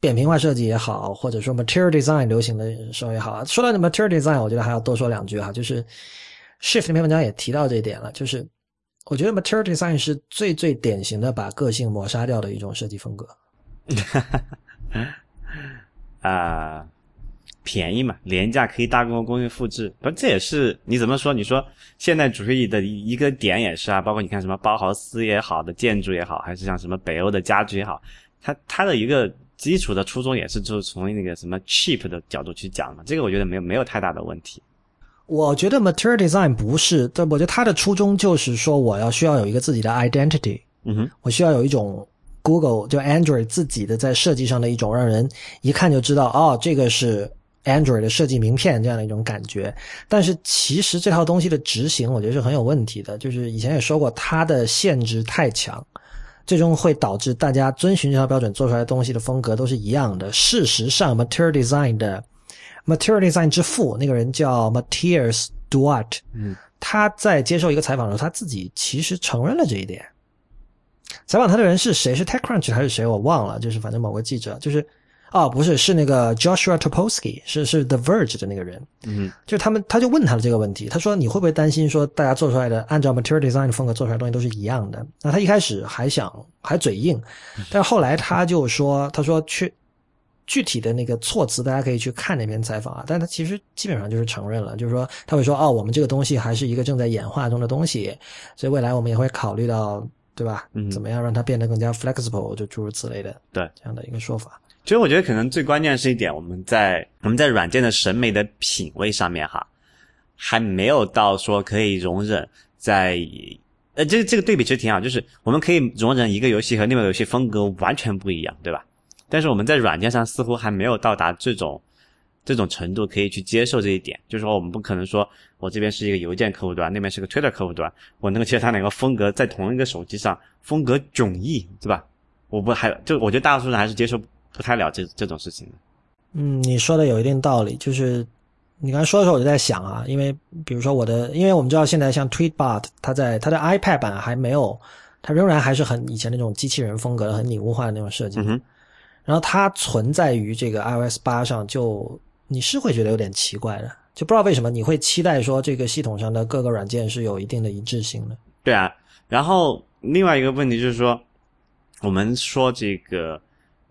扁平化设计也好，或者说 material design 流行的时候也好，说到 material design，我觉得还要多说两句哈，就是 Shift 那篇文章也提到这一点了，就是我觉得 material design 是最最典型的把个性抹杀掉的一种设计风格。啊、便宜嘛，廉价可以大规模工业复制，不，这也是你怎么说？你说现代主义的一个点也是啊，包括你看什么包豪斯也好的建筑也好，还是像什么北欧的家具也好，它它的一个基础的初衷也是就是从那个什么 cheap 的角度去讲嘛，这个我觉得没有没有太大的问题。我觉得 material design 不是，但我觉得它的初衷就是说，我要需要有一个自己的 identity，嗯哼，我需要有一种 Google 就 Android 自己的在设计上的一种让人一看就知道，哦，这个是 Android 的设计名片这样的一种感觉。但是其实这套东西的执行，我觉得是很有问题的。就是以前也说过，它的限制太强，最终会导致大家遵循这套标准做出来的东西的风格都是一样的。事实上，Material Design 的 Material Design 之父那个人叫 Matthias Duart，嗯，他在接受一个采访的时候，他自己其实承认了这一点。采访他的人是谁？是 TechCrunch 还是谁？我忘了。就是反正某个记者，就是哦，不是，是那个 Joshua Topolsky，是是 The Verge 的那个人。嗯，就是他们，他就问他的这个问题，他说：“你会不会担心说大家做出来的按照 Material Design 的风格做出来的东西都是一样的？”那他一开始还想还嘴硬，但是后来他就说：“他说去具体的那个措辞，大家可以去看那篇采访啊。但他其实基本上就是承认了，就是说他会说：哦，我们这个东西还是一个正在演化中的东西，所以未来我们也会考虑到。”对吧？嗯怎么样让它变得更加 flexible，就诸如此类的，对这样的一个说法。其实我觉得可能最关键是一点，我们在我们在软件的审美的品味上面哈，还没有到说可以容忍在呃这这个对比其实挺好，就是我们可以容忍一个游戏和另外一个游戏风格完全不一样，对吧？但是我们在软件上似乎还没有到达这种这种程度，可以去接受这一点。就是说，我们不可能说我这边是一个邮件客户端，那边是个 Twitter 客户端，我能够接受它两个风格在同一个手机上风格迥异，对吧？我不还就我觉得大多数人还是接受不太了这这种事情的。嗯，你说的有一定道理，就是你刚才说的时候，我就在想啊，因为比如说我的，因为我们知道现在像 Tweetbot，它在它的 iPad 版还没有，它仍然还是很以前那种机器人风格的、很拟物化的那种设计。嗯哼，然后它存在于这个 iOS 八上，就你是会觉得有点奇怪的，就不知道为什么你会期待说这个系统上的各个软件是有一定的一致性的。对啊。然后另外一个问题就是说，我们说这个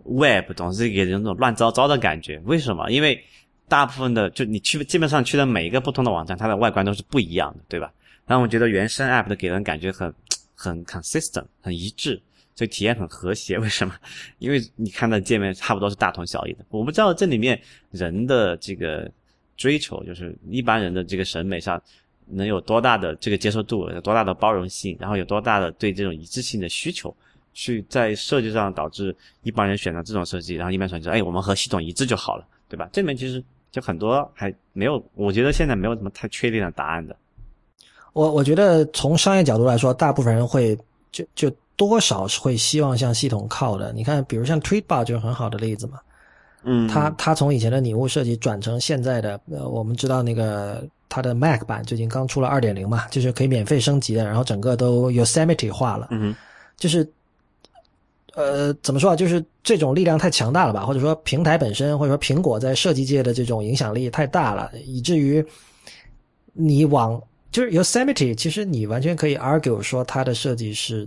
Web 总是给人一种乱糟糟的感觉，为什么？因为大部分的就你去基本上去的每一个不同的网站，它的外观都是不一样的，对吧？然后我觉得原生 App 的给人感觉很 很 consistent，很一致，所以体验很和谐。为什么？因为你看到界面差不多是大同小异的。我不知道这里面人的这个追求，就是一般人的这个审美上能有多大的这个接受度，有多大的包容性，然后有多大的对这种一致性的需求，去在设计上导致一般人选择这种设计，然后一般人说，哎，我们和系统一致就好了，对吧？这里面其实就很多还没有，我觉得现在没有什么太确定的答案的。我我觉得从商业角度来说，大部分人会就就多少是会希望向系统靠的。你看，比如像 Tweetbot 就是很好的例子嘛。嗯，它它从以前的拟物设计转成现在的，呃，我们知道那个它的 Mac 版最近刚出了二点零嘛，就是可以免费升级的，然后整个都 Yosemite 化了。嗯，就是，呃，怎么说啊？就是这种力量太强大了吧？或者说平台本身，或者说苹果在设计界的这种影响力太大了，以至于你往就是 Yosemite，其实你完全可以 argue 说它的设计是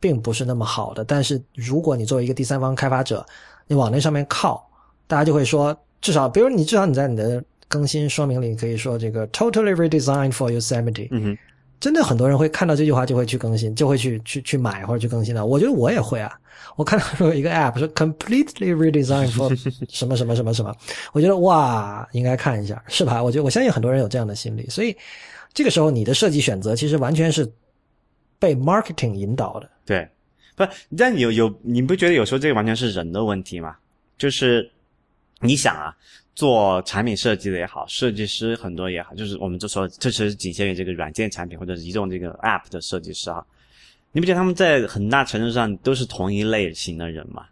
并不是那么好的。但是如果你作为一个第三方开发者，你往那上面靠，大家就会说，至少比如你至少你在你的更新说明里可以说这个 totally redesigned for Yosemite。嗯哼，真的很多人会看到这句话就会去更新，就会去去去买或者去更新的。我觉得我也会啊。我看到说有一个 app 是 completely redesigned for 什么什么什么什么，我觉得哇，应该看一下，是吧？我觉得我相信很多人有这样的心理，所以这个时候你的设计选择其实完全是被 marketing 引导的。对，不，但有有，你不觉得有时候这个完全是人的问题吗？就是你想啊，做产品设计的也好，设计师很多也好，就是我们就说，这其实仅限于这个软件产品或者是移动这个 app 的设计师哈。你不觉得他们在很大程度上都是同一类型的人吗？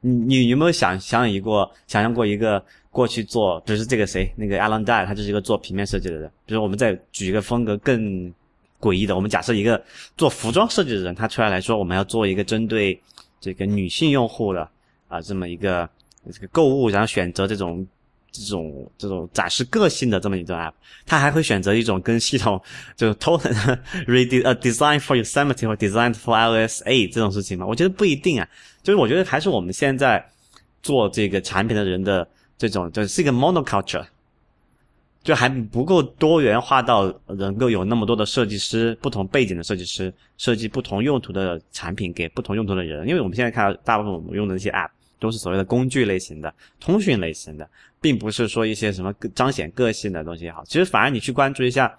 你你有没有想想一过想象过一个过去做，比如是这个谁，那个 Alan Dye，他就是一个做平面设计的人。比如我们再举一个风格更诡异的，我们假设一个做服装设计的人，他出来来说，我们要做一个针对这个女性用户的啊这么一个这个购物，然后选择这种这种这种展示个性的这么一种 app，他还会选择一种跟系统就 total read 呃 design for Yosemite 或 design for iOS 8这种事情吗？我觉得不一定啊，就是我觉得还是我们现在做这个产品的人的这种就是一个 monoculture。就还不够多元化到能够有那么多的设计师，不同背景的设计师设计不同用途的产品给不同用途的人。因为我们现在看到大部分我们用的那些 App 都是所谓的工具类型的、通讯类型的，并不是说一些什么彰显个性的东西也好。其实反而你去关注一下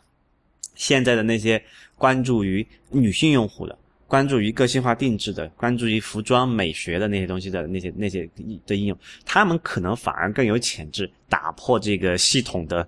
现在的那些关注于女性用户的、关注于个性化定制的，关注于服装美学的那些东西的那些那些的应用，他们可能反而更有潜质打破这个系统的。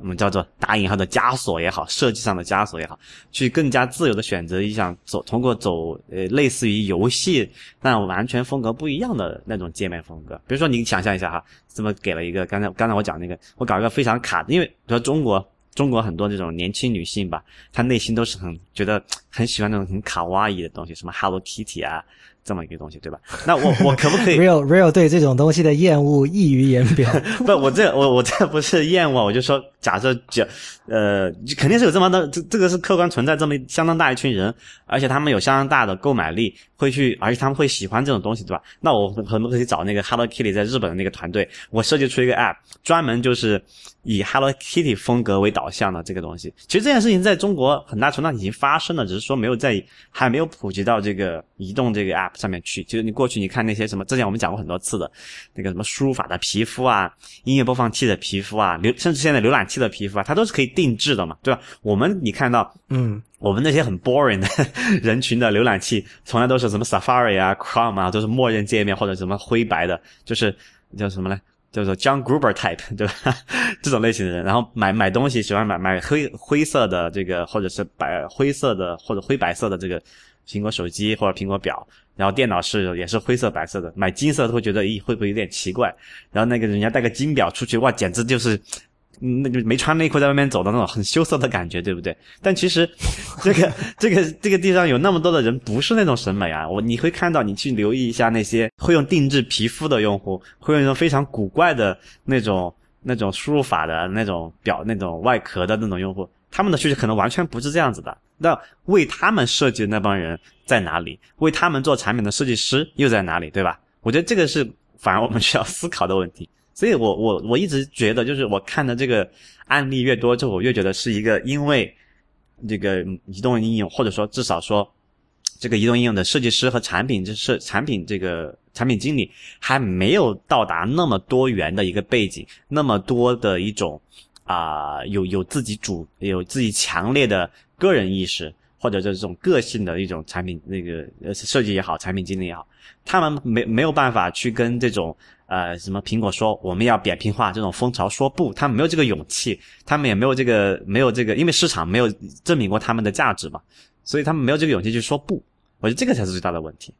我们叫做打引号的枷锁也好，设计上的枷锁也好，去更加自由的选择一项走，通过走呃类似于游戏但完全风格不一样的那种界面风格。比如说，你想象一下哈，这么给了一个刚才刚才我讲那个，我搞一个非常卡，因为比如说中国中国很多这种年轻女性吧，她内心都是很觉得很喜欢那种很卡哇伊的东西，什么 Hello Kitty 啊。这么一个东西，对吧？那我我可不可以？Real Real 对这种东西的厌恶溢于言表。不，我这我我这不是厌恶，我就说，假设就呃，肯定是有这么的，这这个是客观存在这么相当大一群人，而且他们有相当大的购买力，会去，而且他们会喜欢这种东西，对吧？那我可不可以找那个 Hello Kitty 在日本的那个团队，我设计出一个 App，专门就是以 Hello Kitty 风格为导向的这个东西。其实这件事情在中国很大程度上已经发生了，只是说没有在还没有普及到这个移动这个 App。上面去，就是你过去你看那些什么，之前我们讲过很多次的，那个什么输入法的皮肤啊，音乐播放器的皮肤啊，浏甚至现在浏览器的皮肤啊，它都是可以定制的嘛，对吧？我们你看到，嗯，我们那些很 boring 的人群的浏览器，从来都是什么 Safari 啊、Chrome 啊，都是默认界面或者什么灰白的，就是叫什么呢？叫做 John Gruber type，对吧？这种类型的人，然后买买东西喜欢买买灰灰色的这个，或者是白灰色的或者灰白色的这个。苹果手机或者苹果表，然后电脑是也是灰色白色的，买金色都会觉得咦会不会有点奇怪？然后那个人家带个金表出去，哇，简直就是，那就没穿内裤在外面走的 那种很羞涩的感觉，对不对？但其实这个这个这个地上有那么多的人不是那种审美啊，我你会看到你去留意一下那些会用定制皮肤的用户，会用一种非常古怪的那种那种输入法的那种表那种外壳的那种用户。他们的需求可能完全不是这样子的。那为他们设计的那帮人在哪里？为他们做产品的设计师又在哪里？对吧？我觉得这个是反而我们需要思考的问题。所以我我我一直觉得，就是我看的这个案例越多，就我越觉得是一个因为这个移动应用，或者说至少说这个移动应用的设计师和产品就是产品这个产品经理还没有到达那么多元的一个背景，那么多的一种。啊，有有自己主有自己强烈的个人意识，或者这种个性的一种产品那个呃设计也好，产品经理也好，他们没没有办法去跟这种呃什么苹果说我们要扁平化这种风潮说不，他们没有这个勇气，他们也没有这个没有这个，因为市场没有证明过他们的价值嘛，所以他们没有这个勇气去说不，我觉得这个才是最大的问题。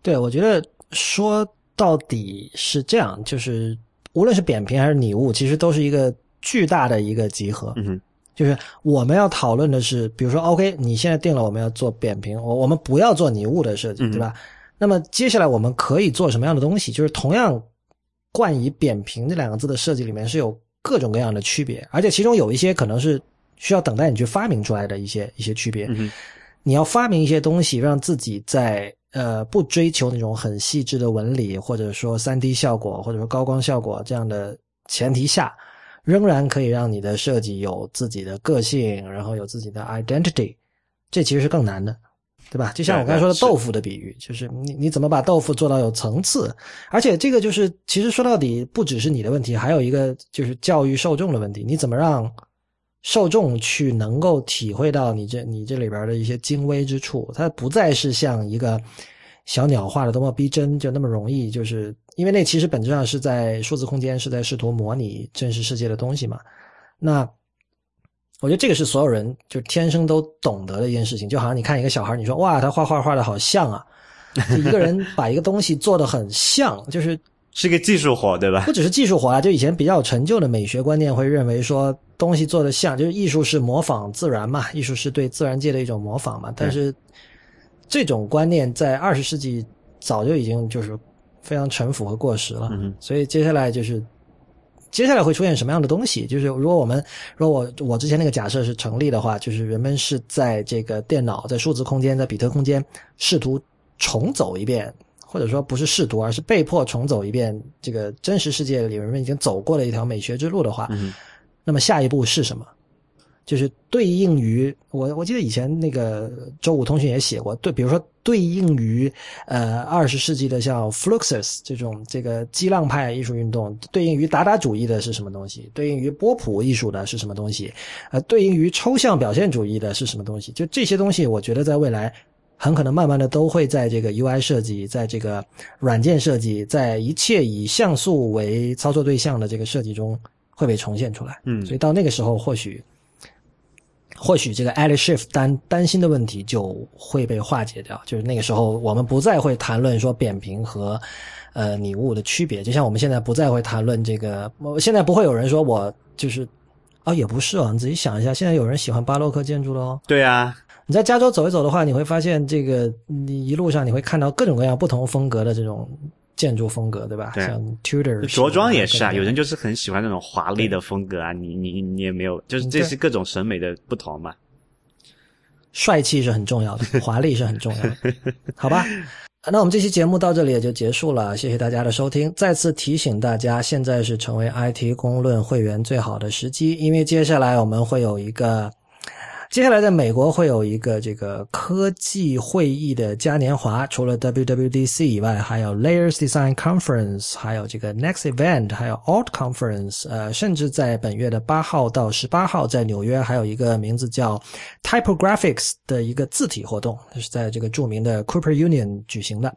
对，我觉得说到底是这样，就是无论是扁平还是拟物，其实都是一个。巨大的一个集合，嗯哼，就是我们要讨论的是，比如说，OK，你现在定了我们要做扁平，我我们不要做拟物的设计，对吧？那么接下来我们可以做什么样的东西？就是同样冠以扁平这两个字的设计里面是有各种各样的区别，而且其中有一些可能是需要等待你去发明出来的一些一些区别。嗯你要发明一些东西，让自己在呃不追求那种很细致的纹理，或者说三 D 效果，或者说高光效果这样的前提下。仍然可以让你的设计有自己的个性，然后有自己的 identity，这其实是更难的，对吧？就像我刚才说的豆腐的比喻，就是你你怎么把豆腐做到有层次，而且这个就是其实说到底不只是你的问题，还有一个就是教育受众的问题，你怎么让受众去能够体会到你这你这里边的一些精微之处，它不再是像一个。小鸟画的多么逼真，就那么容易，就是因为那其实本质上是在数字空间，是在试图模拟真实世界的东西嘛。那我觉得这个是所有人就天生都懂得的一件事情，就好像你看一个小孩，你说哇，他画画画的好像啊，一个人把一个东西做的很像，就是是个技术活，对吧？不只是技术活啊，就以前比较陈旧的美学观念会认为说东西做的像，就是艺术是模仿自然嘛，艺术是对自然界的一种模仿嘛，但是。这种观念在二十世纪早就已经就是非常陈腐和过时了，所以接下来就是接下来会出现什么样的东西？就是如果我们如果我我之前那个假设是成立的话，就是人们是在这个电脑、在数字空间、在比特空间试图重走一遍，或者说不是试图，而是被迫重走一遍这个真实世界里人们已经走过的一条美学之路的话，那么下一步是什么？就是对应于我，我记得以前那个周五通讯也写过，对，比如说对应于呃二十世纪的像 Fluxus 这种这个激浪派艺术运动，对应于达达主义的是什么东西？对应于波普艺术的是什么东西？呃，对应于抽象表现主义的是什么东西？就这些东西，我觉得在未来很可能慢慢的都会在这个 UI 设计，在这个软件设计，在一切以像素为操作对象的这个设计中会被重现出来。嗯所以到那个时候，或许或许这个 edit shift 担担心的问题就会被化解掉。就是那个时候，我们不再会谈论说扁平和呃拟物的区别，就像我们现在不再会谈论这个，我现在不会有人说我就是。哦，也不是哦，你仔细想一下，现在有人喜欢巴洛克建筑了哦。对啊，你在加州走一走的话，你会发现这个你一路上你会看到各种各样不同风格的这种建筑风格，对吧？对像 Tudor 着装也是啊，有人就是很喜欢那种华丽的风格啊，你你你也没有，就是这是各种审美的不同嘛。帅气是很重要的，华丽是很重要的，好吧？那我们这期节目到这里也就结束了，谢谢大家的收听。再次提醒大家，现在是成为 IT 公论会员最好的时机，因为接下来我们会有一个，接下来在美国会有一个这个科技会议的嘉年华，除了 WWDC 以外，还有 Layers Design Conference，还有这个 Next Event，还有 Alt Conference，呃，甚至在本月的八号到十八号，在纽约还有一个名字叫 Typographics 的一个字体活动，是在这个著名的 Cooper Union 举行的。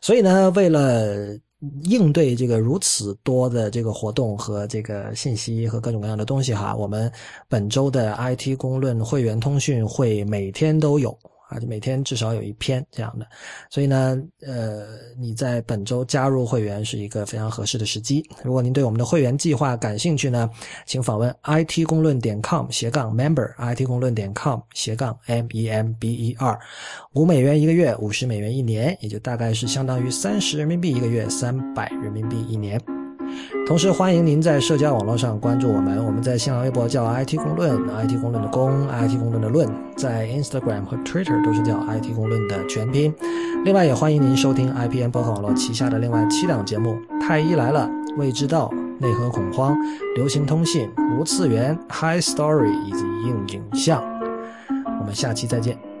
所以呢，为了应对这个如此多的这个活动和这个信息和各种各样的东西哈，我们本周的 IT 公论会员通讯会每天都有。啊，就每天至少有一篇这样的，所以呢，呃，你在本周加入会员是一个非常合适的时机。如果您对我们的会员计划感兴趣呢，请访问 it 公论点 com 斜杠 member，it 公论点 com 斜杠 m e m b e r，五美元一个月，五十美元一年，也就大概是相当于三十人民币一个月，三百人民币一年。同时，欢迎您在社交网络上关注我们。我们在新浪微博叫 IT 公论，IT 公论的公，IT 公论的论，在 Instagram 和 Twitter 都是叫 IT 公论的全拼。另外，也欢迎您收听 IPN 博客网络旗下的另外七档节目：《太医来了》、《未知道》、《内核恐慌》、《流行通信》、《无次元》、《High Story》以及硬影像。我们下期再见。